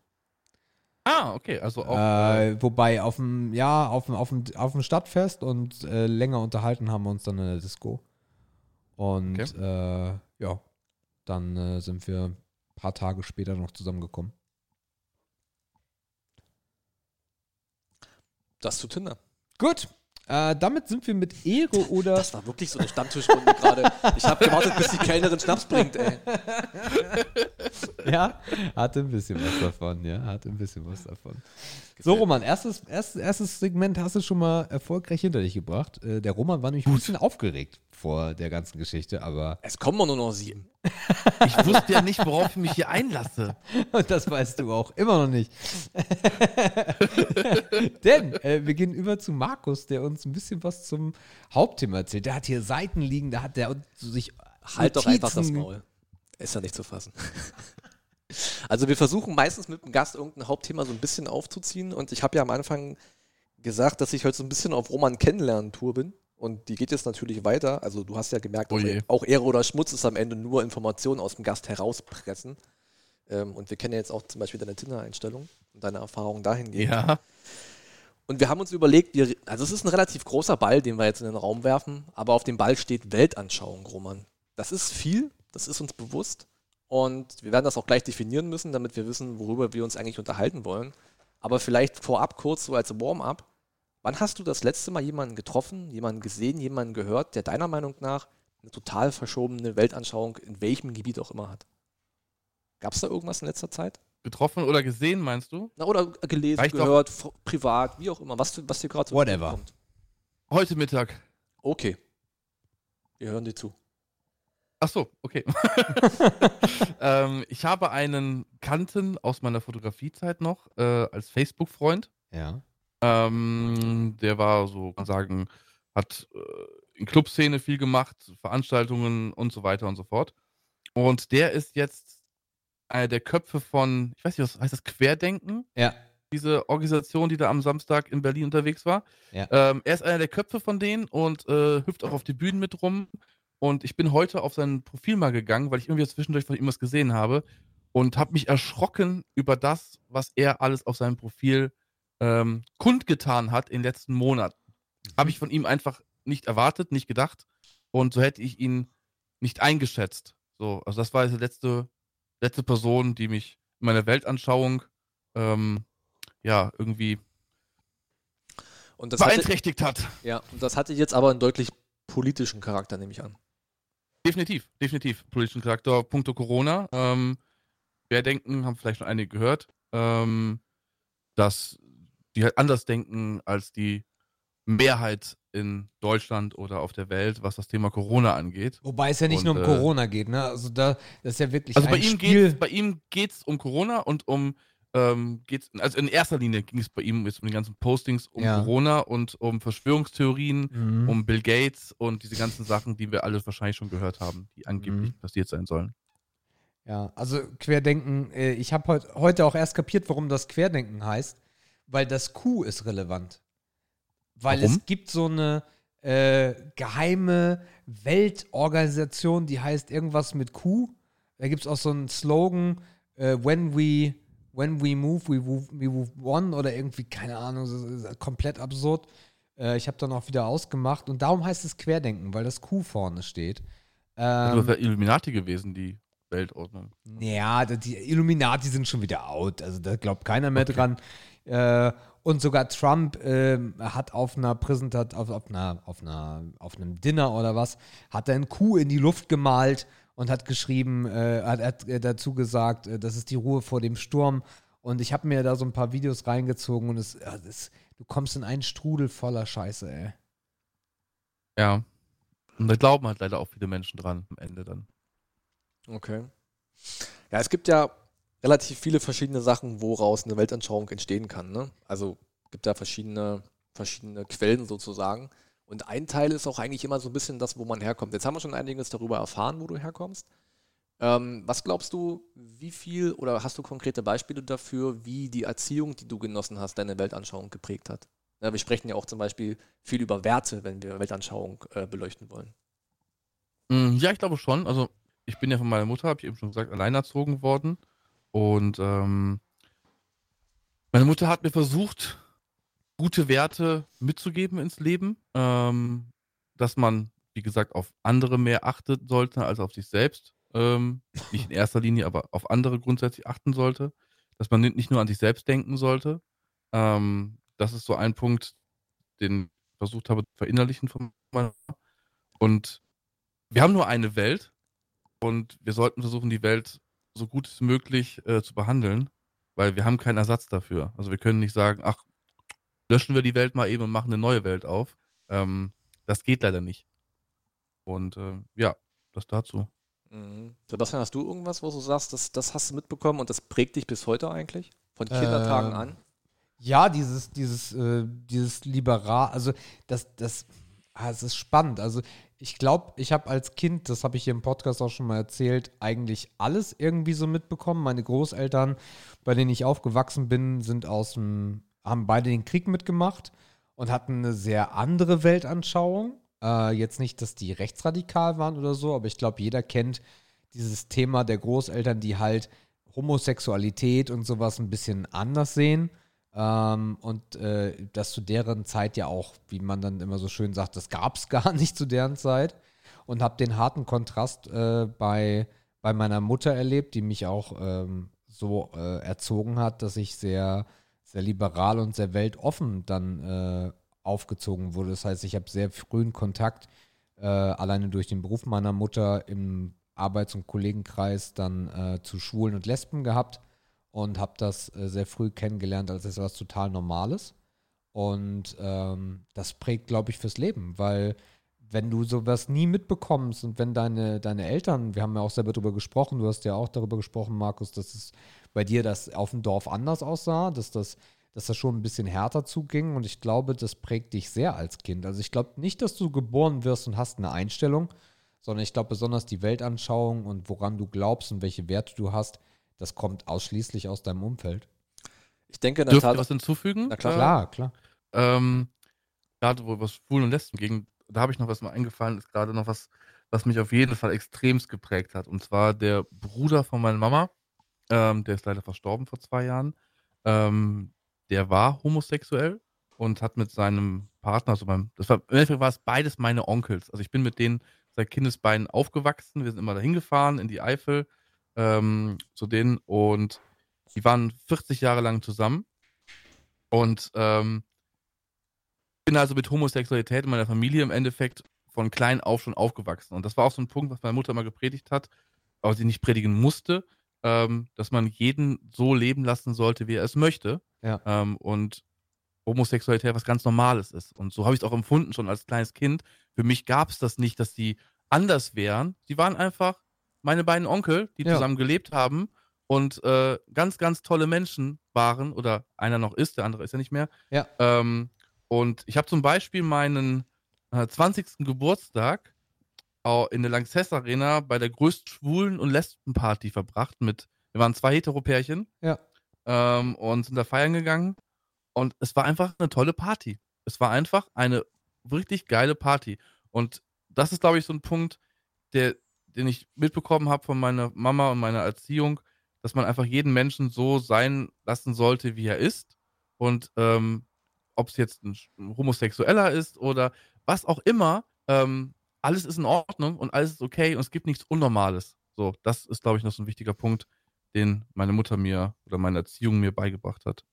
Ah, okay, also auch. äh, Äh, wobei auf dem, ja, auf dem, auf dem, auf dem Stadtfest und äh, länger unterhalten haben wir uns dann in der Disco. Und äh, ja, dann äh, sind wir ein paar Tage später noch zusammengekommen. Das zu Tinder. Gut, äh, damit sind wir mit Ehre oder. Das war wirklich so eine Stammtischrunde gerade. Ich habe gewartet, bis die Kellnerin Schnaps bringt, ey. ja, hatte ein bisschen was davon, ja, hatte ein bisschen was davon. So, Roman, erstes, erstes, erstes Segment hast du schon mal erfolgreich hinter dich gebracht. Äh, der Roman war nämlich ein bisschen aufgeregt vor der ganzen Geschichte, aber Es kommen nur noch sieben. ich wusste ja nicht, worauf ich mich hier einlasse. Und das weißt du auch immer noch nicht. Denn äh, wir gehen über zu Markus, der uns ein bisschen was zum Hauptthema erzählt. Der hat hier Seiten liegen, da hat der sich. Halt doch einfach das Notizen- Maul. Ist ja nicht zu fassen. Also wir versuchen meistens mit dem Gast irgendein Hauptthema so ein bisschen aufzuziehen und ich habe ja am Anfang gesagt, dass ich heute so ein bisschen auf Roman kennenlernen Tour bin und die geht jetzt natürlich weiter. Also du hast ja gemerkt, Oh auch, Ehre oder Schmutz ist am Ende nur Informationen aus dem Gast herauspressen. Ähm, und wir kennen ja jetzt auch zum Beispiel deine Tinder-Einstellung und deine Erfahrungen dahingehend. Ja. Und wir haben uns überlegt, wir, also es ist ein relativ großer Ball, den wir jetzt in den Raum werfen, aber auf dem Ball steht Weltanschauung, Roman. Das ist viel, das ist uns bewusst und wir werden das auch gleich definieren müssen, damit wir wissen, worüber wir uns eigentlich unterhalten wollen. Aber vielleicht vorab kurz so als Warm-up. Wann hast du das letzte Mal jemanden getroffen, jemanden gesehen, jemanden gehört, der deiner Meinung nach eine total verschobene Weltanschauung in welchem Gebiet auch immer hat? Gab es da irgendwas in letzter Zeit? Getroffen oder gesehen, meinst du? Na, oder gelesen, Reicht gehört, privat, wie auch immer, was, was dir gerade so Whatever. Kommt. Heute Mittag. Okay. Wir hören dir zu. Ach so, okay. ähm, ich habe einen Kanten aus meiner Fotografiezeit noch äh, als Facebook-Freund. Ja. Ähm, der war so, kann man sagen, hat äh, in Clubszene viel gemacht, Veranstaltungen und so weiter und so fort. Und der ist jetzt einer der Köpfe von, ich weiß nicht, was heißt das, Querdenken? Ja. Diese Organisation, die da am Samstag in Berlin unterwegs war. Ja. Ähm, er ist einer der Köpfe von denen und äh, hüpft auch auf die Bühnen mit rum. Und ich bin heute auf sein Profil mal gegangen, weil ich irgendwie zwischendurch von ihm was gesehen habe und habe mich erschrocken über das, was er alles auf seinem Profil ähm, kundgetan hat in den letzten Monaten. Habe ich von ihm einfach nicht erwartet, nicht gedacht. Und so hätte ich ihn nicht eingeschätzt. So, also das war die letzte, letzte Person, die mich in meiner Weltanschauung ähm, ja irgendwie das, hatte, beeinträchtigt hat. ja, und das hatte jetzt aber einen deutlich politischen Charakter, nehme ich an. Definitiv, definitiv. Politischen Charakter. Punkto Corona. Ähm, Querdenken haben vielleicht schon einige gehört, ähm, dass die halt anders denken als die Mehrheit in Deutschland oder auf der Welt, was das Thema Corona angeht. Wobei es ja nicht Und, nur um äh, Corona geht, ne? Also da, das ist ja wirklich Also ein bei ihm Spiel. geht's, bei ihm geht's um Corona und um ähm, geht's, also in erster Linie ging es bei ihm jetzt um die ganzen Postings um Ja. Corona und um Verschwörungstheorien, Mhm. um Bill Gates und diese ganzen Sachen, die wir alle wahrscheinlich schon gehört haben, die angeblich Mhm. passiert sein sollen. Ja, also Querdenken, äh, ich habe heut, heute auch erst kapiert, warum das Querdenken heißt, weil das Q ist relevant. Weil Warum? es gibt so eine äh, geheime Weltorganisation, die heißt irgendwas mit Q. Da gibt es auch so einen Slogan, äh, when we when we move, we move, we move one oder irgendwie, keine Ahnung, das ist komplett absurd. Äh, ich habe dann auch wieder ausgemacht und darum heißt es Querdenken, weil das Q vorne steht. Ähm, das wäre Illuminati gewesen, die Weltordnung. ja, die Illuminati sind schon wieder out. Also da glaubt keiner mehr Okay. dran. Äh, und sogar Trump ähm, hat auf einer Präsentation, auf, auf, einer, auf, einer, auf einem Dinner oder was, hat er ein Kuh in die Luft gemalt und hat geschrieben, äh, hat, hat äh, dazu gesagt, äh, das ist die Ruhe vor dem Sturm. Und ich habe mir da so ein paar Videos reingezogen und es, ja, das, du kommst in einen Strudel voller Scheiße, ey. Ja. Und da glauben halt leider auch viele Menschen dran am Ende dann. Okay. Ja, es gibt ja relativ viele verschiedene Sachen, woraus eine Weltanschauung entstehen kann. Ne? Also gibt da verschiedene, verschiedene Quellen sozusagen. Und ein Teil ist auch eigentlich immer so ein bisschen das, wo man herkommt. Jetzt haben wir schon einiges darüber erfahren, wo du herkommst. Ähm, was glaubst du, wie viel oder hast du konkrete Beispiele dafür, wie die Erziehung, die du genossen hast, deine Weltanschauung geprägt hat? Ja, wir sprechen ja auch zum Beispiel viel über Werte, wenn wir Weltanschauung äh, beleuchten wollen. Mm, Ja, ich glaube schon. Also ich bin ja von meiner Mutter, habe ich eben schon gesagt, allein erzogen worden. Und ähm, meine Mutter hat mir versucht, gute Werte mitzugeben ins Leben. Ähm, dass man, wie gesagt, auf andere mehr achtet sollte als auf sich selbst. Ähm, nicht in erster Linie, aber auf andere grundsätzlich achten sollte. Dass man nicht nur an sich selbst denken sollte. Ähm, das ist so ein Punkt, den ich versucht habe zu verinnerlichen von meiner. Und wir haben nur eine Welt und wir sollten versuchen, die Welt so gut wie möglich äh, zu behandeln, weil wir haben keinen Ersatz dafür. Also wir können nicht sagen, ach, löschen wir die Welt mal eben und machen eine neue Welt auf. Ähm, das geht leider nicht. Und äh, ja, das dazu. Mhm. Sebastian, hast du irgendwas, wo du sagst, das, das hast du mitbekommen und das prägt dich bis heute eigentlich? Von Kindertagen Ähm, an? Ja, dieses, dieses, äh, dieses liberal, also das, das, ah, es ist spannend. Also ich glaube, ich habe als Kind, das habe ich hier im Podcast auch schon mal erzählt, eigentlich alles irgendwie so mitbekommen. Meine Großeltern, bei denen ich aufgewachsen bin, sind aus dem, haben beide den Krieg mitgemacht und hatten eine sehr andere Weltanschauung. Äh, jetzt nicht, dass die rechtsradikal waren oder so, aber ich glaube, jeder kennt dieses Thema der Großeltern, die halt Homosexualität und sowas ein bisschen anders sehen. Ähm, und äh, das zu deren Zeit ja auch, wie man dann immer so schön sagt, das gab es gar nicht zu deren Zeit. Und habe den harten Kontrast äh, bei, bei meiner Mutter erlebt, die mich auch ähm, so äh, erzogen hat, dass ich sehr, sehr liberal und sehr weltoffen dann äh, aufgezogen wurde. Das heißt, ich habe sehr frühen Kontakt, äh, alleine durch den Beruf meiner Mutter im Arbeits- und Kollegenkreis dann äh, zu Schwulen und Lesben gehabt und habe das äh, sehr früh kennengelernt als etwas total Normales. Und ähm, das prägt, glaube ich, fürs Leben, weil wenn du sowas nie mitbekommst und wenn deine, deine Eltern, wir haben ja auch selber darüber gesprochen, du hast ja auch darüber gesprochen, Markus, dass es bei dir das auf dem Dorf anders aussah, dass das, dass das schon ein bisschen härter zuging und ich glaube, das prägt dich sehr als Kind. Also ich glaube nicht, dass du geboren wirst und hast eine Einstellung, sondern ich glaube besonders die Weltanschauung und woran du glaubst und welche Werte du hast, das kommt ausschließlich aus deinem Umfeld. Ich denke in der Dürft ihr Tat. was hinzufügen? Na klar. Klar, klar. Ähm, gerade wo was Schwulen und Lesben ging, da habe ich noch was mal eingefallen, ist gerade noch was, was mich auf jeden Fall extremst geprägt hat. Und zwar der Bruder von meiner Mama, ähm, der ist leider verstorben vor zwei Jahren. Ähm, der war homosexuell und hat mit seinem Partner, also beim, das war, im Endeffekt war es beides meine Onkels. Also ich bin mit denen seit Kindesbeinen aufgewachsen. Wir sind immer dahin gefahren in die Eifel ähm, zu denen und die waren 40 Jahre lang zusammen. Und ähm, bin also mit Homosexualität in meiner Familie im Endeffekt von klein auf schon aufgewachsen. Und das war auch so ein Punkt, was meine Mutter immer gepredigt hat, aber sie nicht predigen musste, ähm, dass man jeden so leben lassen sollte, wie er es möchte. Ja. Ähm, und Homosexualität was ganz Normales ist. Und so habe ich es auch empfunden schon als kleines Kind. Für mich gab es das nicht, dass die anders wären. Sie waren einfach meine beiden Onkel, die Ja. zusammen gelebt haben und äh, ganz, ganz tolle Menschen waren. Oder einer noch ist, der andere ist ja nicht mehr. Ja. Ähm, und ich habe zum Beispiel meinen äh, 20. Geburtstag in der Lanxess Arena bei der größten Schwulen- und Lesbenparty verbracht. Mit, wir waren zwei Heteropärchen Ja. ähm, und sind da feiern gegangen. Und es war einfach eine tolle Party. Es war einfach eine richtig geile Party. Und das ist, glaube ich, so ein Punkt, der, den ich mitbekommen habe von meiner Mama und meiner Erziehung, dass man einfach jeden Menschen so sein lassen sollte, wie er ist. Und ähm, ob es jetzt ein, Homosexueller ist oder was auch immer, ähm, alles ist in Ordnung und alles ist okay und es gibt nichts Unnormales. So, das ist, glaube ich, noch so ein wichtiger Punkt, den meine Mutter mir oder meine Erziehung mir beigebracht hat.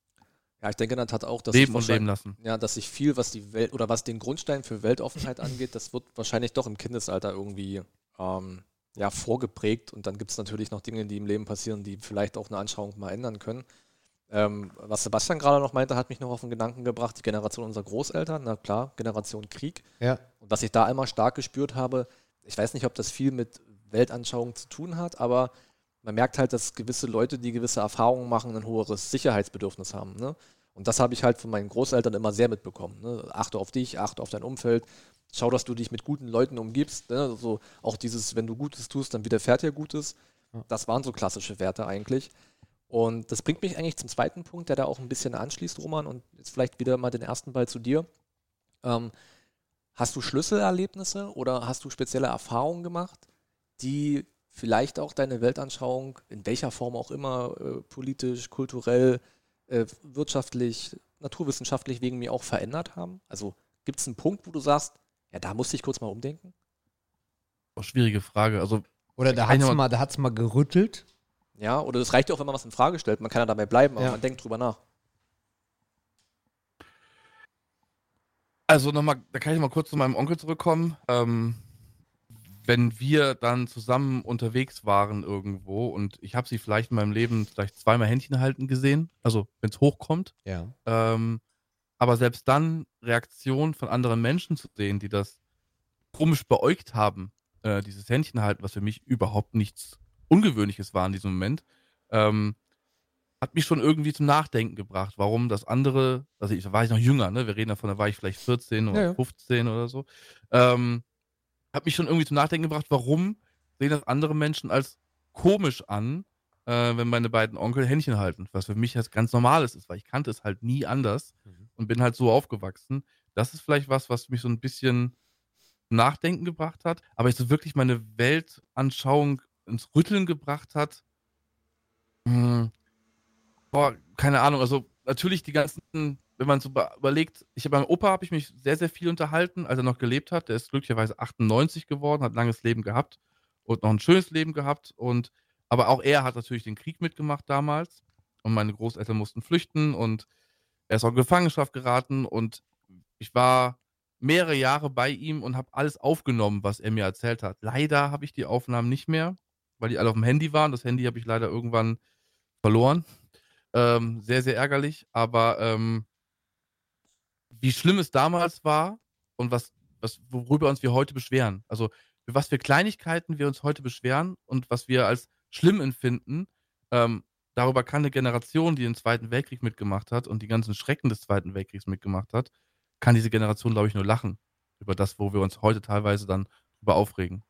Ja, ich denke der Tat auch, dass leben sich und leben lassen. Ja, dass sich viel, was die Welt oder was den Grundstein für Weltoffenheit angeht, das wird wahrscheinlich doch im Kindesalter irgendwie ähm, ja, vorgeprägt. Und dann gibt es natürlich noch Dinge, die im Leben passieren, die vielleicht auch eine Anschauung mal ändern können. Ähm, was Sebastian gerade noch meinte, hat mich noch auf den Gedanken gebracht, die Generation unserer Großeltern, na klar, Generation Krieg. Ja. Und was ich da einmal stark gespürt habe, ich weiß nicht, ob das viel mit Weltanschauung zu tun hat, aber man merkt halt, dass gewisse Leute, die gewisse Erfahrungen machen, ein höheres Sicherheitsbedürfnis haben. Ne? Und das habe ich halt von meinen Großeltern immer sehr mitbekommen. Ne? Achte auf dich, achte auf dein Umfeld, schau, dass du dich mit guten Leuten umgibst. Ne? Also auch dieses, wenn du Gutes tust, dann widerfährt dir Gutes. Das waren so klassische Werte eigentlich. Und das bringt mich eigentlich zum zweiten Punkt, der da auch ein bisschen anschließt, Roman. Und jetzt vielleicht wieder mal den ersten Ball zu dir. Ähm, hast du Schlüsselerlebnisse oder hast du spezielle Erfahrungen gemacht, die vielleicht auch deine Weltanschauung, in welcher Form auch immer, äh, politisch, kulturell, äh, wirtschaftlich, naturwissenschaftlich wegen mir auch verändert haben? Also gibt es einen Punkt, wo du sagst, ja, da musste ich kurz mal umdenken? Oh, schwierige Frage. Also, Oder da hat es mal, da hat's mal gerüttelt. Ja, oder es reicht ja auch, wenn man was in Frage stellt. Man kann ja dabei bleiben, aber Ja. man denkt drüber nach. also nochmal, da kann ich mal kurz zu meinem Onkel zurückkommen. Ähm, wenn wir dann zusammen unterwegs waren irgendwo und ich habe sie vielleicht in meinem Leben vielleicht zweimal Händchen halten gesehen, also wenn es hochkommt, Ja. Ähm, aber selbst dann Reaktionen von anderen Menschen zu sehen, die das komisch beäugt haben, äh, dieses Händchen halten, was für mich überhaupt nichts Ungewöhnliches war in diesem Moment, ähm, hat mich schon irgendwie zum Nachdenken gebracht, warum das andere, also ich da war ich noch jünger, ne? Wir reden davon, da war ich vielleicht 14 oder Ja, ja. 15 oder so. Ähm, hat mich schon irgendwie zum Nachdenken gebracht, warum sehen das andere Menschen als komisch an, äh, wenn meine beiden Onkel Händchen halten, was für mich jetzt ganz Normales ist, weil ich kannte es halt nie anders Mhm. und bin halt so aufgewachsen. Das ist vielleicht was, was mich so ein bisschen zum Nachdenken gebracht hat, aber ich so wirklich meine Weltanschauung ins Rütteln gebracht hat. Hm, boah, keine Ahnung, also natürlich die ganzen, wenn man so be- überlegt, ich habe meinem Opa habe ich mich sehr, sehr viel unterhalten, als er noch gelebt hat. Der ist glücklicherweise 98 geworden, hat ein langes Leben gehabt und noch ein schönes Leben gehabt. Und aber auch er hat natürlich den Krieg mitgemacht damals. Und meine Großeltern mussten flüchten und er ist auch in Gefangenschaft geraten. Und ich war mehrere Jahre bei ihm und habe alles aufgenommen, was er mir erzählt hat. Leider habe ich die Aufnahmen nicht mehr, weil die alle auf dem Handy waren. Das Handy habe ich leider irgendwann verloren. Ähm, sehr, sehr ärgerlich. Aber ähm, wie schlimm es damals war und was, was, worüber uns wir heute beschweren. Also was für Kleinigkeiten wir uns heute beschweren und was wir als schlimm empfinden, ähm, darüber kann eine Generation, die den Zweiten Weltkrieg mitgemacht hat und die ganzen Schrecken des Zweiten Weltkriegs mitgemacht hat, kann diese Generation, glaube ich, nur lachen über das, wo wir uns heute teilweise dann drüber aufregen.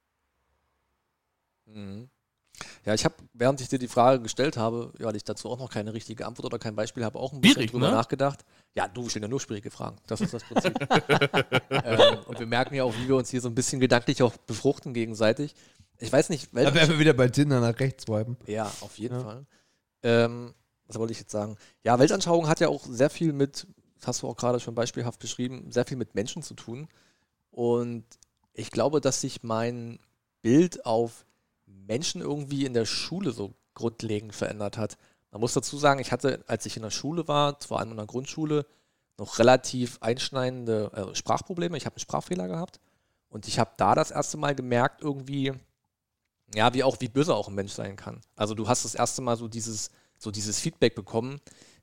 Mhm. Ja, ich habe, während ich dir die Frage gestellt habe, weil ich dazu auch noch keine richtige Antwort oder kein Beispiel habe, auch ein bisschen Schwierig, drüber ne? nachgedacht. Ja, du stellen ja nur schwierige Fragen. Das ist das Prinzip. ähm, und wir merken ja auch, wie wir uns hier so ein bisschen gedanklich auch befruchten gegenseitig. Ich weiß nicht, Da werden welche, wir wieder bei Tinder nach rechts swipen. Ja, auf jeden Ja. Fall. Ähm, was wollte ich jetzt sagen? Ja, Weltanschauung hat ja auch sehr viel mit, das hast du auch gerade schon beispielhaft beschrieben, sehr viel mit Menschen zu tun. Und ich glaube, dass sich mein Bild auf Menschen irgendwie in der Schule so grundlegend verändert hat. Man muss dazu sagen, ich hatte, als ich in der Schule war, vor allem in der Grundschule, noch relativ einschneidende äh, Sprachprobleme. Ich habe einen Sprachfehler gehabt. Und ich habe da das erste Mal gemerkt, irgendwie, ja, wie auch, wie böse auch ein Mensch sein kann. Also du hast das erste Mal so dieses, so dieses Feedback bekommen,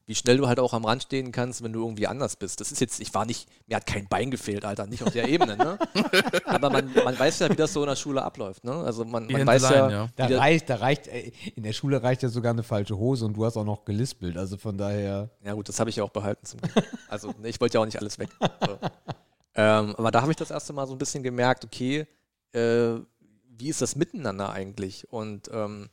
wie schnell du halt auch am Rand stehen kannst, wenn du irgendwie anders bist. Das ist jetzt, ich war nicht, mir hat kein Bein gefehlt, Alter, nicht auf der Ebene, ne? Aber man, man weiß ja, wie das so in der Schule abläuft, ne? Also man, man weiß ja, Händeleien, ja. Da reicht, da reicht, ey, in der Schule reicht ja sogar eine falsche Hose und du hast auch noch gelispelt. Also von daher. Ja, gut, das habe ich ja auch behalten zum Glück. Also, ne, ich wollte ja auch nicht alles weg. So. ähm, aber da habe ich das erste Mal so ein bisschen gemerkt, okay, äh, wie ist das miteinander eigentlich? Und ähm,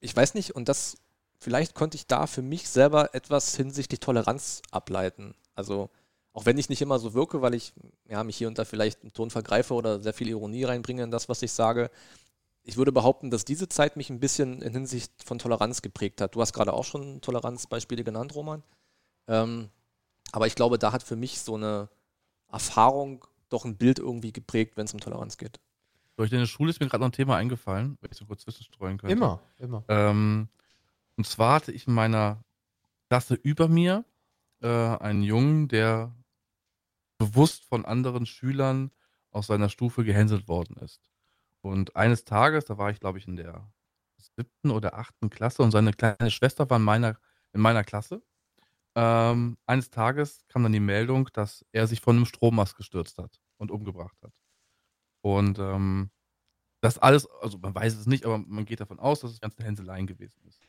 ich weiß nicht, und das, vielleicht konnte ich da für mich selber etwas hinsichtlich Toleranz ableiten. Also, auch wenn ich nicht immer so wirke, weil ich ja, mich hier und da vielleicht im Ton vergreife oder sehr viel Ironie reinbringe in das, was ich sage. Ich würde behaupten, dass diese Zeit mich ein bisschen in Hinsicht von Toleranz geprägt hat. Du hast gerade auch schon Toleranzbeispiele genannt, Roman. Ähm, aber ich glaube, da hat für mich so eine Erfahrung doch ein Bild irgendwie geprägt, wenn es um Toleranz geht. Durch deine Schule ist mir gerade noch ein Thema eingefallen, wenn ich so kurz zwischenstreuen könnte. Immer, immer. Ähm, und zwar hatte ich in meiner Klasse über mir äh, einen Jungen, der bewusst von anderen Schülern aus seiner Stufe gehänselt worden ist. Und eines Tages, da war ich glaube ich in der siebten oder achten Klasse und seine kleine Schwester war in meiner in meiner Klasse. Ähm, eines Tages kam dann die Meldung, dass er sich von einem Strommast gestürzt hat und umgebracht hat. Und ähm, das alles, also man weiß es nicht, aber man geht davon aus, dass es ganz eine Hänseleien gewesen ist.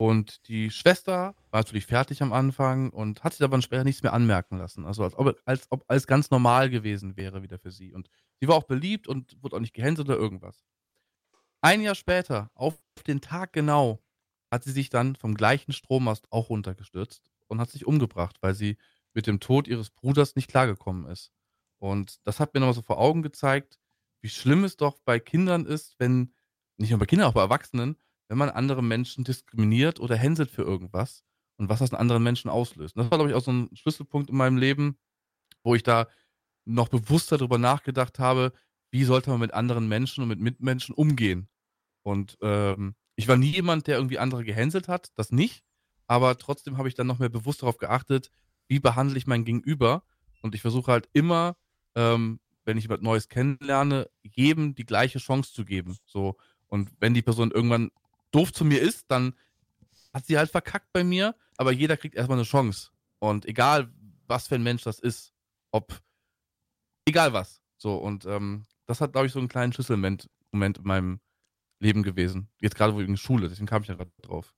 Und die Schwester war natürlich fertig am Anfang und hat sich aber später nichts mehr anmerken lassen. Also als ob, als ob alles ganz normal gewesen wäre wieder für sie. Und sie war auch beliebt und wurde auch nicht gehänselt oder irgendwas. Ein Jahr später, auf den Tag genau, hat sie sich dann vom gleichen Strommast auch runtergestürzt und hat sich umgebracht, weil sie mit dem Tod ihres Bruders nicht klargekommen ist. Und das hat mir nochmal so vor Augen gezeigt, wie schlimm es doch bei Kindern ist, wenn, nicht nur bei Kindern, auch bei Erwachsenen, wenn man andere Menschen diskriminiert oder hänselt für irgendwas und was das in anderen Menschen auslöst. Und das war, glaube ich, auch so ein Schlüsselpunkt in meinem Leben, wo ich da noch bewusster darüber nachgedacht habe, wie sollte man mit anderen Menschen und mit Mitmenschen umgehen. Und ähm, ich war nie jemand, der irgendwie andere gehänselt hat, das nicht. Aber trotzdem habe ich dann noch mehr bewusst darauf geachtet, wie behandle ich mein Gegenüber. Und ich versuche halt immer, ähm, wenn ich jemand Neues kennenlerne, jedem die gleiche Chance zu geben. So. Und wenn die Person irgendwann doof zu mir ist, dann hat sie halt verkackt bei mir, aber jeder kriegt erstmal eine Chance. Und egal, was für ein Mensch das ist, ob, egal was. So, und ähm, das hat, glaube ich, so einen kleinen Schlüsselmoment Moment in meinem Leben gewesen. Jetzt gerade wegen Schule, deswegen kam ich ja gerade drauf.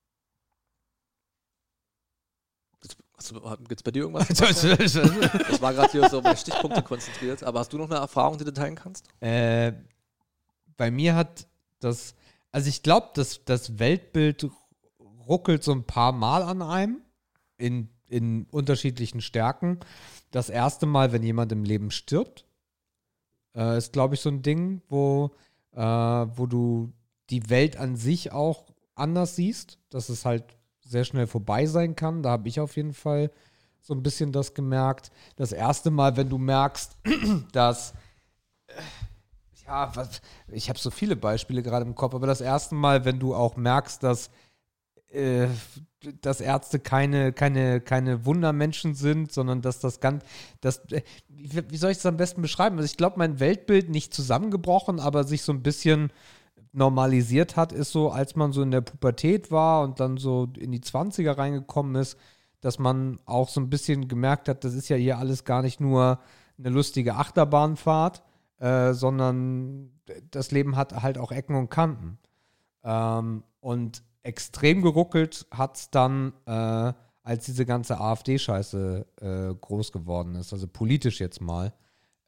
Gibt es bei dir irgendwas? ich war gerade hier so auf Stichpunkte konzentriert, aber hast du noch eine Erfahrung, die du teilen kannst? Äh, bei mir hat das, also ich glaube, dass das Weltbild ruckelt so ein paar Mal an einem in, in unterschiedlichen Stärken. Das erste Mal, wenn jemand im Leben stirbt, äh, ist, glaube ich, so ein Ding, wo, äh, wo du die Welt an sich auch anders siehst, dass es halt sehr schnell vorbei sein kann. Da habe ich auf jeden Fall so ein bisschen das gemerkt. Das erste Mal, wenn du merkst, dass ja, was, ich habe so viele Beispiele gerade im Kopf, aber das erste Mal, wenn du auch merkst, dass äh, dass Ärzte keine, keine, keine Wundermenschen sind, sondern dass das ganz, das, äh, wie soll ich das am besten beschreiben? Also ich glaube, mein Weltbild nicht zusammengebrochen, aber sich so ein bisschen normalisiert hat, ist so, als man so in der Pubertät war und dann so in die 20er reingekommen ist, dass man auch so ein bisschen gemerkt hat, das ist ja hier alles gar nicht nur eine lustige Achterbahnfahrt, äh, sondern das Leben hat halt auch Ecken und Kanten. Ähm, und extrem geruckelt hat es dann, äh, als diese ganze AfD-Scheiße äh, groß geworden ist, also politisch jetzt mal.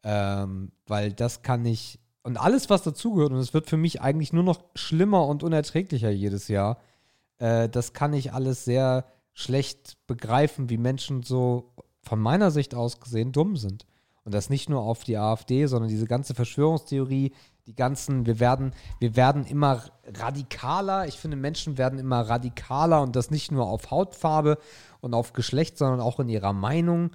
Ähm, weil das kann ich und alles, was dazugehört, und es wird für mich eigentlich nur noch schlimmer und unerträglicher jedes Jahr, äh, das kann ich alles sehr schlecht begreifen, wie Menschen so von meiner Sicht aus gesehen dumm sind. Und das nicht nur auf die AfD, sondern diese ganze Verschwörungstheorie, die ganzen, wir werden, wir werden immer radikaler. Ich finde, Menschen werden immer radikaler und das nicht nur auf Hautfarbe und auf Geschlecht, sondern auch in ihrer Meinung.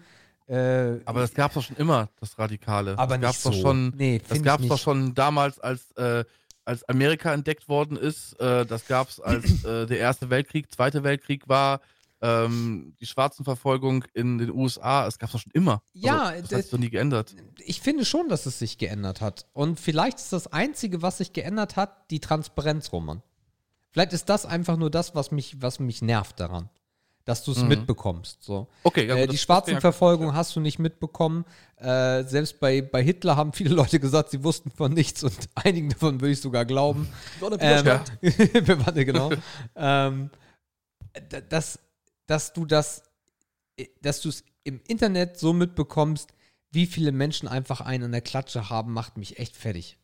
Äh, aber das gab es doch schon immer, das Radikale. Aber das nicht gab's so. Doch schon, nee, das gab es doch schon damals, als, äh, als Amerika entdeckt worden ist. Äh, das gab es, als äh, der Erste Weltkrieg, Zweite Weltkrieg war. Ähm, die Schwarzenverfolgung in den USA, es gab es doch schon immer. Ja, also, das hat sich doch nie geändert. Ich finde schon, dass es sich geändert hat. Und vielleicht ist das Einzige, was sich geändert hat, die Transparenz, Roman. Vielleicht ist das einfach nur das, was mich, was mich nervt daran dass du es mhm. mitbekommst. So. Okay, ja, äh, die Schwarzenverfolgung hast du nicht mitbekommen. Äh, selbst bei, bei Hitler haben viele Leute gesagt, sie wussten von nichts und einigen davon würde ich sogar glauben. ähm, ja. Warte, genau. ähm, dass, dass du das, dass du es im Internet so mitbekommst, wie viele Menschen einfach einen an der Klatsche haben, macht mich echt fertig.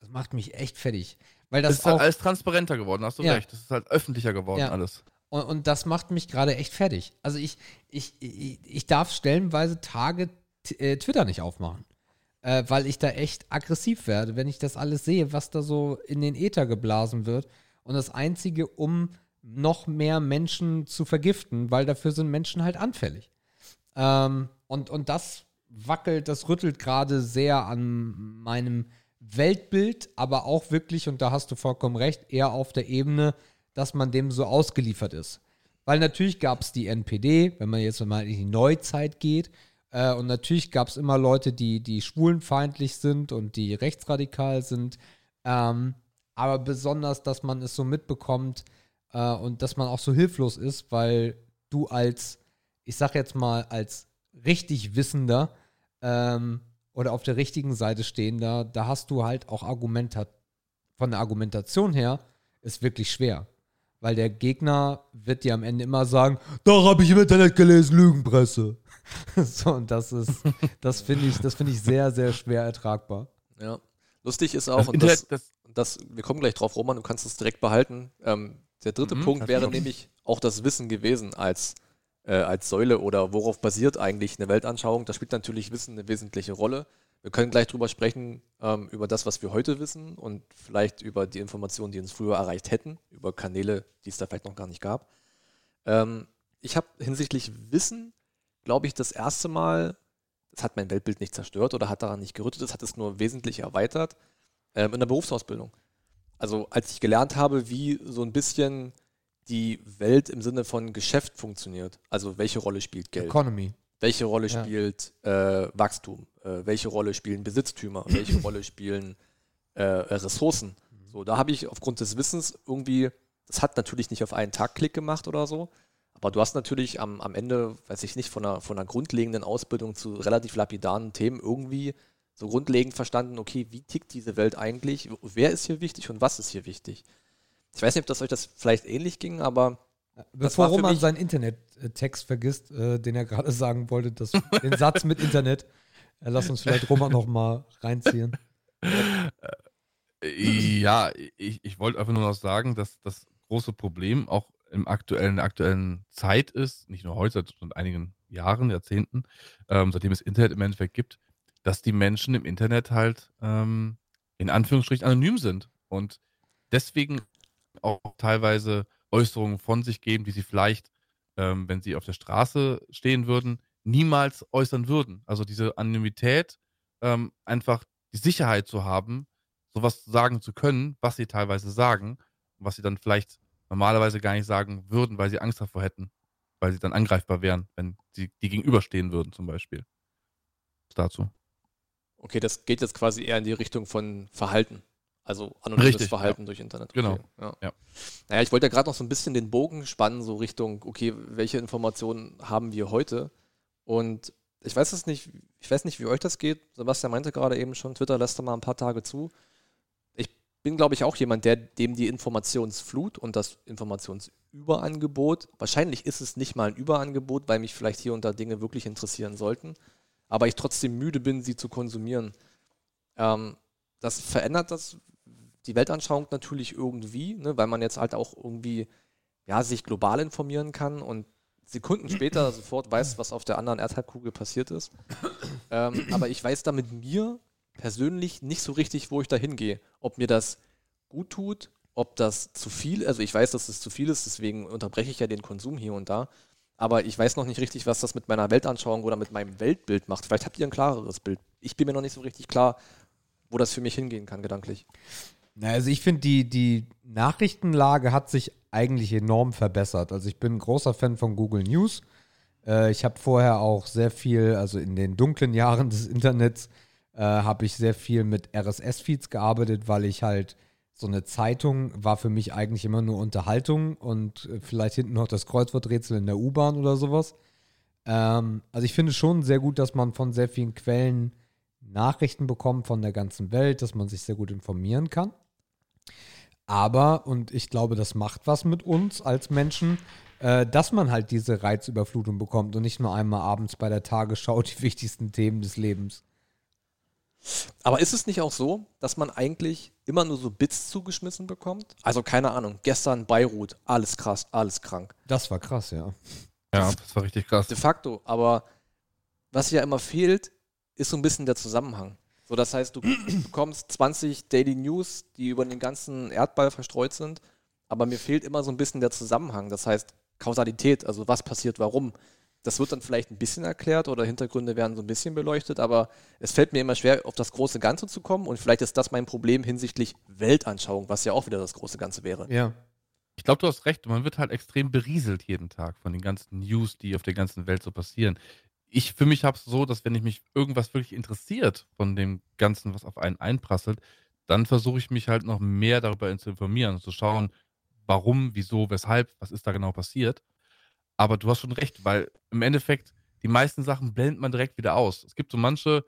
Das macht mich echt fertig. Weil das, das ist halt alles transparenter geworden, hast du ja. recht. Das ist halt öffentlicher geworden, ja. alles. Und, und das macht mich gerade echt fertig. Also ich, ich, ich, ich darf stellenweise Tage äh, Twitter nicht aufmachen. Äh, weil ich da echt aggressiv werde, wenn ich das alles sehe, was da so in den Äther geblasen wird. Und das Einzige, um noch mehr Menschen zu vergiften, weil dafür sind Menschen halt anfällig. Ähm, und, und das wackelt, das rüttelt gerade sehr an meinem Weltbild, aber auch wirklich, und da hast du vollkommen recht, eher auf der Ebene dass man dem so ausgeliefert ist. Weil natürlich gab es die NPD, wenn man jetzt mal in die Neuzeit geht, äh, und natürlich gab es immer Leute, die, die schwulenfeindlich sind und die rechtsradikal sind. Ähm, aber besonders, dass man es so mitbekommt, äh, und dass man auch so hilflos ist, weil du als, ich sag jetzt mal, als richtig Wissender ähm, oder auf der richtigen Seite stehender, da hast du halt auch Argumente, von der Argumentation her, ist wirklich schwer. Weil der Gegner wird dir am Ende immer sagen, doch habe ich im Internet gelesen, Lügenpresse. so, und das ist, das finde ich, das finde ich sehr, sehr schwer ertragbar. Ja. Lustig ist auch, Das und das, das, das, wir kommen gleich drauf, Roman, du kannst es direkt behalten. Ähm, der dritte Mhm, Punkt wäre nämlich auch das Wissen gewesen als, äh, als Säule oder worauf basiert eigentlich eine Weltanschauung. Da spielt natürlich Wissen eine wesentliche Rolle. Wir können gleich drüber sprechen, ähm, über das, was wir heute wissen und vielleicht über die Informationen, die uns früher erreicht hätten, über Kanäle, die es da vielleicht noch gar nicht gab. Ähm, ich habe hinsichtlich Wissen, glaube ich, das erste Mal, das hat mein Weltbild nicht zerstört oder hat daran nicht gerüttet, das hat es nur wesentlich erweitert, ähm, in der Berufsausbildung. Also als ich gelernt habe, wie so ein bisschen die Welt im Sinne von Geschäft funktioniert. Also welche Rolle spielt Geld? Economy. Welche Rolle Ja. spielt äh, Wachstum? Äh, welche Rolle spielen Besitztümer? welche Rolle spielen äh, äh, Ressourcen? So, da habe ich aufgrund des Wissens irgendwie, das hat natürlich nicht auf einen Tag Klick gemacht oder so, aber du hast natürlich am, am Ende, weiß ich nicht, von einer, von einer grundlegenden Ausbildung zu relativ lapidaren Themen irgendwie so grundlegend verstanden, okay, wie tickt diese Welt eigentlich? Wer ist hier wichtig und was ist hier wichtig? Ich weiß nicht, ob das euch das vielleicht ähnlich ging, aber Bevor Roman seinen Internet-Text vergisst, äh, den er gerade sagen wollte, das, den Satz mit Internet, äh, lass uns vielleicht Roman noch mal reinziehen. Ja, ich, ich wollte einfach nur noch sagen, dass das große Problem auch im aktuellen, in der aktuellen Zeit ist, nicht nur heute, sondern seit einigen Jahren, Jahrzehnten, ähm, seitdem es Internet im Endeffekt gibt, dass die Menschen im Internet halt ähm, in Anführungsstrichen anonym sind und deswegen auch teilweise Äußerungen von sich geben, die sie vielleicht, ähm, wenn sie auf der Straße stehen würden, niemals äußern würden. Also diese Anonymität, ähm, einfach die Sicherheit zu haben, sowas sagen zu können, was sie teilweise sagen, was sie dann vielleicht normalerweise gar nicht sagen würden, weil sie Angst davor hätten, weil sie dann angreifbar wären, wenn sie die gegenüberstehen würden, zum Beispiel. Dazu. Okay, das geht jetzt quasi eher in die Richtung von Verhalten. Also anonymes Richtig, Verhalten durch Internet. Genau, ja. ja. Naja, ich wollte ja gerade noch so ein bisschen den Bogen spannen, so Richtung, okay, welche Informationen haben wir heute? Und ich weiß es nicht, ich weiß nicht, wie euch das geht. Sebastian meinte gerade eben schon, Twitter lässt da mal ein paar Tage zu. Ich bin, glaube ich, auch jemand, der dem die Informationsflut und das Informationsüberangebot, wahrscheinlich ist es nicht mal ein Überangebot, weil mich vielleicht hier und da Dinge wirklich interessieren sollten, aber ich trotzdem müde bin, sie zu konsumieren. Ähm, das verändert das die Weltanschauung natürlich irgendwie, ne, weil man jetzt halt auch irgendwie ja, sich global informieren kann und Sekunden später sofort weiß, was auf der anderen Erdhalbkugel passiert ist. Ähm, aber ich weiß da mit mir persönlich nicht so richtig, wo ich da hingehe. Ob mir das gut tut, ob das zu viel, also ich weiß, dass es zu viel ist, deswegen unterbreche ich ja den Konsum hier und da. Aber ich weiß noch nicht richtig, was das mit meiner Weltanschauung oder mit meinem Weltbild macht. Vielleicht habt ihr ein klareres Bild. Ich bin mir noch nicht so richtig klar, wo das für mich hingehen kann, gedanklich. Na, also ich finde, die, die Nachrichtenlage hat sich eigentlich enorm verbessert. Also ich bin ein großer Fan von Google News. Äh, ich habe vorher auch sehr viel, also in den dunklen Jahren des Internets, äh, habe ich sehr viel mit RSS-Feeds gearbeitet, weil ich halt so eine Zeitung war für mich eigentlich immer nur Unterhaltung und äh, vielleicht hinten noch das Kreuzworträtsel in der U-Bahn oder sowas. Ähm, also ich finde schon sehr gut, dass man von sehr vielen Quellen Nachrichten bekommt von der ganzen Welt, dass man sich sehr gut informieren kann. Aber, und ich glaube, das macht was mit uns als Menschen, äh, dass man halt diese Reizüberflutung bekommt und nicht nur einmal abends bei der Tagesschau die wichtigsten Themen des Lebens. Aber ist es nicht auch so, dass man eigentlich immer nur so Bits zugeschmissen bekommt? Also keine Ahnung, gestern Beirut, alles krass, alles krank. Das war krass, ja. Ja, das war richtig krass. De facto, aber was ja immer fehlt, ist so ein bisschen der Zusammenhang. So, das heißt, du bekommst 20 Daily News, die über den ganzen Erdball verstreut sind, aber mir fehlt immer so ein bisschen der Zusammenhang. Das heißt, Kausalität, also was passiert, warum. Das wird dann vielleicht ein bisschen erklärt oder Hintergründe werden so ein bisschen beleuchtet, aber es fällt mir immer schwer, auf das große Ganze zu kommen und vielleicht ist das mein Problem hinsichtlich Weltanschauung, was ja auch wieder das große Ganze wäre. Ja. Ich glaube, du hast recht. Man wird halt extrem berieselt jeden Tag von den ganzen News, die auf der ganzen Welt so passieren. Ich für mich habe es so, dass wenn ich mich irgendwas wirklich interessiert von dem Ganzen, was auf einen einprasselt, dann versuche ich mich halt noch mehr darüber zu informieren und zu schauen, warum, wieso, weshalb, was ist da genau passiert. Aber du hast schon recht, weil im Endeffekt die meisten Sachen blendet man direkt wieder aus. Es gibt so manche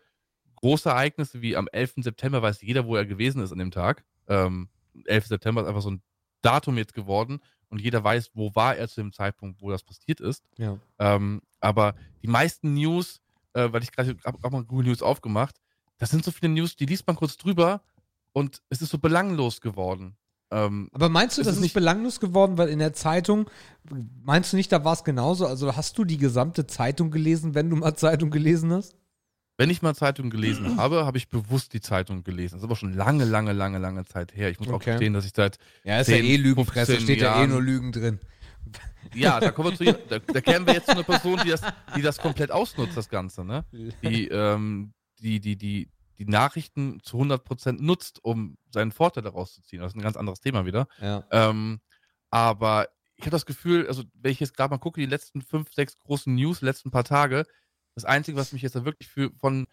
große Ereignisse, wie am 11. September weiß jeder, wo er gewesen ist an dem Tag. Ähm, 11. September ist einfach so ein Datum jetzt geworden und jeder weiß, wo war er zu dem Zeitpunkt, wo das passiert ist. Ja. Ähm, aber die meisten News, äh, weil ich gerade auch mal Google News aufgemacht, das sind so viele News, die liest man kurz drüber und es ist so belanglos geworden. Ähm, Aber meinst du, Es das ist nicht- belanglos geworden, weil in der Zeitung, meinst du nicht, da war es genauso? Also hast du die gesamte Zeitung gelesen, wenn du mal Zeitung gelesen hast? wenn ich mal Zeitung gelesen habe, habe ich bewusst die Zeitung gelesen. Das ist aber schon lange, lange, lange, lange Zeit her. Ich muss auch Okay. gestehen, dass ich seit Ja, ist 10, ja eh Lügenpresse, 15 steht ja eh Jahren- nur Lügen drin. Ja, da kommen wir zu da, da kennen wir jetzt zu einer Person, die das, die das komplett ausnutzt, das Ganze, ne? Die, ähm, die, die, die, die Nachrichten zu 100% nutzt, um seinen Vorteil daraus zu ziehen. Das ist ein ganz anderes Thema wieder. Ja. Ähm, aber ich habe das Gefühl, also wenn ich jetzt gerade mal gucke, die letzten fünf, sechs großen News, die letzten paar Tage, das Einzige, was mich jetzt da wirklich für, von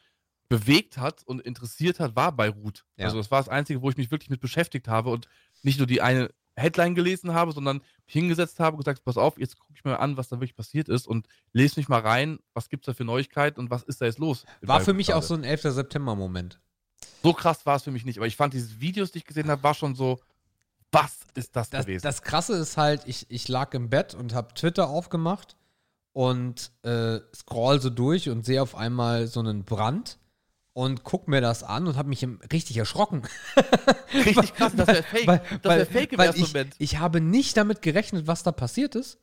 bewegt hat und interessiert hat, war Beirut. Ja. Also das war das Einzige, wo ich mich wirklich mit beschäftigt habe und nicht nur die eine Headline gelesen habe, sondern hingesetzt habe und gesagt, pass auf, jetzt gucke ich mir an, was da wirklich passiert ist und lese mich mal rein, was gibt es da für Neuigkeiten und was ist da jetzt los. War für mich gerade. auch so ein 11. September-Moment. So krass war es für mich nicht, aber ich fand diese Videos, die ich gesehen habe, war schon so, was ist das, Das, gewesen? das Krasse ist halt, ich, ich lag im Bett und habe Twitter aufgemacht und äh, scroll so durch und sehe auf einmal so einen Brand und guck mir das an und habe mich richtig erschrocken. Richtig krass, das wäre fake. Weil, das wäre fake im weil ersten ich, Moment. ich habe nicht damit gerechnet, was da passiert ist.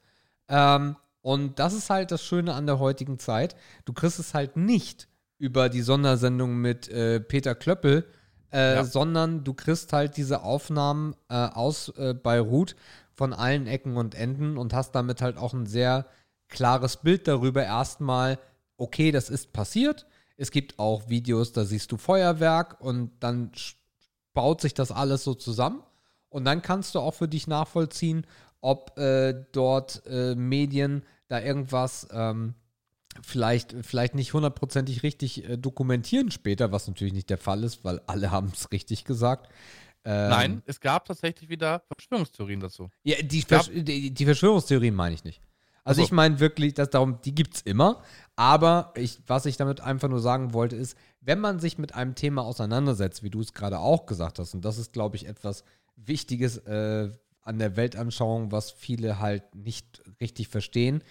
Ähm, und das ist halt das Schöne an der heutigen Zeit. Du kriegst es halt nicht über die Sondersendung mit äh, Peter Klöppel, äh, Ja. sondern du kriegst halt diese Aufnahmen äh, aus äh, Beirut von allen Ecken und Enden und hast damit halt auch ein sehr klares Bild darüber. Erstmal, okay, das ist passiert. Es gibt auch Videos, da siehst du Feuerwerk und dann baut sich das alles so zusammen. Und dann kannst du auch für dich nachvollziehen, ob äh, dort äh, Medien da irgendwas ähm, vielleicht, vielleicht nicht hundertprozentig richtig äh, dokumentieren später, was natürlich nicht der Fall ist, weil alle haben es richtig gesagt. Ähm, Nein, es gab tatsächlich wieder Verschwörungstheorien dazu. Ja, die, Versch die, die Verschwörungstheorien meine ich nicht. Also Ach so. ich meine wirklich, dass darum, die gibt es immer. Aber ich, was ich damit einfach nur sagen wollte, ist, wenn man sich mit einem Thema auseinandersetzt, wie du es gerade auch gesagt hast, und das ist, glaube ich, etwas Wichtiges äh, an der Weltanschauung, was viele halt nicht richtig verstehen,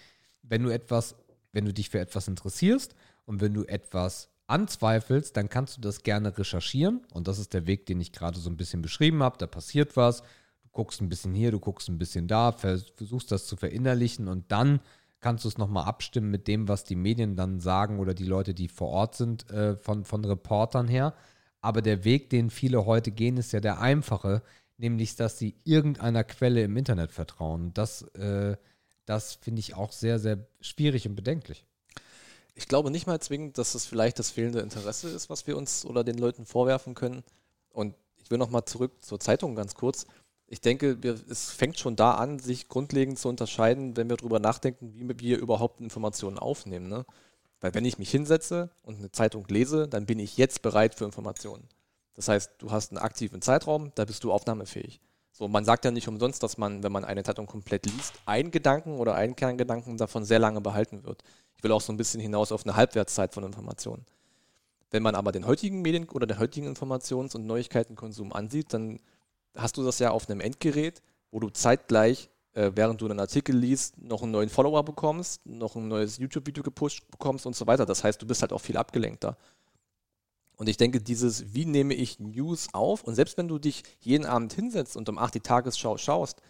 wenn du etwas, wenn du dich für etwas interessierst und wenn du etwas anzweifelst, dann kannst du das gerne recherchieren. Und das ist der Weg, den ich gerade so ein bisschen beschrieben habe. Da passiert was, du guckst ein bisschen hier, du guckst ein bisschen da, vers- versuchst das zu verinnerlichen und dann kannst du es nochmal abstimmen mit dem, was die Medien dann sagen oder die Leute, die vor Ort sind, äh, von, von Reportern her. Aber der Weg, den viele heute gehen, ist ja der einfache, nämlich, dass sie irgendeiner Quelle im Internet vertrauen. Das, äh, das finde ich auch sehr, sehr schwierig und bedenklich. Ich glaube nicht mal zwingend, dass es vielleicht das fehlende Interesse ist, was wir uns oder den Leuten vorwerfen können. Und ich will nochmal zurück zur Zeitung ganz kurz. Ich denke, wir, es fängt schon da an, sich grundlegend zu unterscheiden, wenn wir darüber nachdenken, wie wir überhaupt Informationen aufnehmen. Ne? Weil wenn ich mich hinsetze und eine Zeitung lese, dann bin ich jetzt bereit für Informationen. Das heißt, du hast einen aktiven Zeitraum, da bist du aufnahmefähig. So, man sagt ja nicht umsonst, dass man, wenn man eine Zeitung komplett liest, einen Gedanken oder einen Kerngedanken davon sehr lange behalten wird. Ich will auch so ein bisschen hinaus auf eine Halbwertszeit von Informationen. Wenn man aber den heutigen Medien- oder den heutigen Informations- und Neuigkeitenkonsum ansieht, dann hast du das ja auf einem Endgerät, wo du zeitgleich, äh, während du einen Artikel liest, noch einen neuen Follower bekommst, noch ein neues YouTube-Video gepusht bekommst und so weiter. Das heißt, du bist halt auch viel abgelenkter. Und ich denke, dieses, wie nehme ich News auf? Und selbst wenn du dich jeden Abend hinsetzt und um 8 die Tagesschau schaust,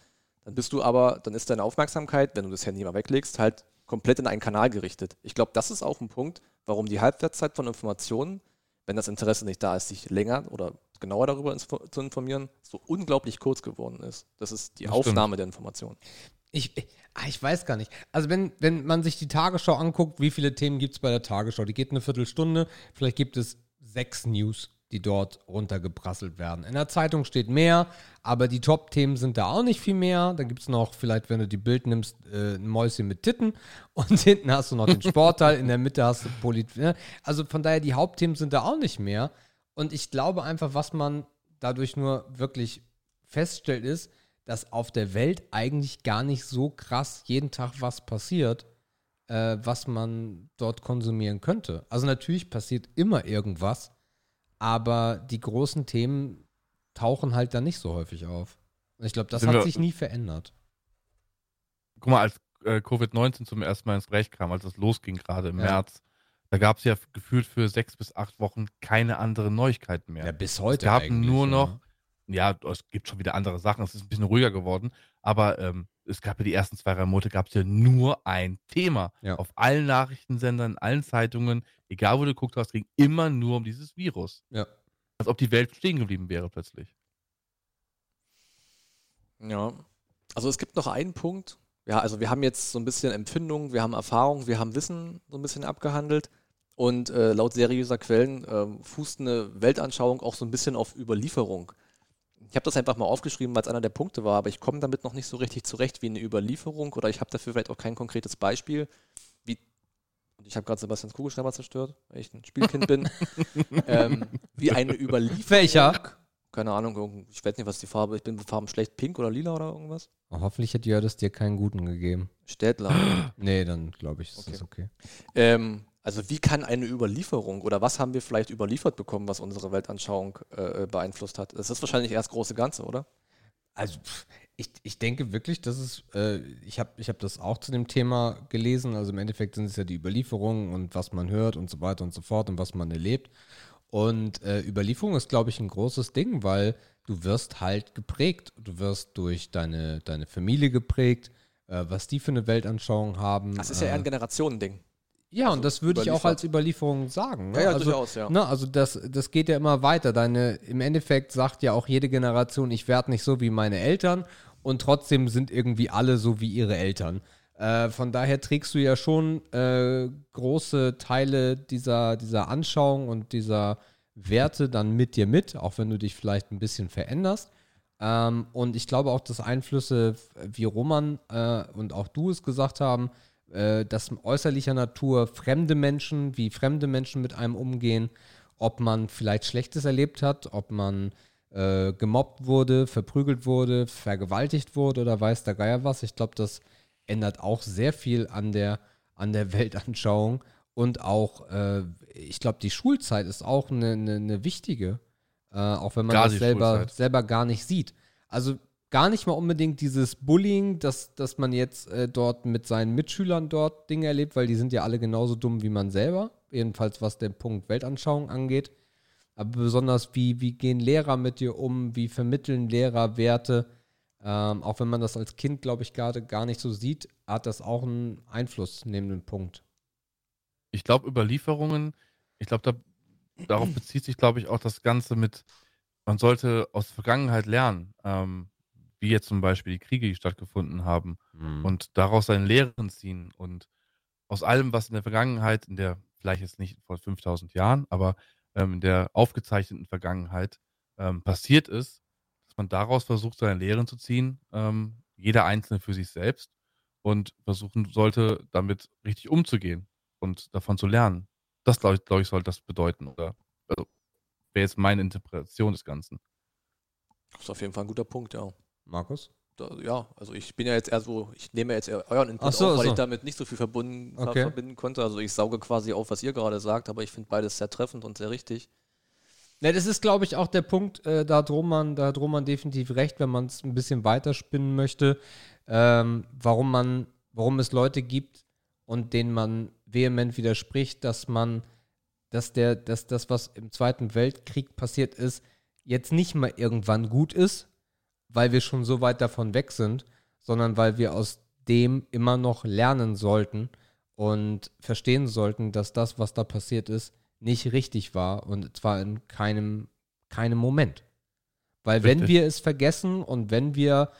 dann bist du aber, dann ist deine Aufmerksamkeit, wenn du das Handy mal weglegst, halt komplett in einen Kanal gerichtet. Ich glaube, das ist auch ein Punkt, warum die Halbwertszeit von Informationen, wenn das Interesse nicht da ist, sich länger oder genauer darüber zu informieren, so unglaublich kurz geworden ist. Das ist die Das stimmt. Aufnahme der Information. Ich, ich, ah, ich weiß gar nicht. Also wenn, wenn man sich die Tagesschau anguckt, wie viele Themen gibt es bei der Tagesschau? Die geht eine Viertelstunde. Vielleicht gibt es sechs News, die dort runtergeprasselt werden. In der Zeitung steht mehr, aber die Top-Themen sind da auch nicht viel mehr. Da gibt es noch, vielleicht, wenn du die Bild nimmst, äh, ein Mäuschen mit Titten und hinten hast du noch den Sportteil, in der Mitte hast du Polit. Ne? Also von daher, die Hauptthemen sind da auch nicht mehr. Und ich glaube einfach, was man dadurch nur wirklich feststellt, ist, dass auf der Welt eigentlich gar nicht so krass jeden Tag was passiert, äh, was man dort konsumieren könnte. Also natürlich passiert immer irgendwas, aber die großen Themen tauchen halt dann nicht so häufig auf. Und ich glaube, das Sind hat sich nie verändert. Guck mal, als äh, Covid-19 zum ersten Mal ins Recht kam, als es losging, gerade im Ja. März, da gab es ja gefühlt für sechs bis acht Wochen keine anderen Neuigkeiten mehr. Ja, bis heute. gab eigentlich, nur ja. noch- ja, es gibt schon wieder andere Sachen, es ist ein bisschen ruhiger geworden, aber ähm, es gab ja die ersten zwei, drei Monate, gab es ja nur ein Thema. Ja. Auf allen Nachrichtensendern, in allen Zeitungen, egal wo du geguckt hast, ging immer nur um dieses Virus. Ja. Als ob die Welt stehen geblieben wäre plötzlich. Ja. Also es gibt noch einen Punkt. Ja, also wir haben jetzt so ein bisschen Empfindung, wir haben Erfahrung, wir haben Wissen so ein bisschen abgehandelt. Und äh, laut seriöser Quellen ähm, fußt eine Weltanschauung auch so ein bisschen auf Überlieferung. Ich habe das einfach mal aufgeschrieben, weil es einer der Punkte war, aber ich komme damit noch nicht so richtig zurecht wie eine Überlieferung oder ich habe dafür vielleicht auch kein konkretes Beispiel. Wie, und ich habe gerade Sebastians Kugelschreiber zerstört, weil ich ein Spielkind bin. ähm, wie eine Überlieferung. Welcher? Keine Ahnung, ich weiß nicht, was die Farbe Ich bin mit Farben schlecht, pink oder lila oder irgendwas. Oh, hoffentlich hat Jörg es dir keinen guten gegeben. Städtler. Nee, dann glaube ich, ist Okay. das okay. ähm, also wie kann eine Überlieferung oder was haben wir vielleicht überliefert bekommen, was unsere Weltanschauung äh, äh, beeinflusst hat? Das ist wahrscheinlich erst große Ganze, oder? Also ich, ich denke wirklich, dass es, äh, ich habe ich hab das auch zu dem Thema gelesen, also im Endeffekt sind es ja die Überlieferungen und was man hört und so weiter und so fort und was man erlebt. Und äh, Überlieferung ist, glaube ich, ein großes Ding, weil du wirst halt geprägt. Du wirst durch deine, deine Familie geprägt, äh, was die für eine Weltanschauung haben. Das ist ja eher äh, ein Generationending. Ja, Also und das würde ich auch als Überlieferung sagen. Ne? Ja, ja, also, durchaus, ja. Ne, also das, das geht ja immer weiter. Deine, Im Endeffekt sagt ja auch jede Generation, ich werde nicht so wie meine Eltern und trotzdem sind irgendwie alle so wie ihre Eltern. Äh, von daher trägst du ja schon äh, große Teile dieser, dieser Anschauung und dieser Werte dann mit dir mit, auch wenn du dich vielleicht ein bisschen veränderst. Ähm, und ich glaube auch, dass Einflüsse, wie Roman äh, und auch du es gesagt haben, äh, dass äußerlicher Natur fremde Menschen, wie fremde Menschen mit einem umgehen, ob man vielleicht Schlechtes erlebt hat, ob man äh, gemobbt wurde, verprügelt wurde, vergewaltigt wurde oder weiß der Geier was. Ich glaube, das ändert auch sehr viel an der, an der Weltanschauung. Und auch, äh, ich glaube, die Schulzeit ist auch eine, eine, eine wichtige, äh, auch wenn man Gerade das selber, Schulzeit. selber gar nicht sieht. Also gar nicht mal unbedingt dieses Bullying, dass, dass man jetzt äh, dort mit seinen Mitschülern dort Dinge erlebt, weil die sind ja alle genauso dumm wie man selber, jedenfalls was den Punkt Weltanschauung angeht. Aber besonders, wie, wie gehen Lehrer mit dir um, wie vermitteln Lehrer Werte, ähm, auch wenn man das als Kind, glaube ich, gerade gar nicht so sieht, hat das auch einen Einfluss neben dem Punkt. Ich glaube, Überlieferungen, ich glaube, da, darauf bezieht sich, glaube ich, auch das Ganze mit, man sollte aus der Vergangenheit lernen, ähm, wie jetzt zum Beispiel die Kriege, die stattgefunden haben, und daraus seine Lehren ziehen und aus allem, was in der Vergangenheit, in der, vielleicht jetzt nicht vor 5000 Jahren, aber ähm, in der aufgezeichneten Vergangenheit ähm, passiert ist, dass man daraus versucht, seine Lehren zu ziehen, ähm, jeder Einzelne für sich selbst und versuchen sollte, damit richtig umzugehen und davon zu lernen. Das, glaube ich, glaub ich, soll das bedeuten, oder? Also, wäre jetzt meine Interpretation des Ganzen. Das ist auf jeden Fall ein guter Punkt, ja. Markus? Da, ja, also ich bin ja jetzt eher so, ich nehme jetzt eher euren Input so, auf, weil so. ich damit nicht so viel verbunden, ver- Okay. verbinden konnte. Also ich sauge quasi auf, was ihr gerade sagt, aber ich finde beides sehr treffend und sehr richtig. Ne, das ist, glaube ich, auch der Punkt, äh, da hat Roman, da hat Roman definitiv recht, wenn man es ein bisschen weiterspinnen möchte, ähm, warum man, warum es Leute gibt und denen man vehement widerspricht, dass man, dass der, dass das, was im Zweiten Weltkrieg passiert ist, jetzt nicht mal irgendwann gut ist, weil wir schon so weit davon weg sind, sondern weil wir aus dem immer noch lernen sollten und verstehen sollten, dass das, was da passiert ist, nicht richtig war und zwar in keinem, keinem Moment. Weil wenn Richtig. wir es vergessen und wenn wir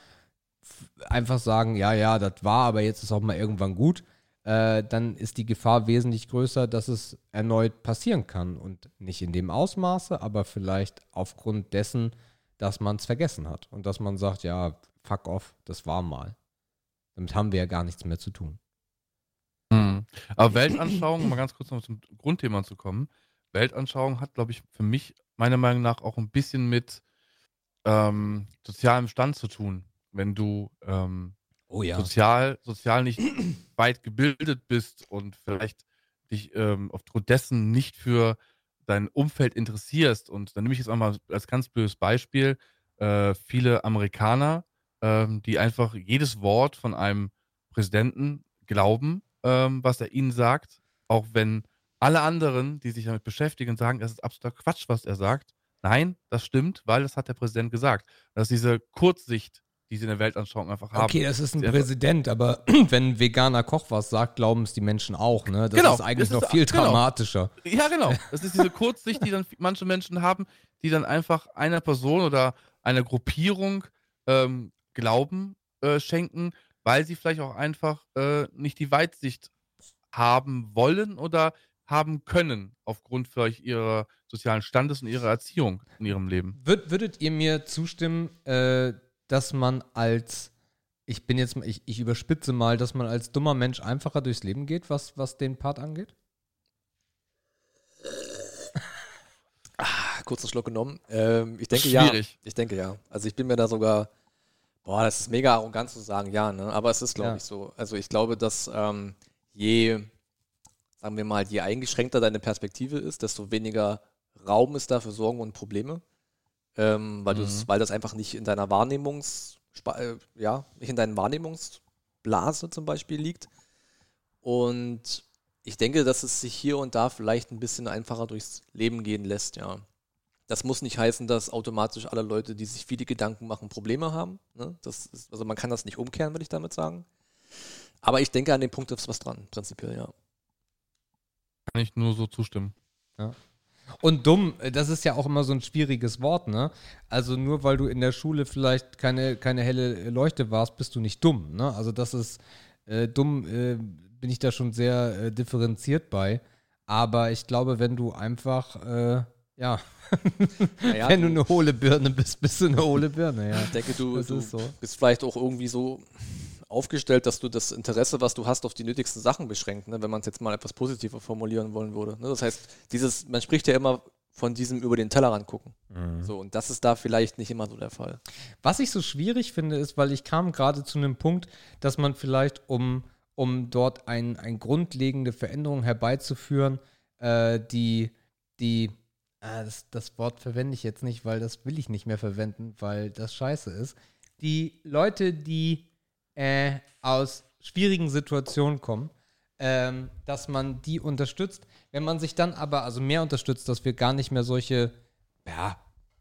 einfach sagen, ja, ja, das war, aber jetzt ist auch mal irgendwann gut, äh, dann ist die Gefahr wesentlich größer, dass es erneut passieren kann. Und nicht in dem Ausmaße, aber vielleicht aufgrund dessen, dass man es vergessen hat und dass man sagt, ja, fuck off, das war mal. Damit haben wir ja gar nichts mehr zu tun. Mhm. Aber Weltanschauung, um mal ganz kurz noch zum Grundthema zu kommen. Weltanschauung hat, glaube ich, für mich meiner Meinung nach auch ein bisschen mit ähm, sozialem Stand zu tun. wenn du ähm, Oh ja. sozial, sozial nicht weit gebildet bist und vielleicht dich ähm, aufgrund dessen nicht für dein Umfeld interessierst. Und dann nehme ich jetzt einmal als ganz blödes Beispiel äh, viele Amerikaner, ähm, die einfach jedes Wort von einem Präsidenten glauben, ähm, was er ihnen sagt, auch wenn alle anderen, die sich damit beschäftigen, sagen, das ist absoluter Quatsch, was er sagt. Nein, das stimmt, weil das hat der Präsident gesagt. Das ist diese Kurzsicht, die sie in der Weltanschauung einfach haben. Okay, das ist ein Sie Präsident, aber wenn ein veganer Koch was sagt, glauben es die Menschen auch, ne? Das Genau, ist eigentlich das ist- noch viel genau. dramatischer. Ja, genau. Das ist diese Kurzsicht, die dann manche Menschen haben, die dann einfach einer Person oder einer Gruppierung ähm, Glauben äh, schenken, weil sie vielleicht auch einfach äh, nicht die Weitsicht haben wollen oder haben können, aufgrund vielleicht ihrer sozialen Standes und ihrer Erziehung in ihrem Leben. Würd, würdet ihr mir zustimmen, äh, dass man als, ich bin jetzt, mal- ich, ich überspitze mal, dass man als dummer Mensch einfacher durchs Leben geht, was, was den Part angeht? Kurzen Schluck genommen. Ähm, ich denke Schwierig. ja. Ich denke ja. Also ich bin mir da sogar, boah, das ist mega arrogant zu sagen, ja, ne? Aber es ist, glaube Ja. ich, so. Also ich glaube, dass ähm, je, sagen wir mal, je eingeschränkter deine Perspektive ist, desto weniger Raum ist da für Sorgen und Probleme. Ähm, weil, du's- weil das einfach nicht in deiner Wahrnehmungs, äh, ja, nicht in deiner Wahrnehmungsblase zum Beispiel liegt. Und ich denke, dass es sich hier und da vielleicht ein bisschen einfacher durchs Leben gehen lässt, ja. Das muss nicht heißen, dass automatisch alle Leute, die sich viele Gedanken machen, Probleme haben. Ne? Das ist, also man kann das nicht umkehren, würde ich damit sagen. Aber ich denke, an dem Punkt ist was dran, prinzipiell, ja. Kann ich nur so zustimmen. Und dumm, äh, das ist ja auch immer so ein schwieriges Wort, ne? Also nur weil du in der Schule vielleicht keine, keine helle Leuchte warst, bist du nicht dumm, ne? Also das ist äh, dumm, äh, bin ich da schon sehr äh, differenziert bei. Aber ich glaube, wenn du einfach, äh, ja, Naja, wenn du eine hohle Birne bist, bist du eine hohle Birne, ja. Ich denke, du, du ist so. bist vielleicht auch irgendwie so aufgestellt, dass du das Interesse, was du hast, auf die nötigsten Sachen beschränkt, ne? wenn man es jetzt mal etwas positiver formulieren wollen würde. Ne? Das heißt, dieses, man spricht ja immer von diesem über den Tellerrand gucken. Mhm. So, und das ist da vielleicht nicht immer so der Fall. Was ich so schwierig finde, ist, weil ich kam gerade zu einem Punkt, dass man vielleicht, um, um dort ein, ein grundlegende Veränderung herbeizuführen, äh, die, die, ah, das, das Wort verwende ich jetzt nicht, weil das will ich nicht mehr verwenden, weil das scheiße ist. Die Leute, die äh, aus schwierigen Situationen kommen, ähm, dass man die unterstützt. Wenn man sich dann aber, also mehr unterstützt, dass wir gar nicht mehr solche, ja,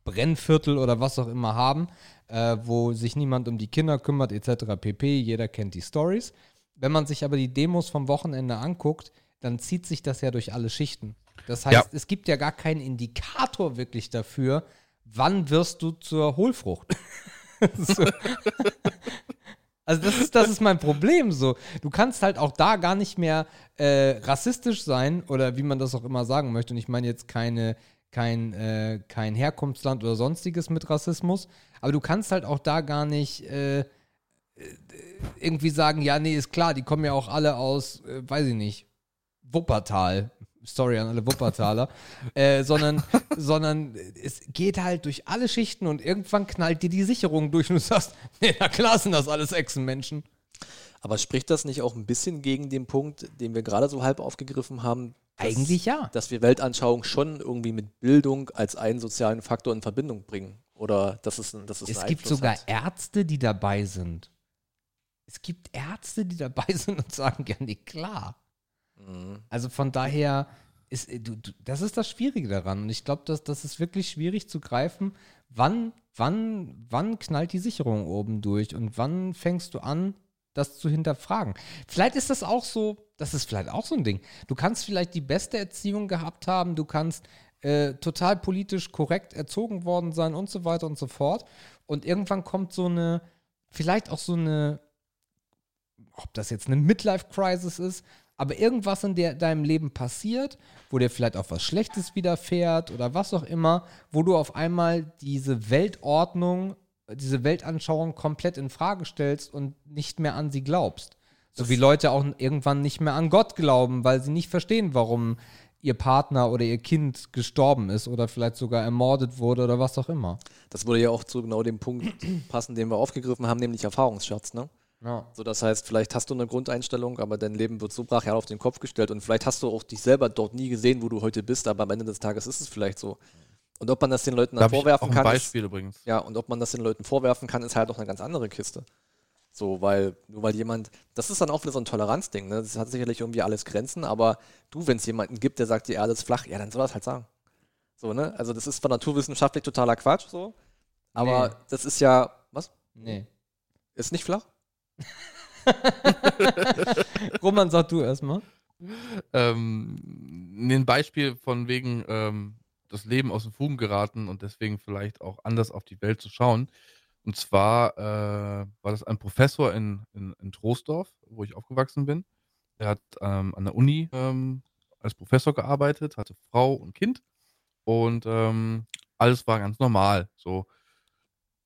Brennviertel oder was auch immer haben, äh, wo sich niemand um die Kinder kümmert, etc. pp. Jeder kennt die Stories. Wenn man sich aber die Demos vom Wochenende anguckt, dann zieht sich das ja durch alle Schichten. Das heißt, Ja. es gibt ja gar keinen Indikator wirklich dafür, wann wirst du zur Hohlfrucht. so. Also das ist, das ist mein Problem so. Du kannst halt auch da gar nicht mehr äh, rassistisch sein oder wie man das auch immer sagen möchte. Und ich meine jetzt keine, kein, äh, kein Herkunftsland oder sonstiges mit Rassismus. Aber du kannst halt auch da gar nicht äh, äh, irgendwie sagen, ja, nee, ist klar, die kommen ja auch alle aus, äh, weiß ich nicht, Wuppertal. Sorry an alle Wuppertaler. äh, sondern, sondern es geht halt durch alle Schichten und irgendwann knallt dir die Sicherung durch und du sagst, nee, na klar sind das alles Echsenmenschen. Aber spricht das nicht auch ein bisschen gegen den Punkt, den wir gerade so halb aufgegriffen haben? dass- Eigentlich ja. Dass wir Weltanschauung schon irgendwie mit Bildung als einen sozialen Faktor in Verbindung bringen. Oder dass es, ein- dass es Es gibt Einfluss sogar hat. Ärzte, die dabei sind. Es gibt Ärzte, die dabei sind und sagen, ja, nee, klar. Mhm. Also von daher ist, äh, du, du, das ist das Schwierige daran. Und ich glaube, dass das ist wirklich schwierig zu greifen, wann, wann, wann knallt die Sicherung oben durch und wann fängst du an, das zu hinterfragen. Vielleicht ist das auch so, das ist vielleicht auch so ein Ding. Du kannst vielleicht die beste Erziehung gehabt haben, du kannst äh, total politisch korrekt erzogen worden sein und so weiter und so fort. Und irgendwann kommt so eine, vielleicht auch so eine, ob das jetzt eine Midlife-Crisis ist, aber irgendwas in der, deinem Leben passiert, wo dir vielleicht auch was Schlechtes widerfährt oder was auch immer, wo du auf einmal diese Weltordnung, diese Weltanschauung komplett in Frage stellst und nicht mehr an sie glaubst. So wie Leute auch irgendwann nicht mehr an Gott glauben, weil sie nicht verstehen, warum ihr Partner oder ihr Kind gestorben ist oder vielleicht sogar ermordet wurde oder was auch immer. Das würde ja auch zu genau dem Punkt passen, den wir aufgegriffen haben, nämlich Erfahrungsschatz, ne? Ja. So, das heißt, vielleicht hast du eine Grundeinstellung, aber dein Leben wird so brachial auf den Kopf gestellt und vielleicht hast du auch dich selber dort nie gesehen, wo du heute bist, aber am Ende des Tages ist es vielleicht so. Und ob man das den Leuten dann Darf ich auch vorwerfen kann, ist, Beispiel übrigens. ja, und ob man das den Leuten vorwerfen kann, ist halt auch eine ganz andere Kiste. So, weil, nur weil jemand, das ist dann auch wieder so ein Toleranzding, ne? Das hat sicherlich irgendwie alles Grenzen, aber du, wenn es jemanden gibt, der sagt, die Erde ist flach, ja, dann soll er es halt sagen. So, ne? Also, das ist zwar naturwissenschaftlich totaler Quatsch, so, aber Nee. das ist ja, was? Nee. Ist nicht flach? Roman, sag du erstmal. Ähm, ein Beispiel von wegen ähm, das Leben aus den Fugen geraten und deswegen vielleicht auch anders auf die Welt zu schauen. Und zwar äh, war das ein Professor in, in, in Troisdorf, wo ich aufgewachsen bin. Er hat ähm, an der Uni ähm, als Professor gearbeitet, hatte Frau und Kind und ähm, alles war ganz normal. So.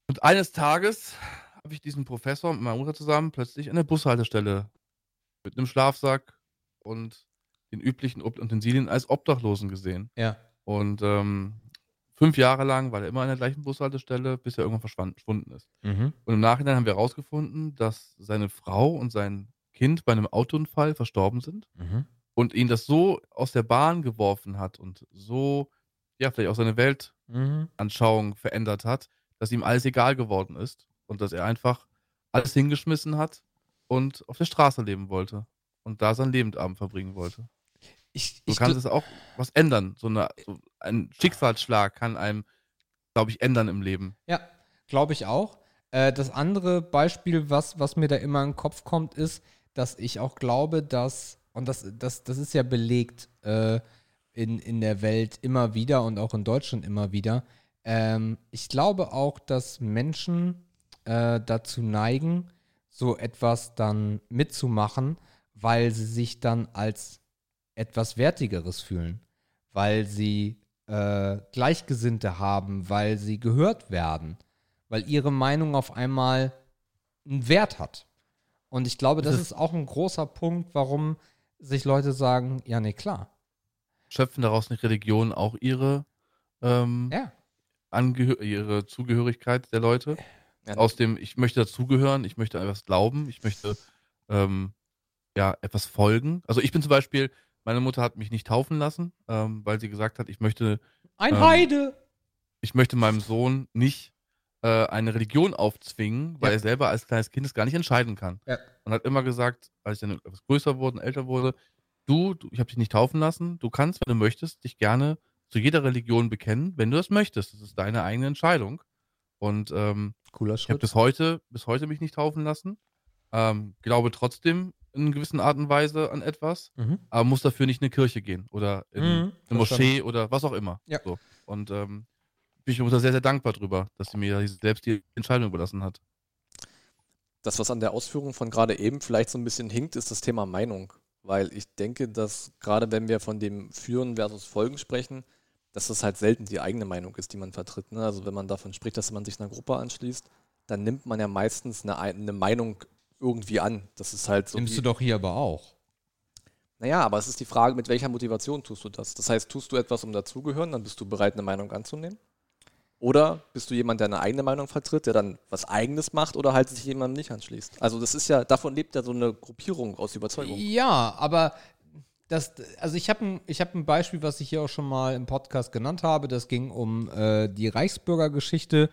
Und eines Tages habe ich diesen Professor mit meiner Mutter zusammen plötzlich an der Bushaltestelle mit einem Schlafsack und den üblichen Utensilien als Obdachlosen gesehen. Ja. Und ähm, fünf Jahre lang war er immer an der gleichen Bushaltestelle, bis er irgendwann verschwunden ist. Mhm. Und im Nachhinein haben wir herausgefunden, dass seine Frau und sein Kind bei einem Autounfall verstorben sind Mhm. und ihn das so aus der Bahn geworfen hat und so, ja, vielleicht auch seine Mhm. Weltanschauung verändert hat, dass ihm alles egal geworden ist und dass er einfach alles hingeschmissen hat und auf der Straße leben wollte und da sein Lebensabend verbringen wollte. Ich, Du ich kannst gl- es auch was ändern. So, eine, so ein Schicksalsschlag kann einem, glaube ich, ändern im Leben. Ja, glaube ich auch. Äh, das andere Beispiel, was, was mir da immer in den Kopf kommt, ist, dass ich auch glaube, dass, und das, das, das ist ja belegt äh, in, in der Welt immer wieder und auch in Deutschland immer wieder, ähm, ich glaube auch, dass Menschen äh, dazu neigen, so etwas dann mitzumachen, weil sie sich dann als etwas Wertigeres fühlen, weil sie äh, Gleichgesinnte haben, weil sie gehört werden, weil ihre Meinung auf einmal einen Wert hat. Und ich glaube, das Das ist auch ein großer Punkt, warum sich Leute sagen, ja, nee, klar. Schöpfen daraus nicht Religion auch ihre, ähm, Ja. Ihre Zugehörigkeit der Leute? Ja, Aus dem, ich möchte dazugehören, ich möchte etwas glauben, ich möchte ähm, ja, etwas folgen. Also ich bin zum Beispiel, meine Mutter hat mich nicht taufen lassen, ähm, weil sie gesagt hat, ich möchte Ein Ähm, Heide! ich möchte meinem Sohn nicht äh, eine Religion aufzwingen, weil Ja. er selber als kleines Kind es gar nicht entscheiden kann. Ja. Und hat immer gesagt, als ich dann etwas größer wurde und älter wurde, du, du ich habe dich nicht taufen lassen, du kannst, wenn du möchtest, dich gerne zu jeder Religion bekennen, wenn du das möchtest. Das ist deine eigene Entscheidung. Und ähm, Cooler ich habe Schritt. bis heute, bis heute mich nicht taufen lassen. Ähm, glaube trotzdem in einer gewissen Art und Weise an etwas, Mhm. aber muss dafür nicht in eine Kirche gehen oder in Mhm, eine. Moschee oder was auch immer. Ja. So. Und ähm, bin ich mir sehr, sehr dankbar drüber, dass sie mir selbst die Entscheidung überlassen hat. Das, was an der Ausführung von gerade eben vielleicht so ein bisschen hinkt, ist das Thema Meinung. Weil ich denke, dass gerade wenn wir von dem Führen versus Folgen sprechen, dass das halt selten die eigene Meinung ist, die man vertritt. Ne? Also wenn man davon spricht, dass man sich einer Gruppe anschließt, dann nimmt man ja meistens eine, eine Meinung irgendwie an. Das ist halt so. Nimmst du doch hier aber auch. Naja, aber es ist die Frage, mit welcher Motivation tust du das? Das heißt, tust du etwas, um dazugehören, dann bist du bereit, eine Meinung anzunehmen? Oder bist du jemand, der eine eigene Meinung vertritt, der dann was Eigenes macht oder halt sich jemandem nicht anschließt? Also das ist ja, davon lebt ja so eine Gruppierung aus Überzeugung. Ja, aber das, also ich habe ein, hab ein Beispiel, was ich hier auch schon mal im Podcast genannt habe. Das ging um äh, die Reichsbürgergeschichte,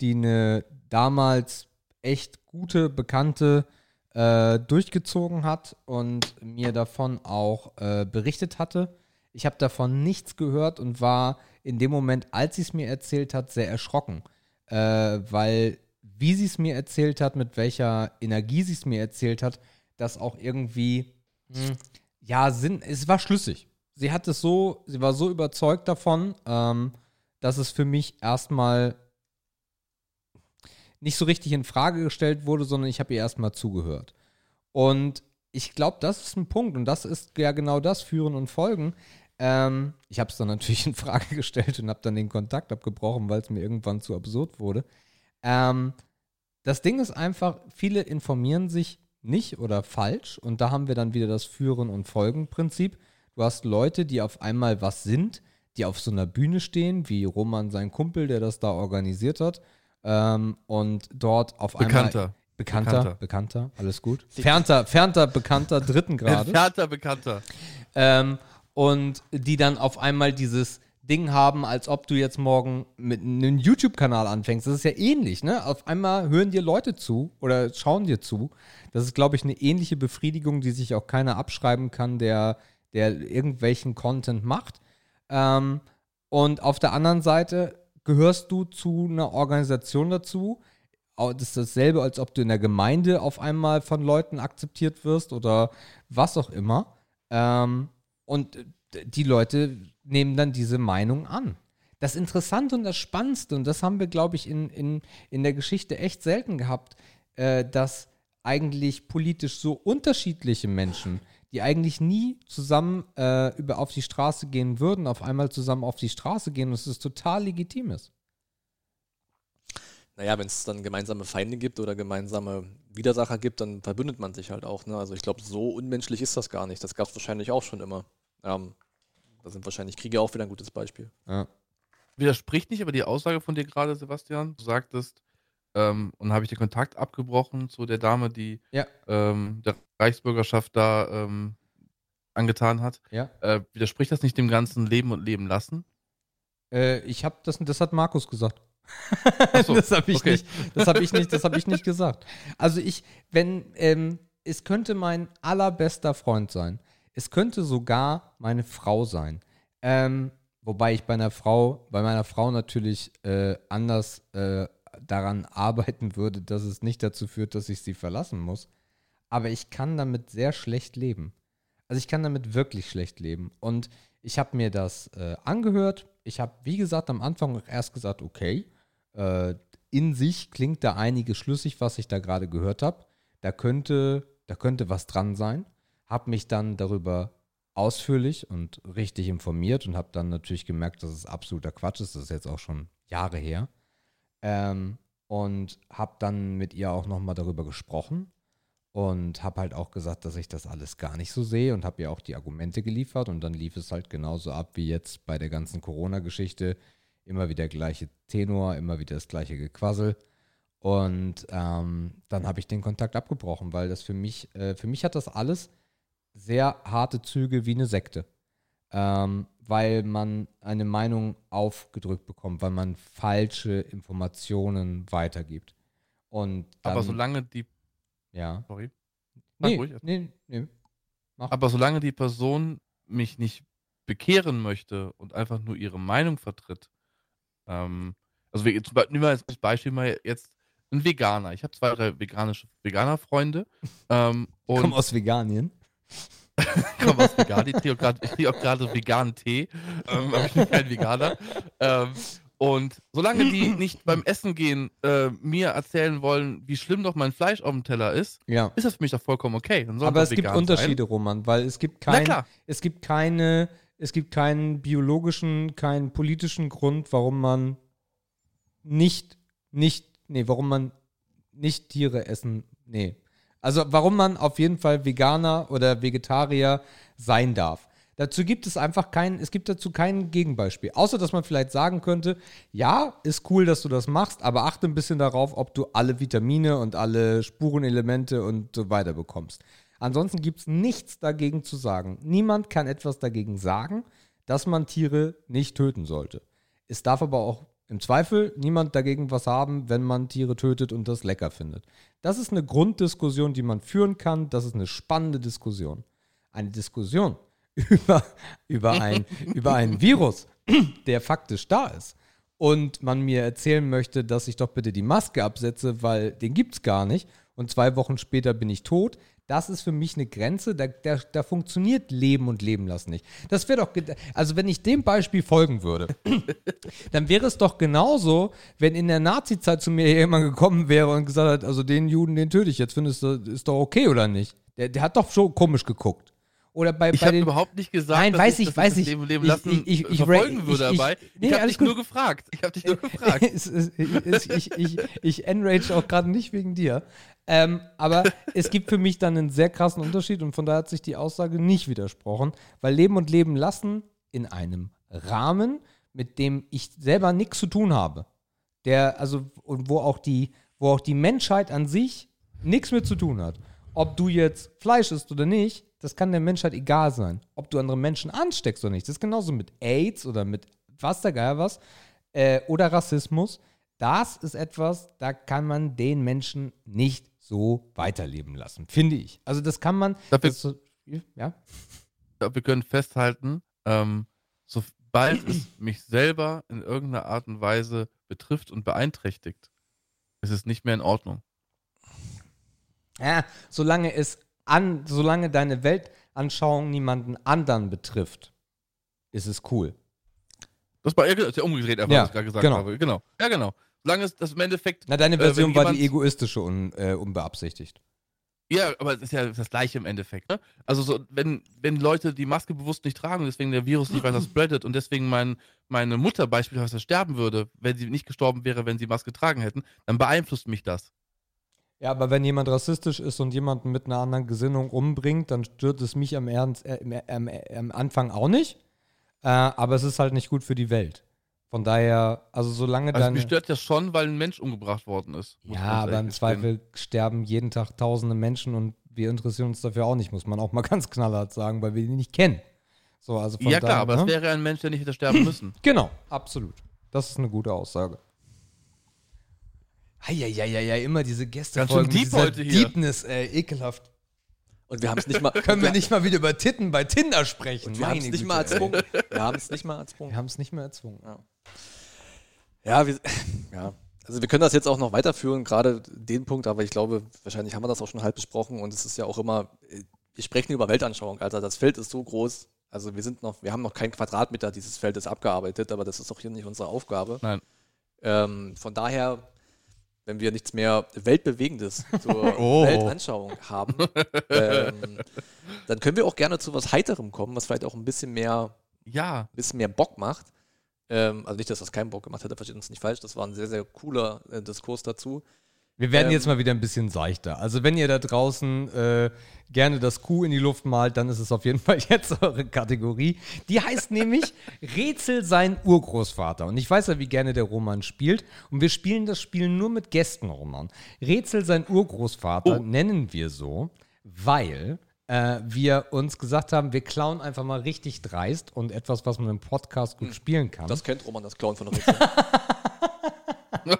die eine damals echt gute Bekannte äh, durchgezogen hat und mir davon auch äh, berichtet hatte. Ich habe davon nichts gehört und war in dem Moment, als sie es mir erzählt hat, sehr erschrocken, äh, weil wie sie es mir erzählt hat, mit welcher Energie sie es mir erzählt hat, das auch irgendwie mh, ja Sinn, es war schlüssig. Sie hat es so, sie war so überzeugt davon, ähm, dass es für mich erstmal nicht so richtig in Frage gestellt wurde, sondern ich habe ihr erstmal zugehört. Und ich glaube, das ist ein Punkt und das ist ja genau das, Führen und Folgen. Ähm, ich habe es dann natürlich in Frage gestellt und habe dann den Kontakt abgebrochen, weil es mir irgendwann zu absurd wurde. Ähm, das Ding ist einfach, viele informieren sich nicht oder falsch und da haben wir dann wieder das Führen- und Folgen-Prinzip. Du hast Leute, die auf einmal was sind, die auf so einer Bühne stehen, wie Roman, sein Kumpel, der das da organisiert hat. Ähm, und dort auf Bekannter. einmal. Bekannter. Bekannter, Bekannter. alles gut. Fernter, fernter, bekannter, dritten Grades. Entfernter Bekannter. Ähm, und die dann auf einmal dieses Ding haben, als ob du jetzt morgen mit einem YouTube-Kanal anfängst. Das ist ja ähnlich, ne? Auf einmal hören dir Leute zu oder schauen dir zu. Das ist, glaube ich, eine ähnliche Befriedigung, die sich auch keiner abschreiben kann, der, der irgendwelchen Content macht. Ähm, und auf der anderen Seite gehörst du zu einer Organisation dazu. Das ist dasselbe, als ob du in der Gemeinde auf einmal von Leuten akzeptiert wirst oder was auch immer. Ähm, und die Leute nehmen dann diese Meinung an. Das Interessante und das Spannendste, und das haben wir, glaube ich, in, in, in der Geschichte echt selten gehabt, äh, dass eigentlich politisch so unterschiedliche Menschen, die eigentlich nie zusammen äh, über auf die Straße gehen würden, auf einmal zusammen auf die Straße gehen und es ist total legitim ist. Naja, wenn es dann gemeinsame Feinde gibt oder gemeinsame Widersacher gibt, dann verbündet man sich halt auch. Ne? Also ich glaube, so unmenschlich ist das gar nicht. Das gab es wahrscheinlich auch schon immer. Ähm, da sind wahrscheinlich Kriege auch wieder ein gutes Beispiel. Ja. Widerspricht nicht aber die Aussage von dir gerade, Sebastian. Du sagtest, ähm, und habe ich den Kontakt abgebrochen zu der Dame, die Ja. ähm, der Reichsbürgerschaft da ähm, angetan hat. Ja. Äh, widerspricht das nicht dem ganzen Leben und Leben lassen? Äh, ich habe das, das hat Markus gesagt. So, das habe ich okay. nicht, das habe ich nicht, das habe ich nicht gesagt. Also ich, wenn, ähm, es könnte mein allerbester Freund sein. Es könnte sogar meine Frau sein. Ähm, wobei ich bei einer Frau, bei meiner Frau natürlich äh, anders äh, daran arbeiten würde, dass es nicht dazu führt, dass ich sie verlassen muss. Aber ich kann damit sehr schlecht leben. Also ich kann damit wirklich schlecht leben. Und ich habe mir das äh, angehört. Ich habe, wie gesagt, am Anfang erst gesagt, okay, äh, in sich klingt da einiges schlüssig, was ich da gerade gehört habe. Da könnte, da könnte was dran sein. Habe mich dann darüber ausführlich und richtig informiert und habe dann natürlich gemerkt, dass es absoluter Quatsch ist. Das ist jetzt auch schon Jahre her. Ähm, und habe dann mit ihr auch nochmal darüber gesprochen und habe halt auch gesagt, dass ich das alles gar nicht so sehe und habe ihr auch die Argumente geliefert und dann lief es halt genauso ab wie jetzt bei der ganzen Corona-Geschichte. Immer wieder gleiche Tenor, immer wieder das gleiche Gequassel. Und ähm, dann habe ich den Kontakt abgebrochen, weil das für mich, äh, für mich hat das alles sehr harte Züge wie eine Sekte. Ähm, weil man eine Meinung aufgedrückt bekommt, weil man falsche Informationen weitergibt. Und dann, aber solange die. ja. Sorry. Sag Nee, ruhig. nee, nee. Aber solange die Person mich nicht bekehren möchte und einfach nur ihre Meinung vertritt, ähm, also wir, zum Beispiel, nehmen wir als Beispiel mal jetzt ein Veganer. Ich habe zwei, drei veganische Veganer-Freunde. ähm, und Komm aus Veganien. komm aus Vegan. Ich trinke auch gerade- veganen Tee. Ähm, aber ich bin kein Veganer. Ähm, und solange die nicht beim Essen gehen äh, mir erzählen wollen, wie schlimm doch mein Fleisch auf dem Teller ist, Ja. ist das für mich doch vollkommen okay. Aber es gibt Unterschiede, Roman, weil es gibt Sein. Kein, es gibt keine, es gibt keinen biologischen, keinen politischen Grund, warum man nicht, nicht, nee, warum man nicht Tiere essen, nee. Also warum man auf jeden Fall Veganer oder Vegetarier sein darf. Dazu gibt es einfach kein, es gibt dazu kein Gegenbeispiel. Außer, dass man vielleicht sagen könnte, ja, ist cool, dass du das machst, aber achte ein bisschen darauf, ob du alle Vitamine und alle Spurenelemente und so weiter bekommst. Ansonsten gibt es nichts dagegen zu sagen. Niemand kann etwas dagegen sagen, dass man Tiere nicht töten sollte. Es darf aber auch im Zweifel niemand dagegen was haben, wenn man Tiere tötet und das lecker findet. Das ist eine Grunddiskussion, die man führen kann. Das ist eine spannende Diskussion. Eine Diskussion über, über, ein, über einen Virus, der faktisch da ist. Und man mir erzählen möchte, dass ich doch bitte die Maske absetze, weil den gibt es gar nicht. Und zwei Wochen später bin ich tot. Das ist für mich eine Grenze, da, da, da funktioniert Leben und Leben lassen nicht. Das wäre doch, also wenn ich dem Beispiel folgen würde, dann wäre es doch genauso, wenn in der Nazi-Zeit zu mir jemand gekommen wäre und gesagt hat, also den Juden, den töte ich jetzt, findest du, ist doch okay oder nicht? Der, der hat doch schon komisch geguckt. Oder bei, Ich habe überhaupt nicht gesagt, Nein, dass weiß ich, ich, weiß ich. Leben, Leben Ich- lassen ich- ich- ich- verfolgen ich- würde ich- dabei. Ich, nee, habe alles dich gut. nur gefragt. Ich habe dich nur gefragt. ich, ich, ich enrage auch gerade nicht wegen dir. Ähm, aber es gibt für mich dann einen sehr krassen Unterschied und von daher hat sich die Aussage nicht widersprochen, weil Leben und Leben lassen in einem Rahmen, mit dem ich selber nichts zu tun habe, der, also, und wo auch die, wo auch die Menschheit an sich nichts mit zu tun hat. Ob du jetzt Fleisch isst oder nicht, das kann der Menschheit egal sein. Ob du andere Menschen ansteckst oder nicht, das ist genauso mit AIDS oder mit was der Geier was, äh, oder Rassismus. Das ist etwas, da kann man den Menschen nicht so weiterleben lassen, finde ich. Also das kann man. Dafür- das so, ja? glaube, wir können festhalten, ähm, sobald es mich selber in irgendeiner Art und Weise betrifft und beeinträchtigt, ist es nicht mehr in Ordnung. ja, solange es an, solange deine Weltanschauung niemanden anderen betrifft, ist es cool. Das war ja, ist ja umgedreht, einfach, Ja, was ich gerade gesagt genau. habe. Genau. Ja, genau. Solange es das im Endeffekt. Na, deine Äh, Version war die egoistische und äh, unbeabsichtigt. Ja, aber es ist ja das Gleiche im Endeffekt. Ne? Also, so, wenn, wenn Leute die Maske bewusst nicht tragen deswegen der Virus nicht weiter spreadet und deswegen mein, meine Mutter beispielsweise sterben würde, wenn sie nicht gestorben wäre, wenn sie Maske tragen hätten, dann beeinflusst mich das. Ja, aber wenn jemand rassistisch ist und jemanden mit einer anderen Gesinnung umbringt, dann stört es mich am, Ernst, äh, im, am, am Anfang auch nicht. Äh, aber es ist halt nicht gut für die Welt. Von daher, also solange Also, dann. mich stört das schon, weil ein Mensch umgebracht worden ist. Ja, aber im. Zweifel sterben jeden Tag tausende Menschen und wir interessieren uns dafür auch nicht, muss man auch mal ganz knallhart sagen, weil wir die nicht kennen. So, also von Ja, klar, daher, aber ne? es wäre ein Mensch, der nicht hätte sterben müssen. Genau, absolut. Das ist eine gute Aussage. Eieieiei, immer diese Gäste Ganz schön deep heute hier. Deepness, ey, ekelhaft. Und wir haben es nicht mal. Können wir nicht mal wieder über Titten bei Tinder sprechen? Wir haben es nicht mal erzwungen. Wir haben es nicht mal Wir erzwungen. haben es nicht mehr erzwungen. Ja, wir, ja. Also wir können das jetzt auch noch weiterführen, gerade den Punkt, aber ich glaube, wahrscheinlich haben wir das auch schon halb besprochen und es ist ja auch immer, äh, wir sprechen über Weltanschauung, Alter, das Feld ist so groß, also wir sind noch, wir haben noch keinen Quadratmeter dieses Feldes abgearbeitet, aber das ist auch hier nicht unsere Aufgabe. Nein. Ähm, von daher, wenn wir nichts mehr Weltbewegendes zur Oh. Weltanschauung haben, ähm, dann können wir auch gerne zu was Heiterem kommen, was vielleicht auch ein bisschen mehr Ja, ein bisschen mehr Bock macht. Ähm, also nicht, dass das keinen Bock gemacht hätte, versteht uns nicht falsch. Das war ein sehr, sehr cooler äh, Diskurs dazu. Wir werden Ähm, jetzt mal wieder ein bisschen seichter. Also wenn ihr da draußen äh, gerne das Kuh in die Luft malt, dann ist es auf jeden Fall jetzt eure Kategorie. Die heißt nämlich Rätsel sein Urgroßvater. Und ich weiß ja, wie gerne der Roman spielt. Und wir spielen das Spiel nur mit Gästen, Roman. Rätsel sein Urgroßvater Oh. nennen wir so, weil äh, wir uns gesagt haben, wir klauen einfach mal richtig dreist und etwas, was man im Podcast gut spielen kann. Das kennt Roman, das Clown von der Rätsel.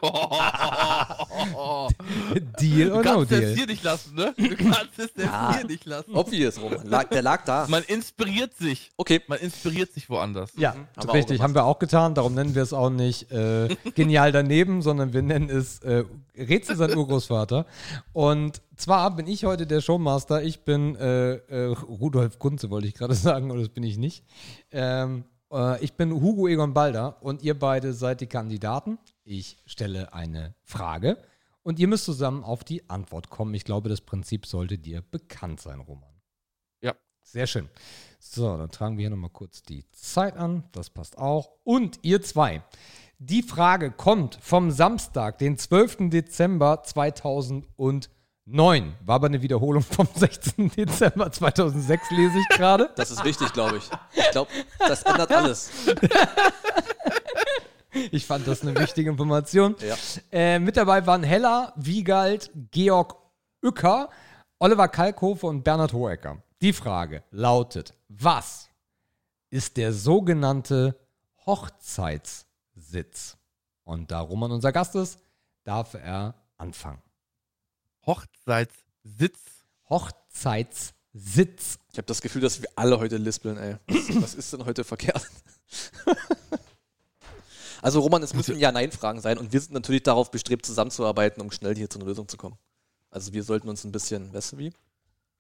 Deal du or no kannst es deal? hier nicht lassen, ne? Du kannst es jetzt hier nicht lassen. Obvious, Roman. Lag, der lag da. Man inspiriert sich. Okay. Man inspiriert sich woanders. Ja, Haben auch richtig, gemacht. haben wir auch getan. Darum nennen wir es auch nicht äh, genial daneben, sondern wir nennen es äh, Rätsel sein Urgroßvater. Und zwar bin ich heute der Showmaster. Ich bin äh, äh, Rudolf Kunze, wollte ich gerade sagen, oder das bin ich nicht. Ähm, äh, ich bin Hugo Egon Balder und ihr beide seid die Kandidaten. Ich stelle eine Frage und ihr müsst zusammen auf die Antwort kommen. Ich glaube, das Prinzip sollte dir bekannt sein, Roman. Ja. Sehr schön. So, dann tragen wir hier nochmal kurz die Zeit an. Das passt auch. Und ihr zwei. Die Frage kommt vom Samstag, den 12. Dezember 2009. War aber eine Wiederholung vom 16. Dezember 2006, lese ich gerade. Das ist wichtig, glaube ich. Ich glaube, das ändert alles. Ich fand das eine wichtige Information. Ja. Äh, mit dabei waren Hella, Wiegald, Georg Uecker, Oliver Kalkofe und Bernhard Hohecker. Die Frage lautet: Was ist der sogenannte Hochzeitssitz? Und da Roman unser Gast ist, darf er anfangen. Hochzeitssitz. Hochzeitssitz. Ich habe das Gefühl, dass wir alle heute lispeln, ey. Was, was ist denn heute verkehrt? Also Roman, es müssen Ja-Nein-Fragen sein und wir sind natürlich darauf bestrebt, zusammenzuarbeiten, um schnell hier zu einer Lösung zu kommen. Also wir sollten uns ein bisschen, weißt du wie?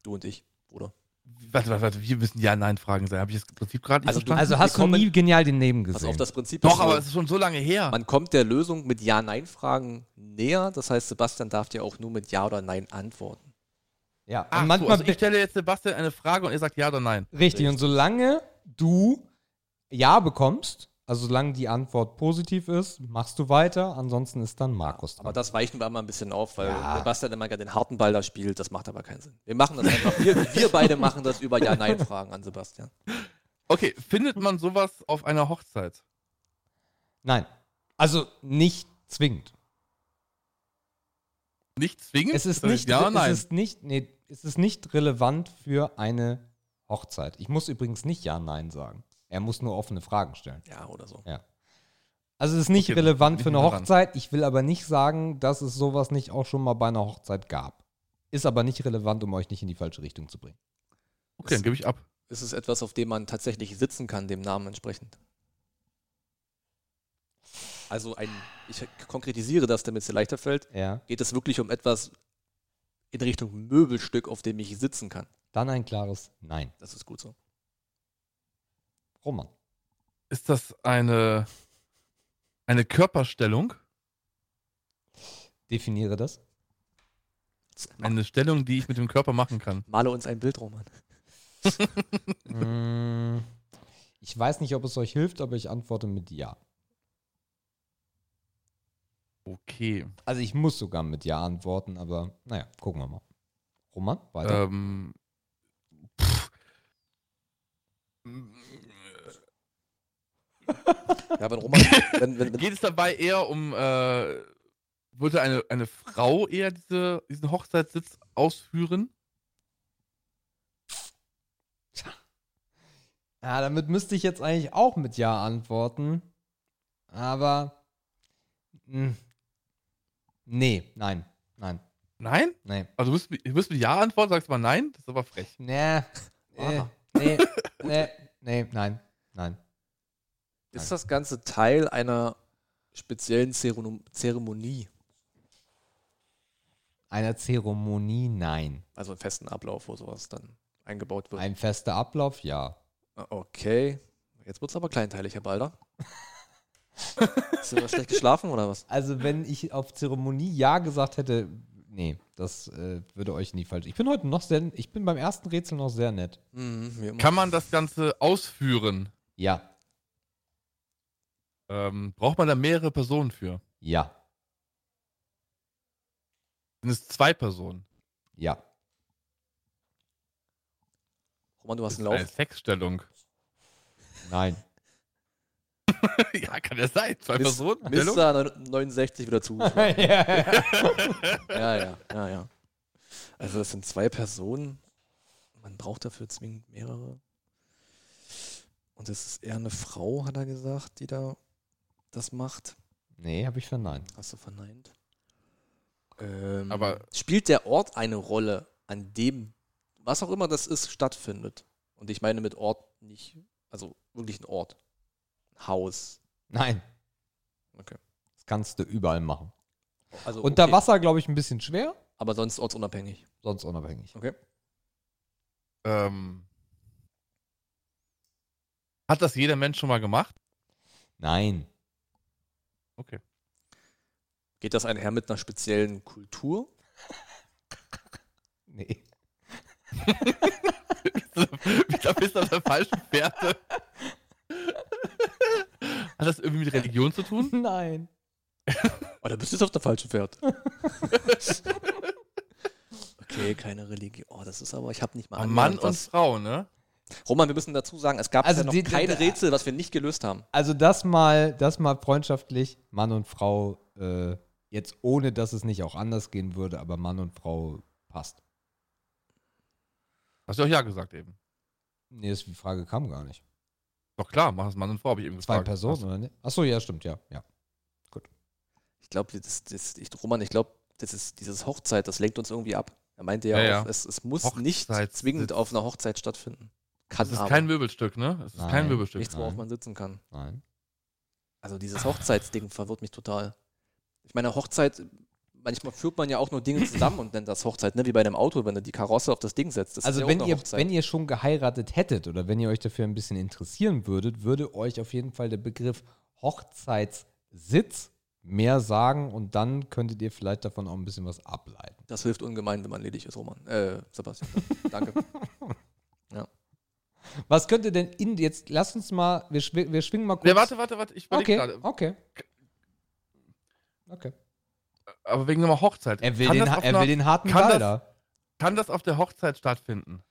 Du und ich, Bruder. Warte, warte, warte. Wir müssen Ja-Nein-Fragen sein. Habe ich das Prinzip gerade nicht Also du- verstanden? Also Wir hast du kommen- nie genial daneben Pass gesehen? auf, das Prinzip Doch, ist aber es ist schon so lange her. man kommt der Lösung mit Ja-Nein-Fragen näher. Das heißt, Sebastian darf dir auch nur mit Ja oder Nein antworten. ja, Ach und so, manchmal also ich stelle jetzt Sebastian eine Frage und er sagt ja oder nein. Richtig, und solange du Ja bekommst, Also solange die Antwort positiv ist, machst du weiter. Ansonsten ist dann Markus dran. Aber das weichen wir mal ein bisschen auf, weil Ja. Sebastian immer gerne den harten Ball da spielt. Das macht aber keinen Sinn. Wir machen das einfach. Wir, wir beide machen das über Ja-Nein-Fragen an Sebastian. Okay, findet man sowas auf einer Hochzeit? Nein. Also nicht zwingend. Nicht zwingend? Es ist Äh, nicht, Ja, nein. Es ist nicht, nee, es ist nicht relevant für eine Hochzeit. Ich muss übrigens nicht Ja, Nein sagen. Er muss nur offene Fragen stellen. Ja, oder so. Also es ist nicht Okay, relevant für eine. Hochzeit. Ich will aber nicht sagen, dass es sowas nicht auch schon mal bei einer Hochzeit gab. Ist aber nicht relevant, um euch nicht in die falsche Richtung zu bringen. okay, dann gebe ich ab. Ist es etwas, auf dem man tatsächlich sitzen kann, dem Namen entsprechend? Also ein, ich konkretisiere das, damit es dir leichter fällt. Ja. Geht es wirklich um etwas in Richtung Möbelstück, auf dem ich sitzen kann? Dann ein klares Nein. Das ist gut so. Roman. Ist das eine, eine Körperstellung? Definiere das. Eine Stellung, die ich mit dem Körper machen kann? Male uns ein Bild, Roman. Mm, ich weiß nicht, ob es euch hilft, aber ich antworte mit Ja. Okay. Also ich muss sogar mit Ja antworten, aber naja, gucken wir mal. Roman, weiter. Ähm, pff. Ja, wenn Roman, wenn, wenn, wenn, Geht es dabei eher um, äh, würde eine, eine Frau eher diese, diesen Hochzeitssitz ausführen? Ja, damit müsste ich jetzt eigentlich auch mit Ja antworten. Aber. Mh, nee, nein, nein, Nein? nee. Also du wirst, mit- du Ja antworten, sagst mal nein? Das ist aber frech. Nee, äh, Aha. nee, nee, nee, nein, nein. Ist das Ganze Teil einer speziellen Zeremonie-? Einer Zeremonie, nein. Also einen festen Ablauf, wo sowas dann eingebaut wird. Ein fester Ablauf, ja. Okay. Jetzt wird es aber kleinteilig, Herr Balder. Hast du schlecht geschlafen oder was? Also, wenn ich auf Zeremonie Ja gesagt hätte, nee, das äh, würde euch nie falsch. Ich bin heute noch sehr, ich bin beim ersten Rätsel noch sehr nett. Mhm. Kann man das Ganze ausführen? Ja, Ähm, braucht man da mehrere Personen für? ja, Sind es zwei Personen? ja. Roman, du hast einen es eine Lauf. Sexstellung? Nein. ja, kann ja sein. Zwei Personen? Stellung? Mr. 69 wieder zu. ja, ja. ja, ja, ja, ja. Also das sind zwei Personen. Man braucht dafür zwingend mehrere. Und es ist eher eine Frau, hat er gesagt, die da das macht. Nee, habe ich verneint. Hast du verneint? Ähm, Aber- spielt der Ort eine Rolle, an dem, was auch immer das ist, stattfindet? Und ich meine mit Ort nicht, also wirklich ein Ort. Ein Haus. Nein. Okay. Das kannst du überall machen. Also, Unter okay, Wasser, glaube ich, ein bisschen schwer, Aber sonst ortsunabhängig. sonst unabhängig. Okay. Ähm, hat das jeder Mensch schon mal gemacht? Nein. Okay. Geht das einher mit einer speziellen Kultur? Nee. da bist du auf der falschen Fährte. Hat das irgendwie mit Religion zu tun? Nein. Oh, da bist du jetzt auf der falschen Pferd. okay, keine Religion. Oh, das ist aber, ich habe nicht mal Aber Mann und was. Frau, ne? Roman, wir müssen dazu sagen, es gab Also ja noch die- keine die- Rätsel, was wir nicht gelöst haben. Also das mal, das mal freundschaftlich, Mann und Frau, äh, jetzt ohne, dass es nicht auch anders gehen würde, aber Mann und Frau passt. Hast du auch ja gesagt eben. Nee, das, die Frage kam gar nicht. Doch klar, mach es Mann und Frau, habe ich eben Zwei gefragt. Personen, oder nicht? Achso, ja, stimmt, ja. ja. Ich glaube, das, das, ich, Roman, ich glaube, das ist dieses Hochzeit, das lenkt uns irgendwie ab. Er meinte ja, Ja, auch, ja. Es, es muss nicht Hochzeitssitz. zwingend auf einer Hochzeit stattfinden. Kann Das ist aber. kein Möbelstück, ne? Es ist Nein. kein Möbelstück. nichts, worauf Nein. man sitzen kann. Nein. Also dieses Hochzeitsding verwirrt mich total. Ich meine, Hochzeit, manchmal führt man ja auch nur Dinge zusammen und nennt das Hochzeit, ne? wie bei einem Auto, wenn du die Karosse auf das Ding setzt. Das ist Also ja auch wenn eine ihr, Hochzeit. wenn ihr schon geheiratet hättet oder wenn ihr euch dafür ein bisschen interessieren würdet, würde euch auf jeden Fall der Begriff Hochzeitssitz mehr sagen und dann könntet ihr vielleicht davon auch ein bisschen was ableiten. Das hilft ungemein, wenn man ledig ist, Roman. Äh, Sebastian. Danke. Was könnte denn in jetzt, lass uns mal, wir, schw wir schwingen mal kurz. Ja, warte, warte, warte. Ich überlege Okay, gerade. okay. Okay. Aber wegen einer Hochzeit. Er will, kann, den, er einer, will den harten kann Ball das- da. kann das auf der Hochzeit stattfinden?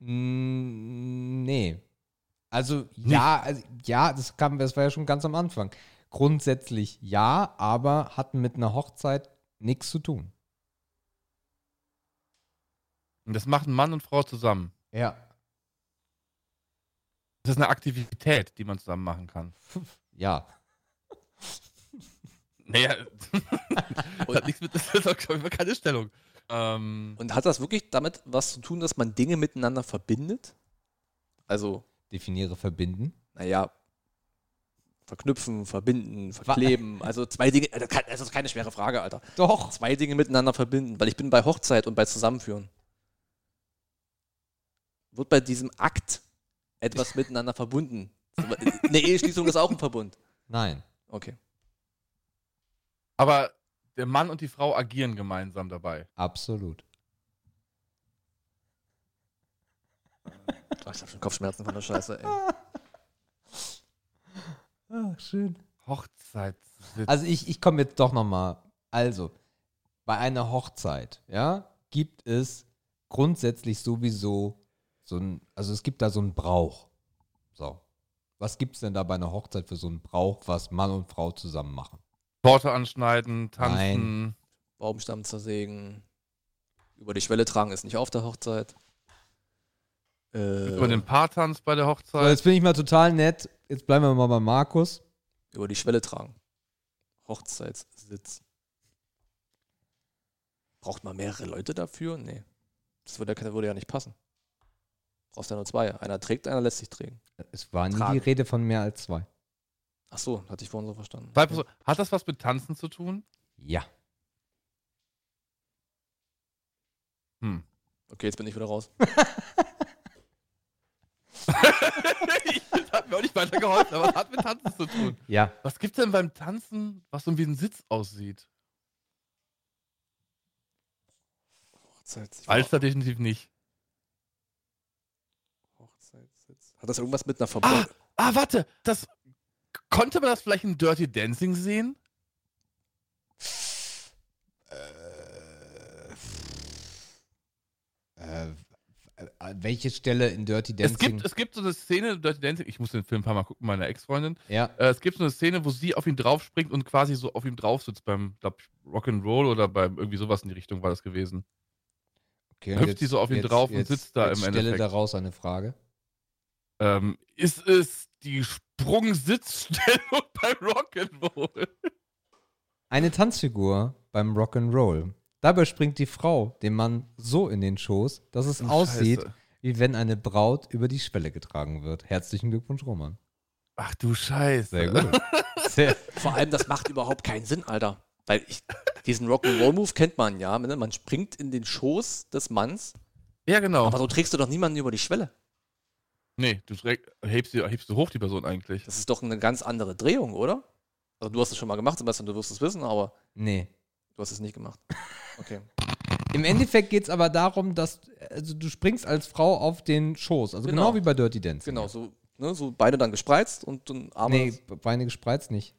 Mm, Nee. Also ja, also, ja, das, kam, das war ja schon ganz am Anfang. Grundsätzlich ja, aber hat mit einer Hochzeit nichts zu tun. Und das machen Mann und Frau zusammen. Ja. Das ist eine Aktivität, die man zusammen machen kann. Ja. Naja, das hat nichts mit, das ist auch keine Stellung. Ähm, Und hat das wirklich damit was zu tun, dass man Dinge miteinander verbindet? Also, Definiere verbinden. naja, verknüpfen, verbinden, verkleben. Also zwei Dinge, also kein- das ist keine schwere Frage, Alter. Doch. Zwei Dinge miteinander verbinden, weil ich bin bei Hochzeit und bei Zusammenführen. Wird bei diesem Akt etwas miteinander verbunden? Eine Eheschließung ist auch ein Verbund. Nein. Okay. aber der Mann und die Frau agieren gemeinsam dabei. Absolut. Ich habe schon Kopfschmerzen von der Scheiße, ey. Ach, schön. Hochzeitssitz. Also ich, ich komme jetzt doch nochmal. Also, bei einer Hochzeit, ja, gibt es grundsätzlich sowieso so ein, also es gibt da so einen Brauch. So. Was gibt es denn da bei einer Hochzeit für so einen Brauch, was Mann und Frau zusammen machen? Torte anschneiden, tanzen. Baumstamm zersägen. Über die Schwelle tragen ist nicht auf der Hochzeit. Äh, Über den Paartanz bei der So, Hochzeit. jetzt bin ich mal total nett. Jetzt bleiben wir mal bei Markus. über die Schwelle tragen. Hochzeitssitz. Braucht man mehrere Leute dafür? Nee. Das würde, ja- würde ja nicht passen. Brauchst ja nur zwei. Einer trägt, einer lässt sich trägen. Es war nie Tragen. die Rede von mehr als zwei. Ach so, hatte ich vorhin so verstanden. Zwei Personen. Hat das was mit Tanzen zu tun? Ja. Hm. Okay, jetzt bin ich wieder raus. das hat mir auch nicht weitergeholfen, aber es hat mit Tanzen zu tun. Ja. Was gibt's denn beim Tanzen, was so wie ein Sitz aussieht? Hochzeits Alster definitiv nicht. Hochzeitssitz. Hat das irgendwas mit einer Verbindung? Ah, warte, das konnte man das vielleicht in Dirty Dancing sehen? Äh, äh, welche Stelle in Dirty Es Dancing? gibt, es gibt so eine Szene in Dirty Dancing, ich muss den Film ein paar Mal gucken, meiner Ex-Freundin. ja. Äh, es gibt so eine Szene, wo sie auf ihn draufspringt und quasi so auf ihm drauf sitzt beim, glaub ich, Rock'n'Roll oder beim irgendwie sowas in die Richtung war das gewesen. Okay, hüpft die so auf ihn drauf und sitzt da jetzt im stelle Endeffekt. daraus eine Frage. Ähm, ist es die Sprungsitzstellung beim Rock'n'Roll? Eine Tanzfigur beim Rock'n'Roll. Dabei springt die Frau dem Mann so in den Schoß, dass es aussieht, Scheiße. wie wenn eine Braut über die Schwelle getragen wird. Herzlichen Glückwunsch, Roman. Ach du Scheiße. Sehr gut. Sehr, Vor allem, das macht überhaupt keinen Sinn, Alter. Weil ich, diesen Rock'n'Roll-Move kennt man ja. Man springt in den Schoß des Manns. Ja, genau. Aber so trägst du doch niemanden über die Schwelle. Nee, du hebst, sie- hebst du hoch, die Person eigentlich. Das ist doch eine ganz andere Drehung, oder? Also du hast es schon mal gemacht, Sebastian, du wirst es wissen, aber nee. du hast es nicht gemacht. Okay. Im Endeffekt geht es aber darum, dass also du springst als Frau auf den Schoß. Also genau, Genau. wie bei Dirty Dancing. Genau, so, ne, so Beine dann gespreizt und dann Arme. Nee, Beine gespreizt nicht.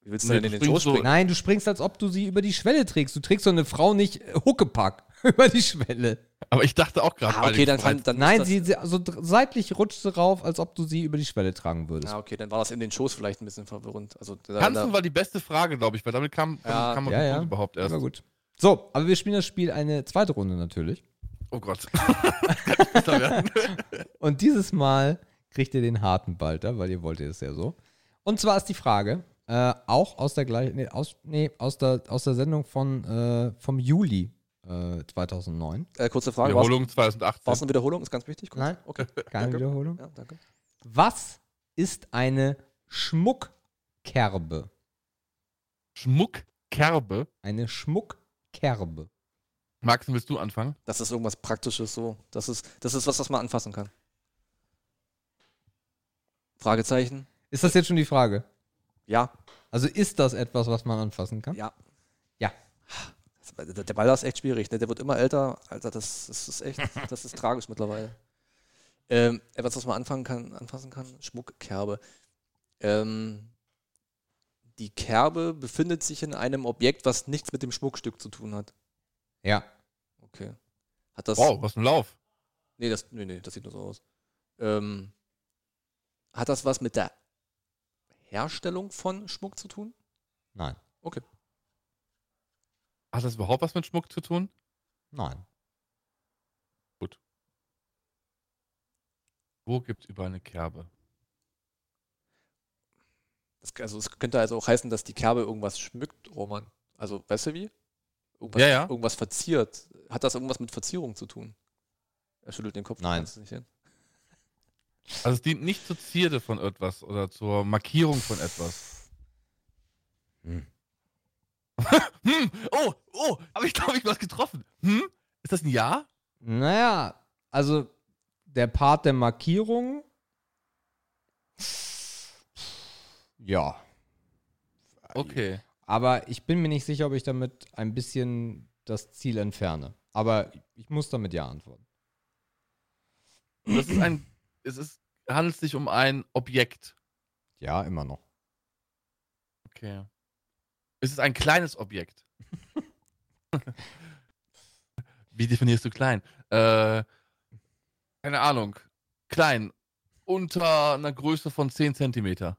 Wie willst du Nee, denn in den Schoß springst so- springen? Nein, du springst, als ob du sie über die Schwelle trägst. Du trägst so eine Frau nicht Huckepack über die Schwelle. Aber ich dachte auch gerade, Ah, okay, dann, kann, dann Nein, sie, sie also seitlich rutscht sie rauf, als ob du sie über die Schwelle tragen würdest. ah, okay, dann war das in den Schoß vielleicht ein bisschen verwirrend. Also da, Tanzen da, war die beste Frage, glaube ich, weil damit kam, damit Ja, kam man ja, ja. überhaupt erst. Aber gut. So, aber wir spielen das Spiel eine zweite Runde natürlich. Oh Gott. Und dieses Mal kriegt ihr den harten Balter, weil ihr wolltet es ja so. Und zwar ist die Frage, äh, auch aus der gleichen, nee, aus, nee, aus der, aus der Sendung von, äh, vom Juli äh, 2009. äh, kurze Frage, war Wiederholung 2018. es eine Wiederholung? Ist ganz wichtig. Kurz. Nein. Okay. Keine Danke. Wiederholung. Ja, danke. Was ist eine Schmuckkerbe? Schmuckkerbe. Eine Schmuckkerbe. Max, willst du anfangen? Das ist irgendwas Praktisches so. Das ist, das ist was, was man anfassen kann. Fragezeichen? Ist das jetzt schon die Frage? Ja. Also ist das etwas, was man anfassen kann? Ja. Ja. Der Ball ist echt schwierig, ne? Der wird immer älter. Alter, das, das ist echt, das ist tragisch mittlerweile. Ähm, etwas, was man anfangen kann, anfassen kann, Schmuckkerbe. Ähm, die Kerbe befindet sich in einem Objekt, was nichts mit dem Schmuckstück zu tun hat. Ja. Okay. Hat das. Wow, was ein Lauf. Nee, das, nee, nee, das sieht nur so aus. Ähm, hat das was mit der Herstellung von Schmuck zu tun? Nein. Hat das überhaupt was mit Schmuck zu tun? Nein. Wo gibt es überall eine Kerbe? Das, also es könnte also auch heißen, dass die Kerbe irgendwas schmückt, Roman. Also, weißt du wie? Irgendwas, Ja, ja. irgendwas verziert. Hat das irgendwas mit Verzierung zu tun? Er schüttelt den Kopf. Nein. Also es dient nicht zur Zierde von etwas oder zur Markierung von etwas. Hm. Hm, oh, oh, aber ich glaube, ich was getroffen. Hm? Ist das ein Ja? Naja, also der Part der Markierung. Ja. Okay. Aber ich bin mir nicht sicher, ob ich damit ein bisschen das Ziel entferne. Aber ich muss damit ja antworten. Das ist ein, es ist, handelt sich um ein Objekt. Ja, immer noch. Okay. Es ist ein kleines Objekt. Wie definierst du klein? Äh, keine Ahnung. Klein. Unter einer Größe von 10 Zentimeter.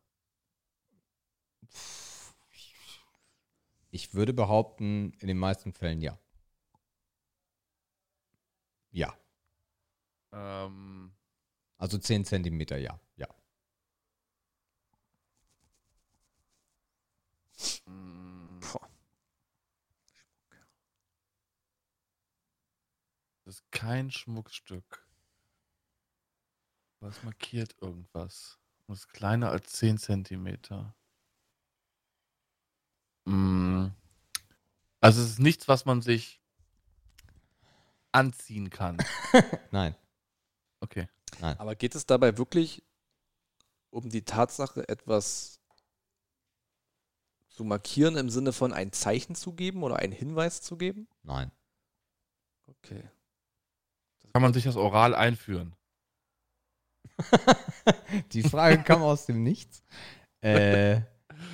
Ich würde behaupten, in den meisten Fällen ja. Ja. Ähm, Also 10 Zentimeter, ja. Ja. mh, Boah. das ist kein Schmuckstück. Was markiert irgendwas? Und ist kleiner als 10 Zentimeter. Mm. Also es ist nichts, was man sich anziehen kann. Nein. Okay. Aber geht es dabei wirklich um die Tatsache, etwas zu markieren im Sinne von ein Zeichen zu geben oder einen Hinweis zu geben? Nein. Okay. Kann man sich das oral einführen? Die Frage kam aus dem Nichts. Äh,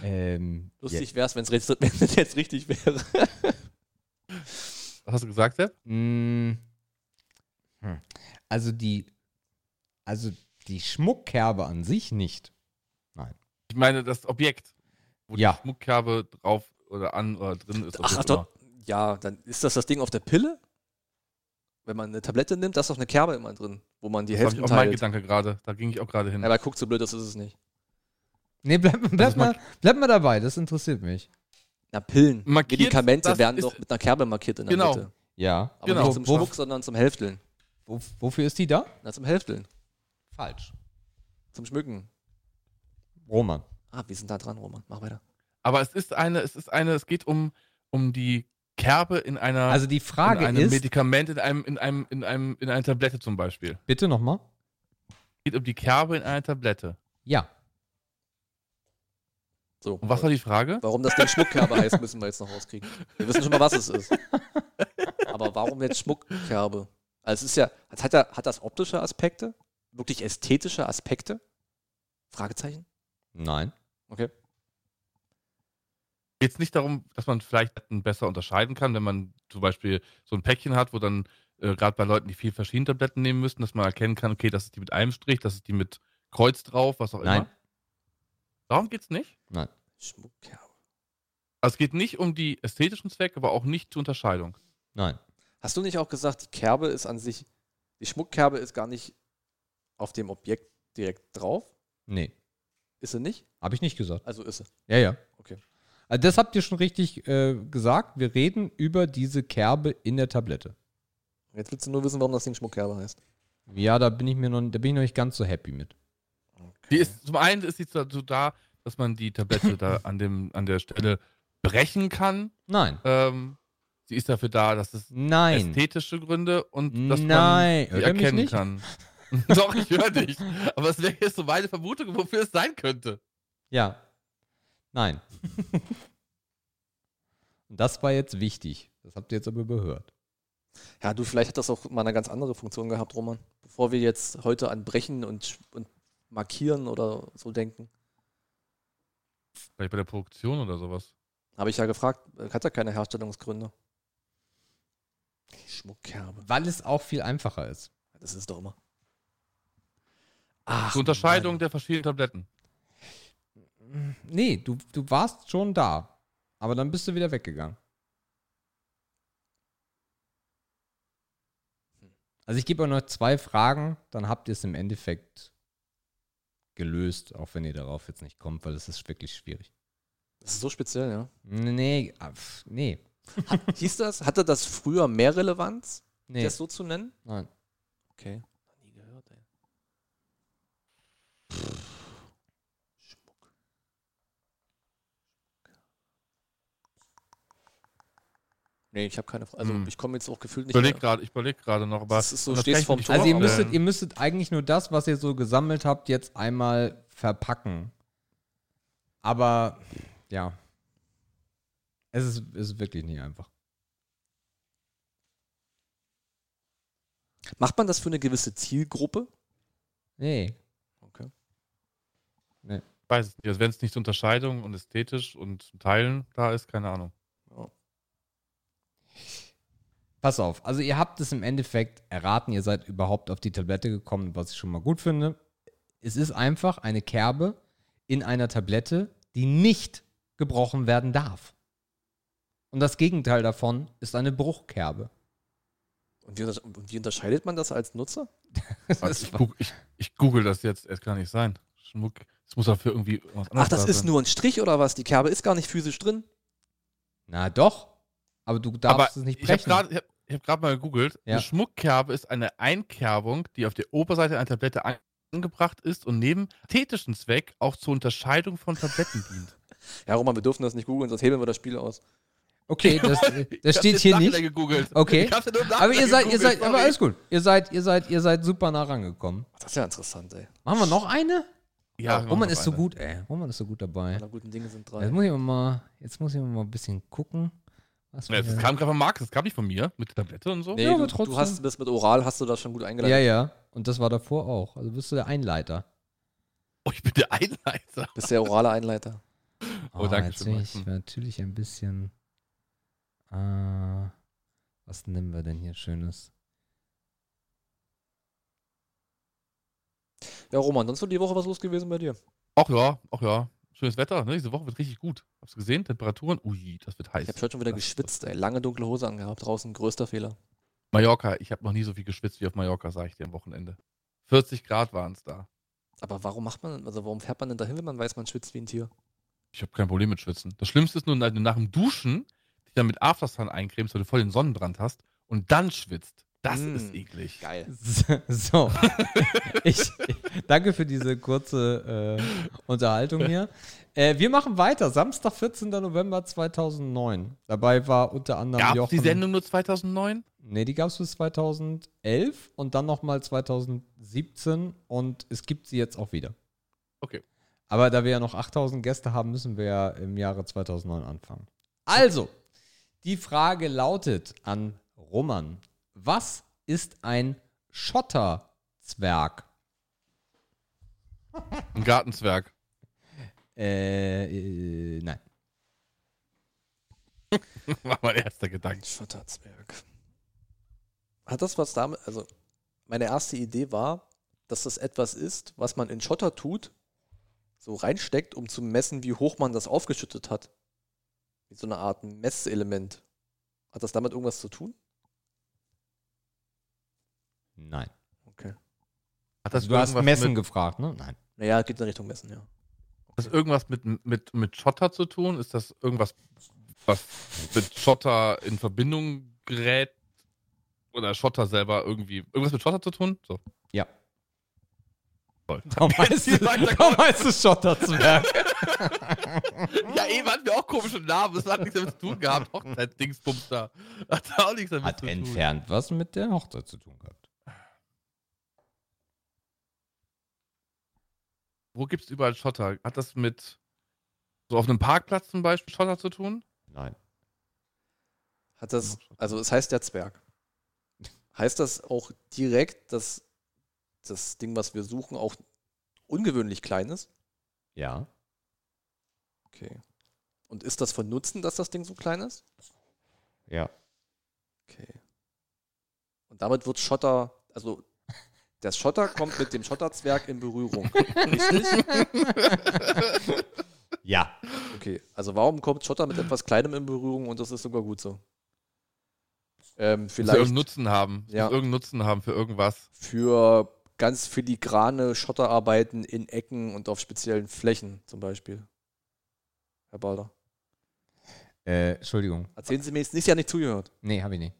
ähm, Lustig wäre es, wenn es jetzt richtig wäre. Was hast du gesagt, Sepp? ja, mh, hm. Also die, also die Schmuckkerbe an sich nicht. Ich meine das Objekt, wo Ja. die Schmuckkerbe drauf oder an oder drin ist. Ach doch. Ja, dann ist das das Ding auf der Pille? Wenn man eine Tablette nimmt, da ist doch eine Kerbe immer drin, wo man die Das war Hälften auch mein. Gedanke gerade. Da ging ich auch gerade hin. Ja, aber guck, so blöd das ist es nicht. Nee, bleib, bleib, mar- mal, bleib mal dabei, das interessiert mich. Na, Pillen. Markiert, Medikamente werden doch mit einer Kerbe markiert in der Genau. Mitte. Ja. Aber Genau. nicht zum Schmuck, sondern zum Hälfteln. Wo, wofür ist die da? Na, zum Hälfteln. Falsch. Zum Schmücken. Roman. Ah, wir sind da dran, Roman. Mach weiter. Aber es ist eine, es ist eine, es geht um, um die Kerbe in einer Also die Frage in einem ist, Medikament, in einem, in einem, in einem, in einer Tablette zum Beispiel. bitte nochmal? Es geht um die Kerbe in einer Tablette. Ja. So. Und was war die Frage? Warum das Ding Schmuckkerbe heißt, müssen wir jetzt noch rauskriegen. Wir wissen schon mal, was es ist. Aber warum jetzt Schmuckkerbe? Also es ist ja, es hat, ja, hat das optische Aspekte? Wirklich ästhetische Aspekte? Fragezeichen? Nein. Okay. Geht es nicht darum, dass man vielleicht besser unterscheiden kann, wenn man zum Beispiel so ein Päckchen hat, wo dann äh, gerade bei Leuten, die viel verschiedene Tabletten nehmen müssen, dass man erkennen kann, okay, das ist die mit einem Strich, das ist die mit Kreuz drauf, was auch Nein. immer. Darum geht es nicht. Nein. Schmuckkerbe. Also es geht nicht um die ästhetischen Zwecke, aber auch nicht zur Unterscheidung. Nein. Hast du nicht auch gesagt, die Kerbe ist an sich, die Schmuckkerbe ist gar nicht auf dem Objekt direkt drauf? Nee. Ist sie nicht? Habe ich nicht gesagt. Also ist sie. Ja, ja. Okay. Also das habt ihr schon richtig äh, gesagt. Wir reden über diese Kerbe in der Tablette. Jetzt willst du nur wissen, warum das Ding Schmuckkerbe heißt. Ja, da bin ich mir noch, da bin ich noch nicht ganz so happy mit. Die ist, zum einen ist sie dazu da, dass man die Tablette da an, dem, an der Stelle brechen kann. Nein. Ähm, sie ist dafür da, dass es Nein. ästhetische Gründe und dass Nein. man sie Hört erkennen nicht? kann. Doch, ich höre dich. Aber es wäre jetzt so meine Vermutung, wofür es sein könnte. Ja. Nein. Und das war jetzt wichtig. Das habt ihr jetzt aber überhört. Ja, du, vielleicht hat das auch mal eine ganz andere Funktion gehabt, Roman. Bevor wir jetzt heute an Brechen und, und Markieren oder so denken, Vielleicht bei der Produktion oder sowas. habe ich ja gefragt, hat er keine Herstellungsgründe? Schmuckkerbe. Weil es auch viel einfacher ist. Das ist doch immer. Ach, Zur Unterscheidung Mann. der verschiedenen Tabletten. Nee, du, du warst schon da. Aber dann bist du wieder weggegangen. Also ich gebe euch noch zwei Fragen, dann habt ihr es im Endeffekt gelöst, auch wenn ihr darauf jetzt nicht kommt, weil es ist wirklich schwierig. Das ist so speziell, ja. Nee, ah, nee, Hieß das? Hatte das früher mehr Relevanz, nee. das so zu nennen? Nein. Okay. Noch nie gehört, ey. Schmuck. Nee, ich habe keine Frage. Also Hm. ich komme jetzt auch gefühlt Ich nicht überlege mehr. gerade, ich überlege gerade noch, aber Das ist so, das stehst nicht Tor. Also ihr müsstet, ihr müsstet eigentlich nur das, was ihr so gesammelt habt, jetzt einmal verpacken. Aber ja, es ist, es ist wirklich nicht einfach. Macht man das für eine gewisse Zielgruppe? Nee. Okay. Ich weiß es nicht. Also wenn es nicht zur Unterscheidung und ästhetisch und zum Teilen da ist, keine Ahnung. Pass auf, also ihr habt es im Endeffekt erraten, ihr seid überhaupt auf die Tablette gekommen, was ich schon mal gut finde. Es ist einfach eine Kerbe in einer Tablette, die nicht gebrochen werden darf. Und das Gegenteil davon ist eine Bruchkerbe. Und wie, unter- und wie unterscheidet man das als Nutzer? Das ich, goog- ich, ich google das jetzt, es kann nicht sein. Schmuck, es muss dafür irgendwie was Ach, das da ist sein. nur ein Strich oder was? Die Kerbe ist gar nicht physisch drin. Na doch, aber du darfst Aber es nicht ich habe brechen. gerade ich hab, ich hab grad mal gegoogelt. Ja. Eine Schmuckkerbe ist eine Einkerbung, die auf der Oberseite einer Tablette an- angebracht ist und neben ästhetischen Zweck auch zur Unterscheidung von Tabletten dient. Ja, Roman, wir dürfen das nicht googeln, sonst hebeln wir das Spiel aus. Okay, das, das Ich hab's steht hier nicht. Gegoogelt. Okay. Ja Aber ihr seid, ihr gegoogelt, seid, aber alles gut. Ihr seid, ihr seid, ihr seid super nah rangekommen. Das ist ja interessant, ey. Machen wir noch eine? Ja, Roman noch ist so eine. gut, ey. Roman ist so gut dabei. Alle guten Dinge sind drei. Jetzt muss ich mal, jetzt muss ich mal ein bisschen gucken. Was Ja, das kam gerade von Marc, das kam nicht von mir, mit der Tablette und so. Nee, Ja, aber du, trotzdem. du hast das mit Oral, hast du das schon gut eingeleitet. ja, ja. Und das war davor auch. Also bist du der Einleiter. Oh, ich bin der Einleiter. Bist der orale Einleiter. Oh, danke jetzt schön, Max. ich natürlich ein bisschen. Äh, was nehmen wir denn hier Schönes? Ja, Roman, sonst wird die Woche was los gewesen bei dir. Ach ja, ach ja. Schönes Wetter, ne? Diese Woche wird richtig gut. Hast du gesehen? Temperaturen? Ui, das wird heiß. Ich habe heute schon wieder Das- geschwitzt, ey. Lange dunkle Hose angehabt, draußen größter Fehler. Mallorca, ich habe noch nie so viel geschwitzt wie auf Mallorca, sage ich dir am Wochenende. 40 Grad waren es da. Aber warum macht man, also warum fährt man denn dahin, wenn man weiß, man schwitzt wie ein Tier? Ich habe kein Problem mit Schwitzen. Das Schlimmste ist nur, wenn du nach dem Duschen dich dann mit Aftersun eincremst, weil du voll den Sonnenbrand hast und dann schwitzt. Das Mm. ist eklig. Geil. So. ich, danke für diese kurze äh, Unterhaltung hier. Äh, wir machen weiter. Samstag, 14. November 2009. Dabei war unter anderem Gab Jochen. die Sendung nur 2009? Nee, die gab es bis 2011 und dann nochmal 2017 und es gibt sie jetzt auch wieder. Okay. Aber da wir ja noch 8000 Gäste haben, müssen wir ja im Jahre 2009 anfangen. Also, die Frage lautet an Roman: Was ist ein Schotterzwerg? Ein Gartenzwerg. Äh, äh, nein. War mein erster Gedanke. Schotterzwerg. Hat das was damit, also meine erste Idee war, dass das etwas ist, was man in Schotter tut, so reinsteckt, um zu messen, wie hoch man das aufgeschüttet hat. Wie so eine Art Messelement. Hat das damit irgendwas zu tun? Nein. Okay. Hat das Also, du hast Messen mit, gefragt, ne? Nein. Naja, geht in Richtung Messen, ja. hat das irgendwas mit, mit, mit Schotter zu tun? Ist das irgendwas, was mit Schotter in Verbindung gerät? Oder Schotter selber irgendwie. Irgendwas mit Schotter zu tun? So. Ja. Toll. Warum heißt es, warum heißt es Schotterzwerg? Ja, eben hatten wir auch komische Namen. Das hat nichts damit zu tun gehabt. Hochzeit-Dingsbums da. Hat auch nichts damit Hat zu tun. entfernt was mit der Hochzeit zu tun gehabt. Wo gibt es überall Schotter? Hat das mit so auf einem Parkplatz zum Beispiel Schotter zu tun? Nein. Hat das, also es heißt der Zwerg. Heißt das auch direkt, dass das Ding, was wir suchen, auch ungewöhnlich klein ist? Ja. Okay. Und ist das von Nutzen, dass das Ding so klein ist? Ja. Okay. Und damit wird Schotter, also der Schotter kommt mit dem Schotterzwerg in Berührung. Richtig? Ja. Okay. Also warum kommt Schotter mit etwas Kleinem in Berührung und das ist sogar gut so? Ähm, vielleicht irgendeinen Nutzen haben. Ja. Irgendeinen Nutzen haben für irgendwas. für ganz filigrane Schotterarbeiten in Ecken und auf speziellen Flächen zum Beispiel. Herr Balder. Äh, Entschuldigung. Erzählen Sie mir jetzt nicht, Sie haben nicht zugehört. Nee, habe ich nicht.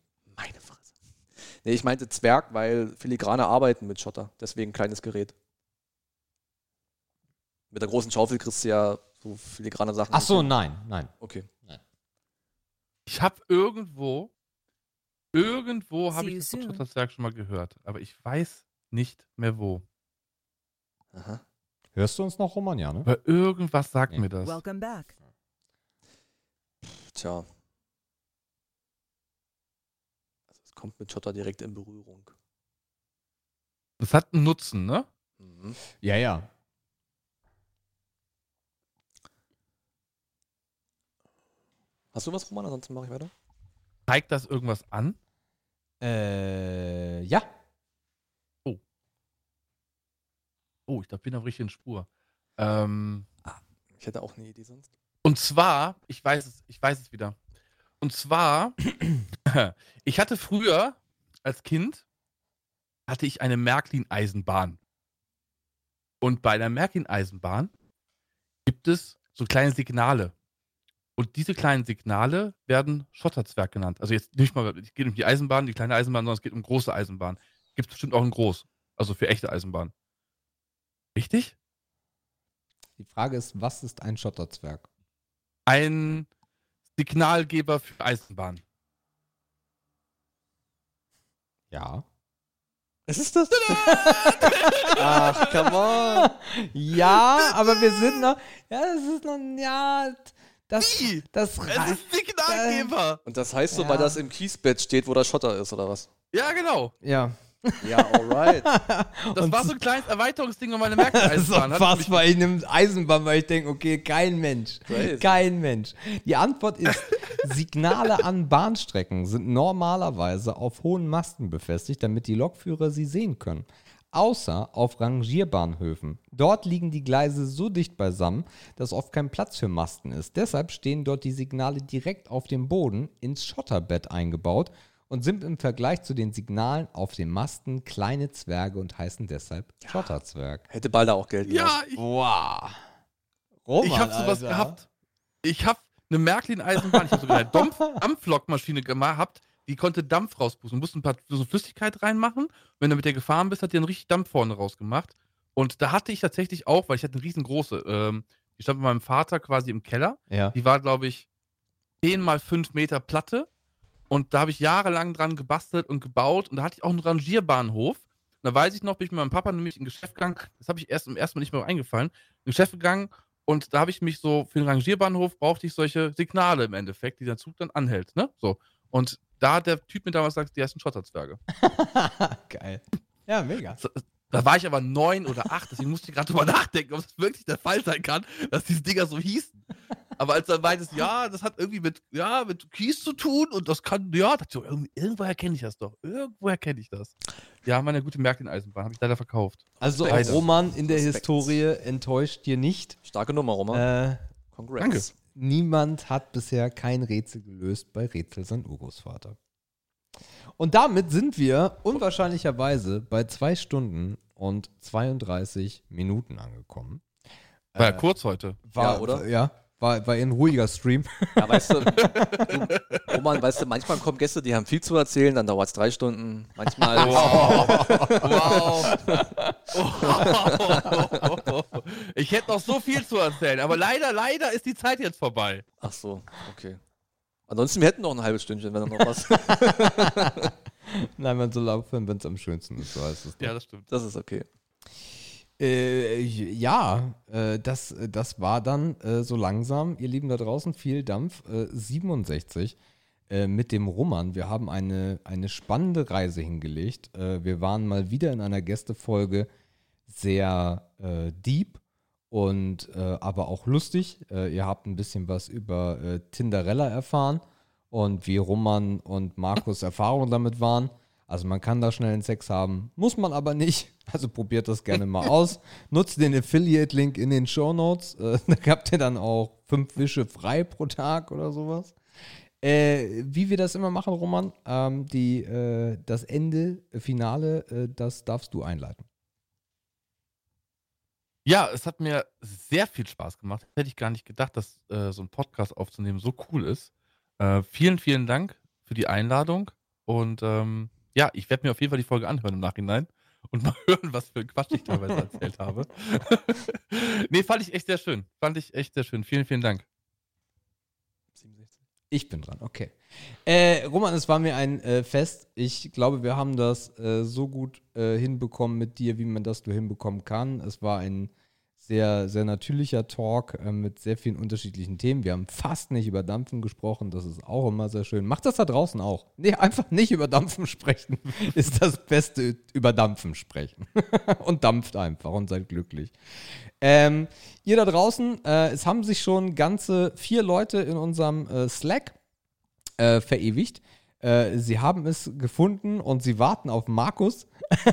Nee, ich meinte Zwerg, weil filigrane Arbeiten mit Schotter. Deswegen kleines Gerät. Mit der großen Schaufel kriegst du ja so filigrane Sachen. Ach so, nein, nein. Okay. Ich habe irgendwo, irgendwo habe ich das. Schotterzwerg schon mal gehört, aber ich weiß nicht mehr wo. Aha. Hörst du uns noch, Roman? Ja, ne? Aber irgendwas sagt Nee. mir das. Welcome back. Tja. Kommt mit Schotter direkt in Berührung. Das hat einen Nutzen, ne? Mhm. Ja, ja. Hast du was, Roman? Ansonsten mache ich weiter. Zeigt das irgendwas an? Äh, ja. Oh, ich glaube, ich bin auf richtigen Spur. Ähm, Ich hätte auch eine Idee sonst. und zwar, ich weiß es, ich weiß es wieder. Und zwar, ich hatte früher als Kind hatte ich eine Märklin-Eisenbahn. Und bei der Märklin-Eisenbahn gibt es so kleine Signale. Und diese kleinen Signale werden Schotterzwerg genannt. Also jetzt nicht mal, es geht um die Eisenbahn, die kleine Eisenbahn, sondern es geht um große Eisenbahn. Gibt es bestimmt auch in groß. Also für echte Eisenbahn. Richtig? Die Frage ist, was ist ein Schotterzwerg? Ein Signalgeber für Eisenbahn. Ja. Was ist das? Ach, come on. Ja, aber wir sind noch. Ja, das ist noch. Ja, das. Wie? Das Es reicht. ist Signalgeber. Und das heißt so, Ja. weil das im Kiesbett steht, wo der Schotter ist, oder was? Ja, genau. Ja. Ja, alright. Das Und war so ein kleines Erweiterungsding um meine Das ist Märklin-Eisenbahn. Hat fast bei einem Eisenbahn, weil ich denke, okay, kein Mensch. Crazy. Kein Mensch. Die Antwort ist, Signale an Bahnstrecken sind normalerweise auf hohen Masten befestigt, damit die Lokführer sie sehen können. Außer auf Rangierbahnhöfen. Dort liegen die Gleise so dicht beisammen, dass oft kein Platz für Masten ist. Deshalb stehen dort die Signale direkt auf dem Boden ins Schotterbett eingebaut und sind im Vergleich zu den Signalen auf den Masten kleine Zwerge und heißen deshalb Schotterzwerg. Hätte Balder auch Geld Ja, ich, Wow. ich Roman, habe sowas Alter. gehabt. Ich habe eine Märklin-Eisenbahn, ich habe sogar eine Dampf Dampflokmaschine gehabt, die konnte Dampf rauspusten. Du musst ein paar so Flüssigkeit reinmachen. Wenn du mit der gefahren bist, hat die dann richtig Dampf vorne rausgemacht. Und da hatte ich tatsächlich auch, weil ich hatte eine riesengroße, ähm, die stand bei meinem Vater quasi im Keller. Ja. Die war, glaube ich, 10 mal 5 Meter Platte. Und da habe ich jahrelang dran gebastelt und gebaut. Und da hatte ich auch einen Rangierbahnhof. Und da weiß ich noch, bin ich mit meinem Papa nämlich in ein Geschäft gegangen. Das habe ich erst im ersten Mal nicht mehr eingefallen. In ein Geschäft gegangen. Und da habe ich mich so, für den Rangierbahnhof brauchte ich solche Signale im Endeffekt, die der Zug dann anhält. Ne? So. Und da hat der Typ mir damals gesagt, die heißen Schotterzwerge. Geil. Ja, mega. Da war ich aber neun oder acht, deswegen musste ich gerade drüber nachdenken, ob es wirklich der Fall sein kann, dass diese Dinger so hießen. Aber als dann meintest, ja, das hat irgendwie mit, ja, mit Kies zu tun und das kann, ja, dachte ich, so, irgendwie- irgendwoher kenne ich das doch. Irgendwoher kenne ich das. Ja, meine gute Märklin-Eisenbahn habe ich leider verkauft. Also Leider. Roman in der Respekt. Historie enttäuscht dir nicht. Starke Nummer, Roman. Äh, Congrats. danke. niemand hat bisher kein Rätsel gelöst bei Rätsel sein Urgroßvater. Und damit sind wir unwahrscheinlicherweise bei zwei Stunden und 32 Minuten angekommen. War ja Äh, kurz heute. War, Ja, oder? Ja, war, war ein ruhiger Stream. Ja, weißt du, du, Roman, weißt du, manchmal kommen Gäste, die haben viel zu erzählen, dann dauert es drei Stunden. Manchmal. Wow. wow. Ich hätte noch so viel zu erzählen, aber leider, leider ist die Zeit jetzt vorbei. Ach so, okay. Ansonsten, wir hätten noch ein halbes Stündchen, wenn noch was. Nein, man soll aufhören, wenn es am schönsten ist, so heißt es. Ja, das stimmt. Das ist okay. Äh, ja, äh, das, das war dann äh, so langsam, ihr Lieben da draußen, viel Dampf, äh, 67. äh, mit dem Roman. Wir haben eine, eine spannende Reise hingelegt. Äh, wir waren mal wieder in einer Gästefolge sehr äh, deep und äh, aber auch lustig. Äh, ihr habt ein bisschen was über äh, Tinderella erfahren und wie Roman und Markus Erfahrungen damit waren. Also man kann da schnell einen Sex haben, muss man aber nicht. Also probiert das gerne mal aus. Nutzt den Affiliate-Link in den Show Notes. Äh, da habt ihr dann auch fünf Wische frei pro Tag oder sowas. Äh, wie wir das immer machen, Roman, ähm, die, äh, das Ende, Finale, äh, das darfst du einleiten. Ja, es hat mir sehr viel Spaß gemacht. Hätte ich gar nicht gedacht, dass äh, so ein Podcast aufzunehmen so cool ist. Äh, vielen, vielen Dank für die Einladung. Und ähm, ja, ich werde mir auf jeden Fall die Folge anhören im Nachhinein und mal hören, was für Quatsch ich teilweise erzählt habe. nee, fand ich echt sehr schön. Fand ich echt sehr schön. Vielen, vielen Dank. 67. Ich bin dran, okay. Äh, Roman, es war mir ein äh, Fest. Ich glaube, wir haben das äh, so gut äh, hinbekommen mit dir, wie man das nur hinbekommen kann. Es war ein sehr, sehr natürlicher Talk äh, mit sehr vielen unterschiedlichen Themen. Wir haben fast nicht über Dampfen gesprochen, das ist auch immer sehr schön. Macht das da draußen auch. Nee, einfach nicht über Dampfen sprechen ist das Beste über Dampfen sprechen. und dampft einfach und seid glücklich. Ähm, ihr da draußen, äh, es haben sich schon ganze vier Leute in unserem äh, Slack äh, verewigt. Äh, sie haben es gefunden und sie warten auf Markus.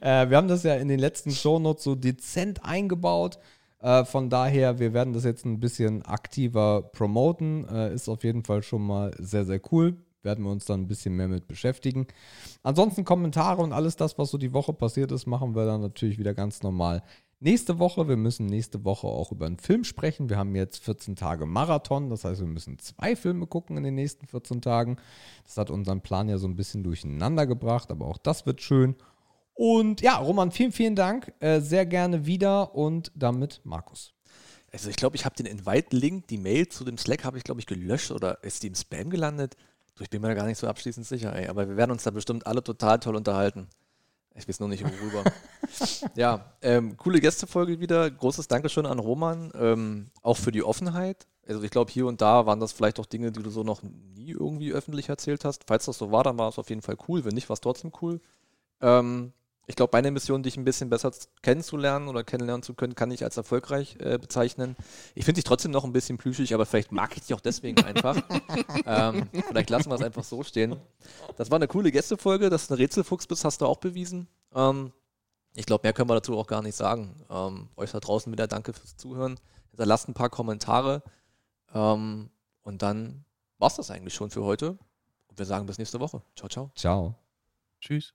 äh, wir haben das ja in den letzten Shownotes so dezent eingebaut. Äh, von daher, wir werden das jetzt ein bisschen aktiver promoten. Äh, ist auf jeden Fall schon mal sehr, sehr cool. Werden wir uns dann ein bisschen mehr mit beschäftigen. Ansonsten Kommentare und alles das, was so die Woche passiert ist, machen wir dann natürlich wieder ganz normal Nächste Woche, wir müssen nächste Woche auch über einen Film sprechen. Wir haben jetzt 14 Tage Marathon, das heißt, wir müssen zwei Filme gucken in den nächsten 14 Tagen. Das hat unseren Plan ja so ein bisschen durcheinander gebracht, aber auch das wird schön. Und ja, Roman, vielen, vielen Dank. Äh, sehr gerne wieder und damit Markus. Also ich glaube, ich habe den Invite-Link, die Mail zu dem Slack habe ich, glaube ich, gelöscht oder ist die im Spam gelandet? Ich bin mir da gar nicht so abschließend sicher, ey. Aber wir werden uns da bestimmt alle total toll unterhalten. Ich weiß noch nicht worüber. ja, ähm, coole Gästefolge wieder. Großes Dankeschön an Roman, ähm, auch für die Offenheit. Also ich glaube, hier und da waren das vielleicht auch Dinge, die du so noch nie irgendwie öffentlich erzählt hast. Falls das so war, dann war es auf jeden Fall cool. Wenn nicht, war es trotzdem cool. Ähm, ich glaube, meine Mission, dich ein bisschen besser kennenzulernen oder kennenlernen zu können, kann ich als erfolgreich äh, bezeichnen. Ich finde dich trotzdem noch ein bisschen plüschig, aber vielleicht mag ich dich auch deswegen einfach. ähm, vielleicht lassen wir es einfach so stehen. Das war eine coole Gästefolge, dass du ein Rätselfuchs bist, hast du auch bewiesen. Ähm, ich glaube, mehr können wir dazu auch gar nicht sagen. Ähm, euch da draußen wieder danke fürs Zuhören. Hinterlasst ein paar Kommentare. Ähm, und dann war es das eigentlich schon für heute. Und wir sagen bis nächste Woche. Ciao, ciao. Ciao. Tschüss.